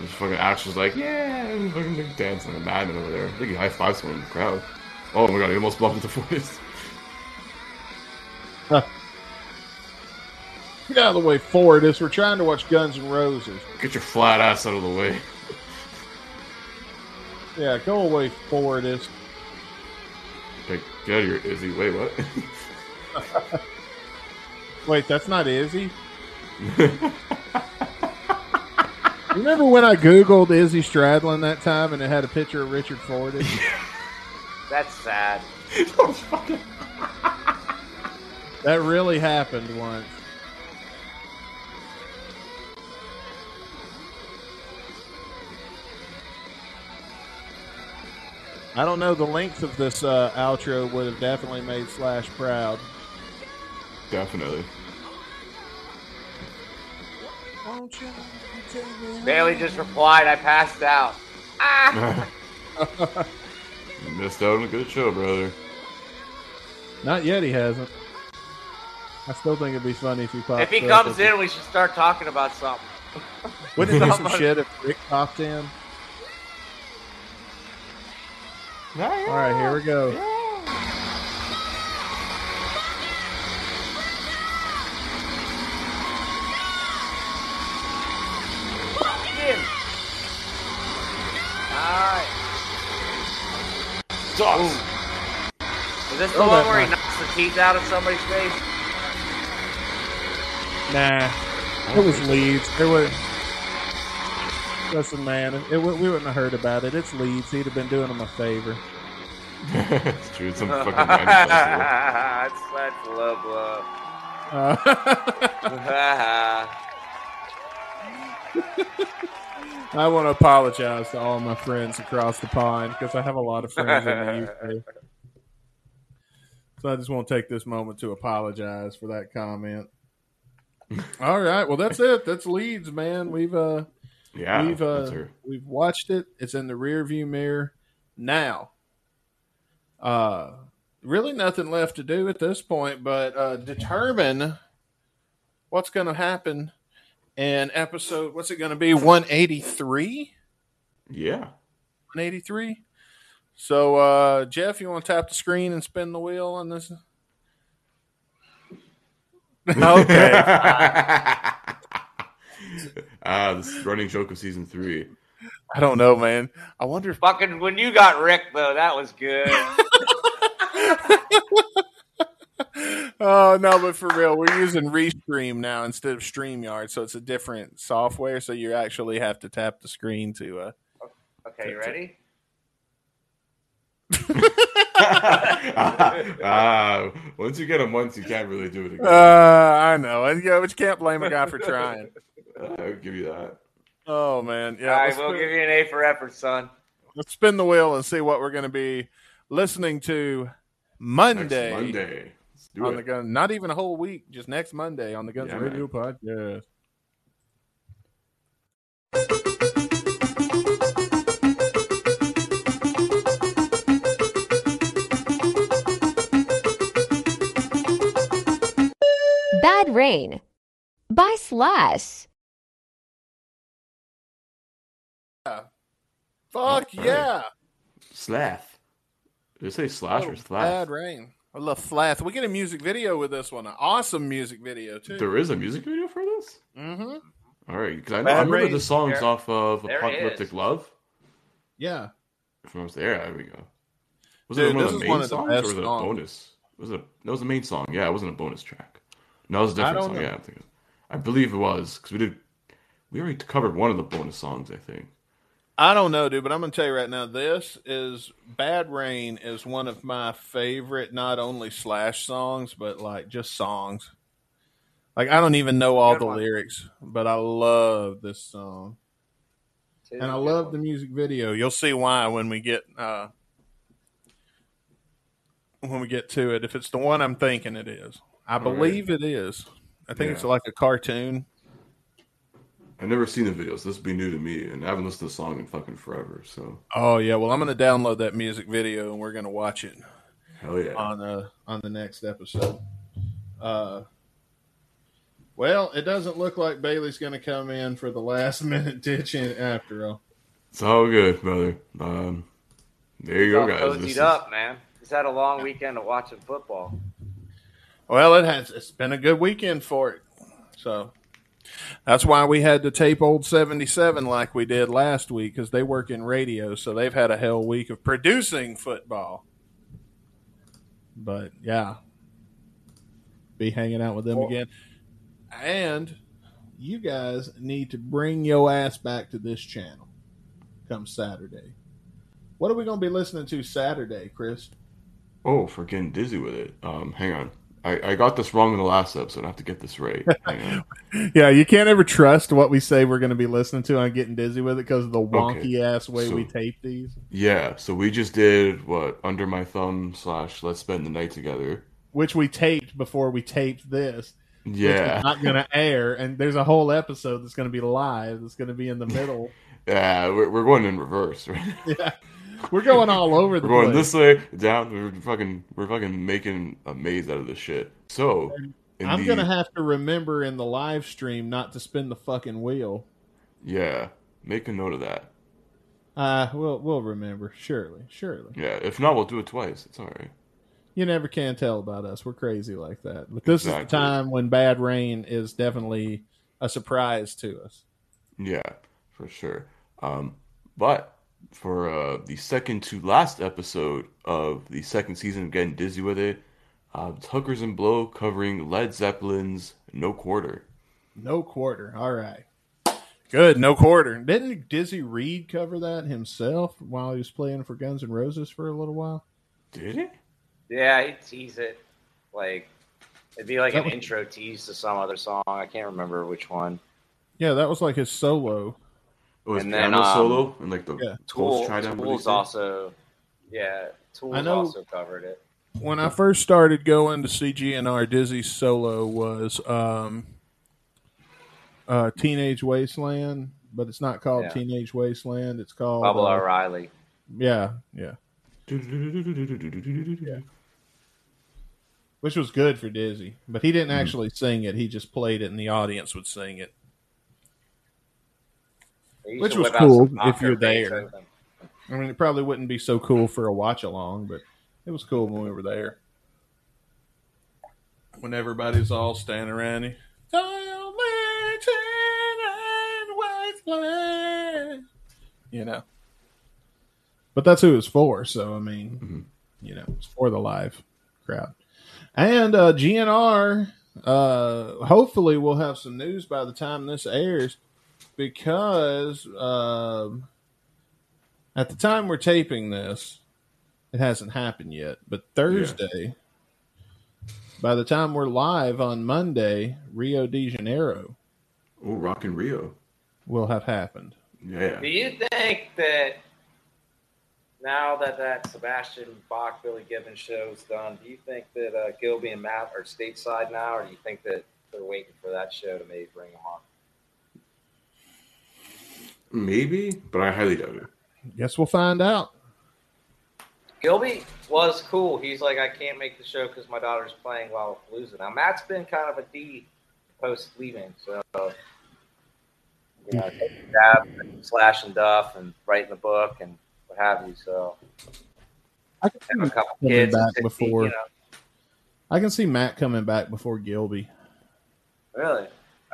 [SPEAKER 2] This fucking Axl's like, yeah, and fucking like dancing like a madman over there. I think he high fives someone in the crowd. Oh my god, he almost bumped into Fortus.
[SPEAKER 1] Get out of the way, Fortus. We're trying to watch Guns N' Roses.
[SPEAKER 2] Get your flat ass out of the way.
[SPEAKER 1] Yeah, go away, Fortus.
[SPEAKER 2] Like, get out of here, Izzy. Wait, what?
[SPEAKER 1] Wait, that's not Izzy. Remember when I googled Izzy Stradlin that time and it had a picture of Richard Fortus?
[SPEAKER 5] That's sad.
[SPEAKER 1] that really happened once. I don't know. The length of this uh, outro would have definitely made Slash proud.
[SPEAKER 2] Definitely.
[SPEAKER 5] Bailey just replied, "I passed out."
[SPEAKER 2] You missed out on a good show, brother.
[SPEAKER 1] Not yet. He hasn't. I still think it'd be funny if he popped.
[SPEAKER 5] If he comes in, we should start talking about something.
[SPEAKER 1] wouldn't it be some shit if Rick popped in? All right, here we go.
[SPEAKER 5] Jim. All right.
[SPEAKER 2] Sucks.
[SPEAKER 5] Is this the
[SPEAKER 1] Oh,
[SPEAKER 5] one where he knocks the teeth out of somebody's face?
[SPEAKER 1] Nah, it was Leeds. It was. Listen, man, it, we wouldn't have heard about it. It's Leeds. He'd have been doing him a favor.
[SPEAKER 2] it's true. It's some fucking random festival.
[SPEAKER 5] that's that's low blow.
[SPEAKER 1] Uh, I want to apologize to all my friends across the pond because I have a lot of friends in the UK. So I just want to take this moment to apologize for that comment. All right. Well, that's it. That's Leeds, man. We've uh
[SPEAKER 2] Yeah,
[SPEAKER 1] we've uh
[SPEAKER 2] her.
[SPEAKER 1] we've watched it. It's in the rear view mirror now. Uh really nothing left to do at this point but uh determine what's going to happen in episode what's it going to be 183
[SPEAKER 2] Yeah.
[SPEAKER 1] 183 so uh jeff you want to tap the screen and spin the wheel on this okay
[SPEAKER 2] Ah, this running joke of season three.
[SPEAKER 1] i don't know man i wonder if
[SPEAKER 5] Fucking when you got Rick though, that was good.
[SPEAKER 1] oh no, but for real, we're using Restream now instead of Streamyard, so it's a different software. So you actually have to tap the screen to. Uh,
[SPEAKER 5] Okay, you ready?
[SPEAKER 2] Ah, once you get them once, you can't really do it
[SPEAKER 1] uh
[SPEAKER 2] again.
[SPEAKER 1] I know, and, yeah, but you can't blame a guy for trying.
[SPEAKER 2] I'll give you that.
[SPEAKER 1] Oh man, yeah.
[SPEAKER 5] I will
[SPEAKER 1] spin,
[SPEAKER 5] give you an A for effort, son.
[SPEAKER 1] let's spin the wheel and see what we're going to be listening to
[SPEAKER 2] Next
[SPEAKER 1] Monday,
[SPEAKER 2] Monday. Do
[SPEAKER 1] on
[SPEAKER 2] it.
[SPEAKER 1] the gun. Not even a whole week, just next Monday on the Guns
[SPEAKER 2] Yeah,
[SPEAKER 1] Radio podcast.
[SPEAKER 7] Bad Rain by Slash.
[SPEAKER 1] Fuck
[SPEAKER 2] Alright.
[SPEAKER 1] yeah!
[SPEAKER 2] Slath. Did they say slash or
[SPEAKER 1] Oh,
[SPEAKER 2] slath?
[SPEAKER 1] Bad rain. I love Flath. We get a music video with this one. An awesome music video too.
[SPEAKER 2] There is a music video for this?
[SPEAKER 1] Mm-hmm.
[SPEAKER 2] All right, because I, know- I remember
[SPEAKER 5] Rain,
[SPEAKER 2] the songs
[SPEAKER 5] there-
[SPEAKER 2] off of Apocalyptic. Love.
[SPEAKER 1] Yeah.
[SPEAKER 2] If I was there, there we go. Was
[SPEAKER 1] Dude,
[SPEAKER 2] it one of
[SPEAKER 1] is
[SPEAKER 2] the
[SPEAKER 1] one
[SPEAKER 2] main
[SPEAKER 1] of the
[SPEAKER 2] songs or was it a bonus? Was it? That was the main song. Yeah, it wasn't a bonus track. No, it was a
[SPEAKER 1] I
[SPEAKER 2] different
[SPEAKER 1] don't
[SPEAKER 2] song.
[SPEAKER 1] know.
[SPEAKER 2] Yeah, I'm thinking. I believe it was because we did. We already covered one of the bonus songs. I think.
[SPEAKER 1] I don't know, dude, but I'm gonna tell you right now. This is Bad Rain is one of my favorite, not only Slash songs, but like just songs. Like I don't even know all the
[SPEAKER 5] one.
[SPEAKER 1] lyrics, but I love this song, and I love the music video. You'll see why when we get uh when we get to it. If it's the one I'm thinking it is, I
[SPEAKER 2] right.
[SPEAKER 1] believe it is. I think it's like a cartoon.
[SPEAKER 2] I've never seen the videos. this would be new to me, and I haven't listened to the song in fucking forever. So
[SPEAKER 1] Oh yeah, well I'm gonna download that music video and we're gonna watch it.
[SPEAKER 2] hell yeah.
[SPEAKER 1] on uh on the next episode. Uh well, it doesn't look like Bailey's going to come in for the last minute ditch in after all.
[SPEAKER 2] It's all good, brother. Um, there you
[SPEAKER 5] He's
[SPEAKER 2] go, guys.
[SPEAKER 5] cozied
[SPEAKER 2] This is-
[SPEAKER 5] up, man. He's had a long weekend of watching football.
[SPEAKER 1] Well, it has. It's been a good weekend for it. So that's why we had to tape old seventy seven like we did last week because they work in radio, so they've had a hell week of producing football. But yeah, be hanging out with them
[SPEAKER 5] Well-
[SPEAKER 1] again, and you guys need to bring your ass back to this channel come Saturday. What are we going to be listening to Saturday, Chris?
[SPEAKER 2] Oh, for getting dizzy with it. Um, hang on. I, I got this wrong in the last episode. I have to get this right.
[SPEAKER 1] Yeah, you can't ever trust what we say we're going to be listening to I'm getting dizzy with it because of the wonky
[SPEAKER 2] Okay,
[SPEAKER 1] ass way we tape these.
[SPEAKER 2] Yeah, so we just did what under my thumb slash let's spend the night together.
[SPEAKER 1] which we taped before we taped this.
[SPEAKER 2] Yeah,
[SPEAKER 1] not going to air, and there's a whole episode that's going to be live. That's going to be in the middle.
[SPEAKER 2] yeah, we're, we're going in reverse. Right?
[SPEAKER 1] yeah, we're going all over the
[SPEAKER 2] We're going
[SPEAKER 1] place.
[SPEAKER 2] this way down. We're fucking we're fucking making a maze out of this shit. So
[SPEAKER 1] I'm
[SPEAKER 2] the-
[SPEAKER 1] going to have to remember in the live stream not to spin the fucking wheel.
[SPEAKER 2] yeah make a note of that.
[SPEAKER 1] Uh, we'll we'll remember surely, surely.
[SPEAKER 2] Yeah, if not, we'll do it twice. It's all right.
[SPEAKER 1] You never can tell about us. We're crazy like that. But this is
[SPEAKER 2] Exactly.
[SPEAKER 1] the time when bad rain is definitely a surprise to us.
[SPEAKER 2] Yeah, for sure. Um, but for uh, the second to last episode of the second season of Getting Dizzy with It, uh, it's Hookers and Blow covering Led Zeppelin's No Quarter.
[SPEAKER 1] No quarter. All right. Good. No quarter. Didn't Dizzy Reed cover that himself while he was playing for Guns N' Roses for a little while?
[SPEAKER 2] Did it?
[SPEAKER 5] Yeah, he'd tease it. Like, it'd be like
[SPEAKER 1] That
[SPEAKER 5] an
[SPEAKER 1] was-
[SPEAKER 5] intro tease to some other song. I can't remember which one.
[SPEAKER 1] Yeah, that was like his solo.
[SPEAKER 2] It was
[SPEAKER 5] And then,
[SPEAKER 2] piano
[SPEAKER 5] um,
[SPEAKER 2] solo and like the
[SPEAKER 1] yeah.
[SPEAKER 5] Tool,
[SPEAKER 2] Ghost do you
[SPEAKER 5] Tools
[SPEAKER 2] say?
[SPEAKER 5] also, yeah, Tools
[SPEAKER 1] I know-
[SPEAKER 5] also covered it.
[SPEAKER 1] When I first started going to CGNR, Dizzy's solo was um, uh, Teenage Wasteland, but it's not called
[SPEAKER 5] Yeah.
[SPEAKER 1] Teenage Wasteland. It's called
[SPEAKER 5] Baba
[SPEAKER 1] uh,
[SPEAKER 5] O'Riley.
[SPEAKER 1] Yeah, yeah. Which was good for Dizzy, but he didn't actually sing it. He just played it, and the audience would sing it.
[SPEAKER 5] They used
[SPEAKER 1] Which was cool if you're there. I mean, it probably wouldn't be so cool for a watch along, but it was cool when we were there. When everybody's all standing around. and, Wasteland," You know. But that's who it's for. So, I mean, you know, it's for the live crowd. And uh, GNR, uh, hopefully, we'll have some news by the time this airs because um, at the time we're taping this, it hasn't happened yet. But Thursday, by the time we're live on Monday, Rio de Janeiro
[SPEAKER 2] Oh, Rock in Rio.
[SPEAKER 1] will have happened.
[SPEAKER 2] Yeah.
[SPEAKER 5] Do you think that now that that Sebastian Bach Billy Gibbons show's done, do you think that uh, Gilby and Matt are stateside now, or do you think that they're waiting for that show to maybe bring them on?
[SPEAKER 2] Maybe, but I highly doubt it.
[SPEAKER 1] Guess we'll find out.
[SPEAKER 5] Gilby was cool. He's like, I can't make the show because my daughter's playing while losing. Now Matt's been kind of a D post leaving, so you know, taking dab, and slashing duff, and writing the book and what have you. So
[SPEAKER 1] I can
[SPEAKER 5] have a couple
[SPEAKER 1] coming
[SPEAKER 5] kids
[SPEAKER 1] back
[SPEAKER 5] 60,
[SPEAKER 1] before.
[SPEAKER 5] You know,
[SPEAKER 1] I can see Matt coming back before Gilby.
[SPEAKER 5] really,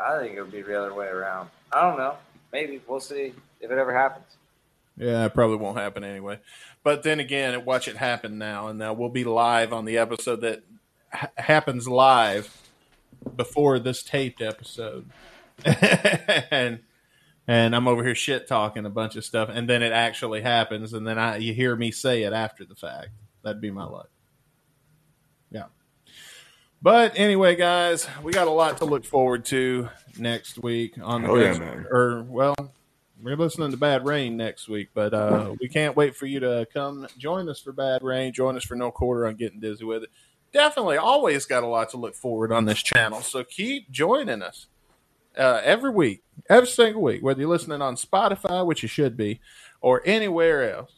[SPEAKER 5] I think it would be the other way around. I don't know. Maybe we'll see if it ever happens.
[SPEAKER 1] Yeah, it probably won't happen anyway. But then again, watch it happen now, and now we'll be live on the episode that ha- happens live before this taped episode, and and I'm over here shit talking a bunch of stuff, and then it actually happens, and then I you hear me say it after the fact. That'd be my luck. But anyway, guys, we got a lot to look forward to next week on the
[SPEAKER 2] Oh, yeah,
[SPEAKER 1] or well, we're listening to Bad Rain next week, but uh, we can't wait for you to come join us for Bad Rain. Join us for No Quarter on Getting Dizzy with It. Definitely, always got a lot to look forward on this channel. So keep joining us uh, every week, every single week, whether you're listening on Spotify, which you should be, or anywhere else.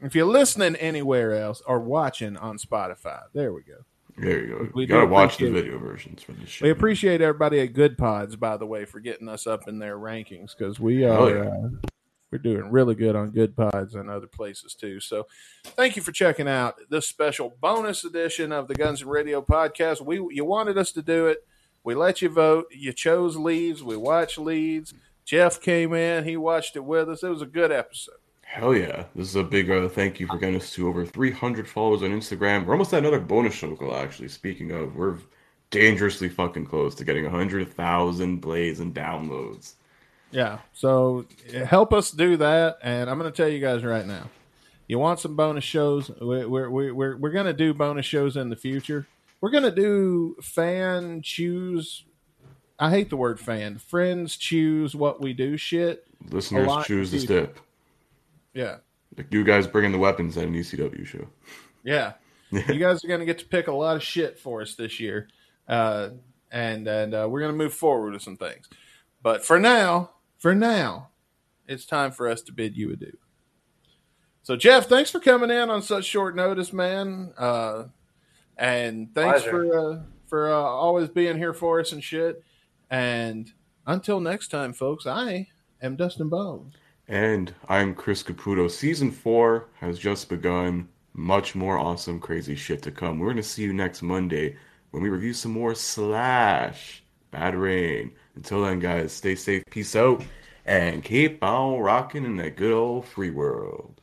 [SPEAKER 1] If you're listening anywhere else or watching on Spotify, there we go.
[SPEAKER 2] There you go.
[SPEAKER 1] We
[SPEAKER 2] you gotta watch the video versions for this shit.
[SPEAKER 1] We appreciate everybody at Goodpods, by the way, for getting us up in their rankings because we
[SPEAKER 2] Oh,
[SPEAKER 1] are
[SPEAKER 2] yeah.
[SPEAKER 1] uh, we're doing really good on Goodpods and other places too. So, thank you for checking out this special bonus edition of the Guns and Radio podcast. We you wanted us to do it. We let you vote. You chose Leeds. We watched Leeds. Jeff came in. He watched it with us. It was a good episode.
[SPEAKER 2] Hell yeah. This is a big uh, thank you for getting us to over 300 followers on Instagram. We're almost at another bonus show goal, actually. Speaking of, we're dangerously fucking close to getting 100,000 plays and downloads.
[SPEAKER 1] Yeah. So help us do that. And I'm going to tell you guys right now. You want some bonus shows? We're we're we're, we're going to do bonus shows in the future. We're going to do fan choose. I hate the word fan. Friends choose what we do. Shit.
[SPEAKER 2] Listeners choose the step.
[SPEAKER 1] Yeah.
[SPEAKER 2] Like you guys bringing the weapons at an ECW show.
[SPEAKER 1] Yeah. you guys are going to get to pick a lot of shit for us this year, uh, and and uh, we're going to move forward with some things. But for now, for now, it's time for us to bid you adieu. So Jeff, thanks for coming in on such short notice, man. Uh, and thanks
[SPEAKER 5] Pleasure.
[SPEAKER 1] for uh, for uh, always being here for us and shit. And until next time, folks, I am Dustin Bone.
[SPEAKER 2] And I'm Chris Caputo. Season 4 has just begun. Much more awesome, crazy shit to come. We're going to see you next Monday when we review some more Slash Bad Rain. Until then, guys, stay safe, peace out, and keep on rocking in that good old free world.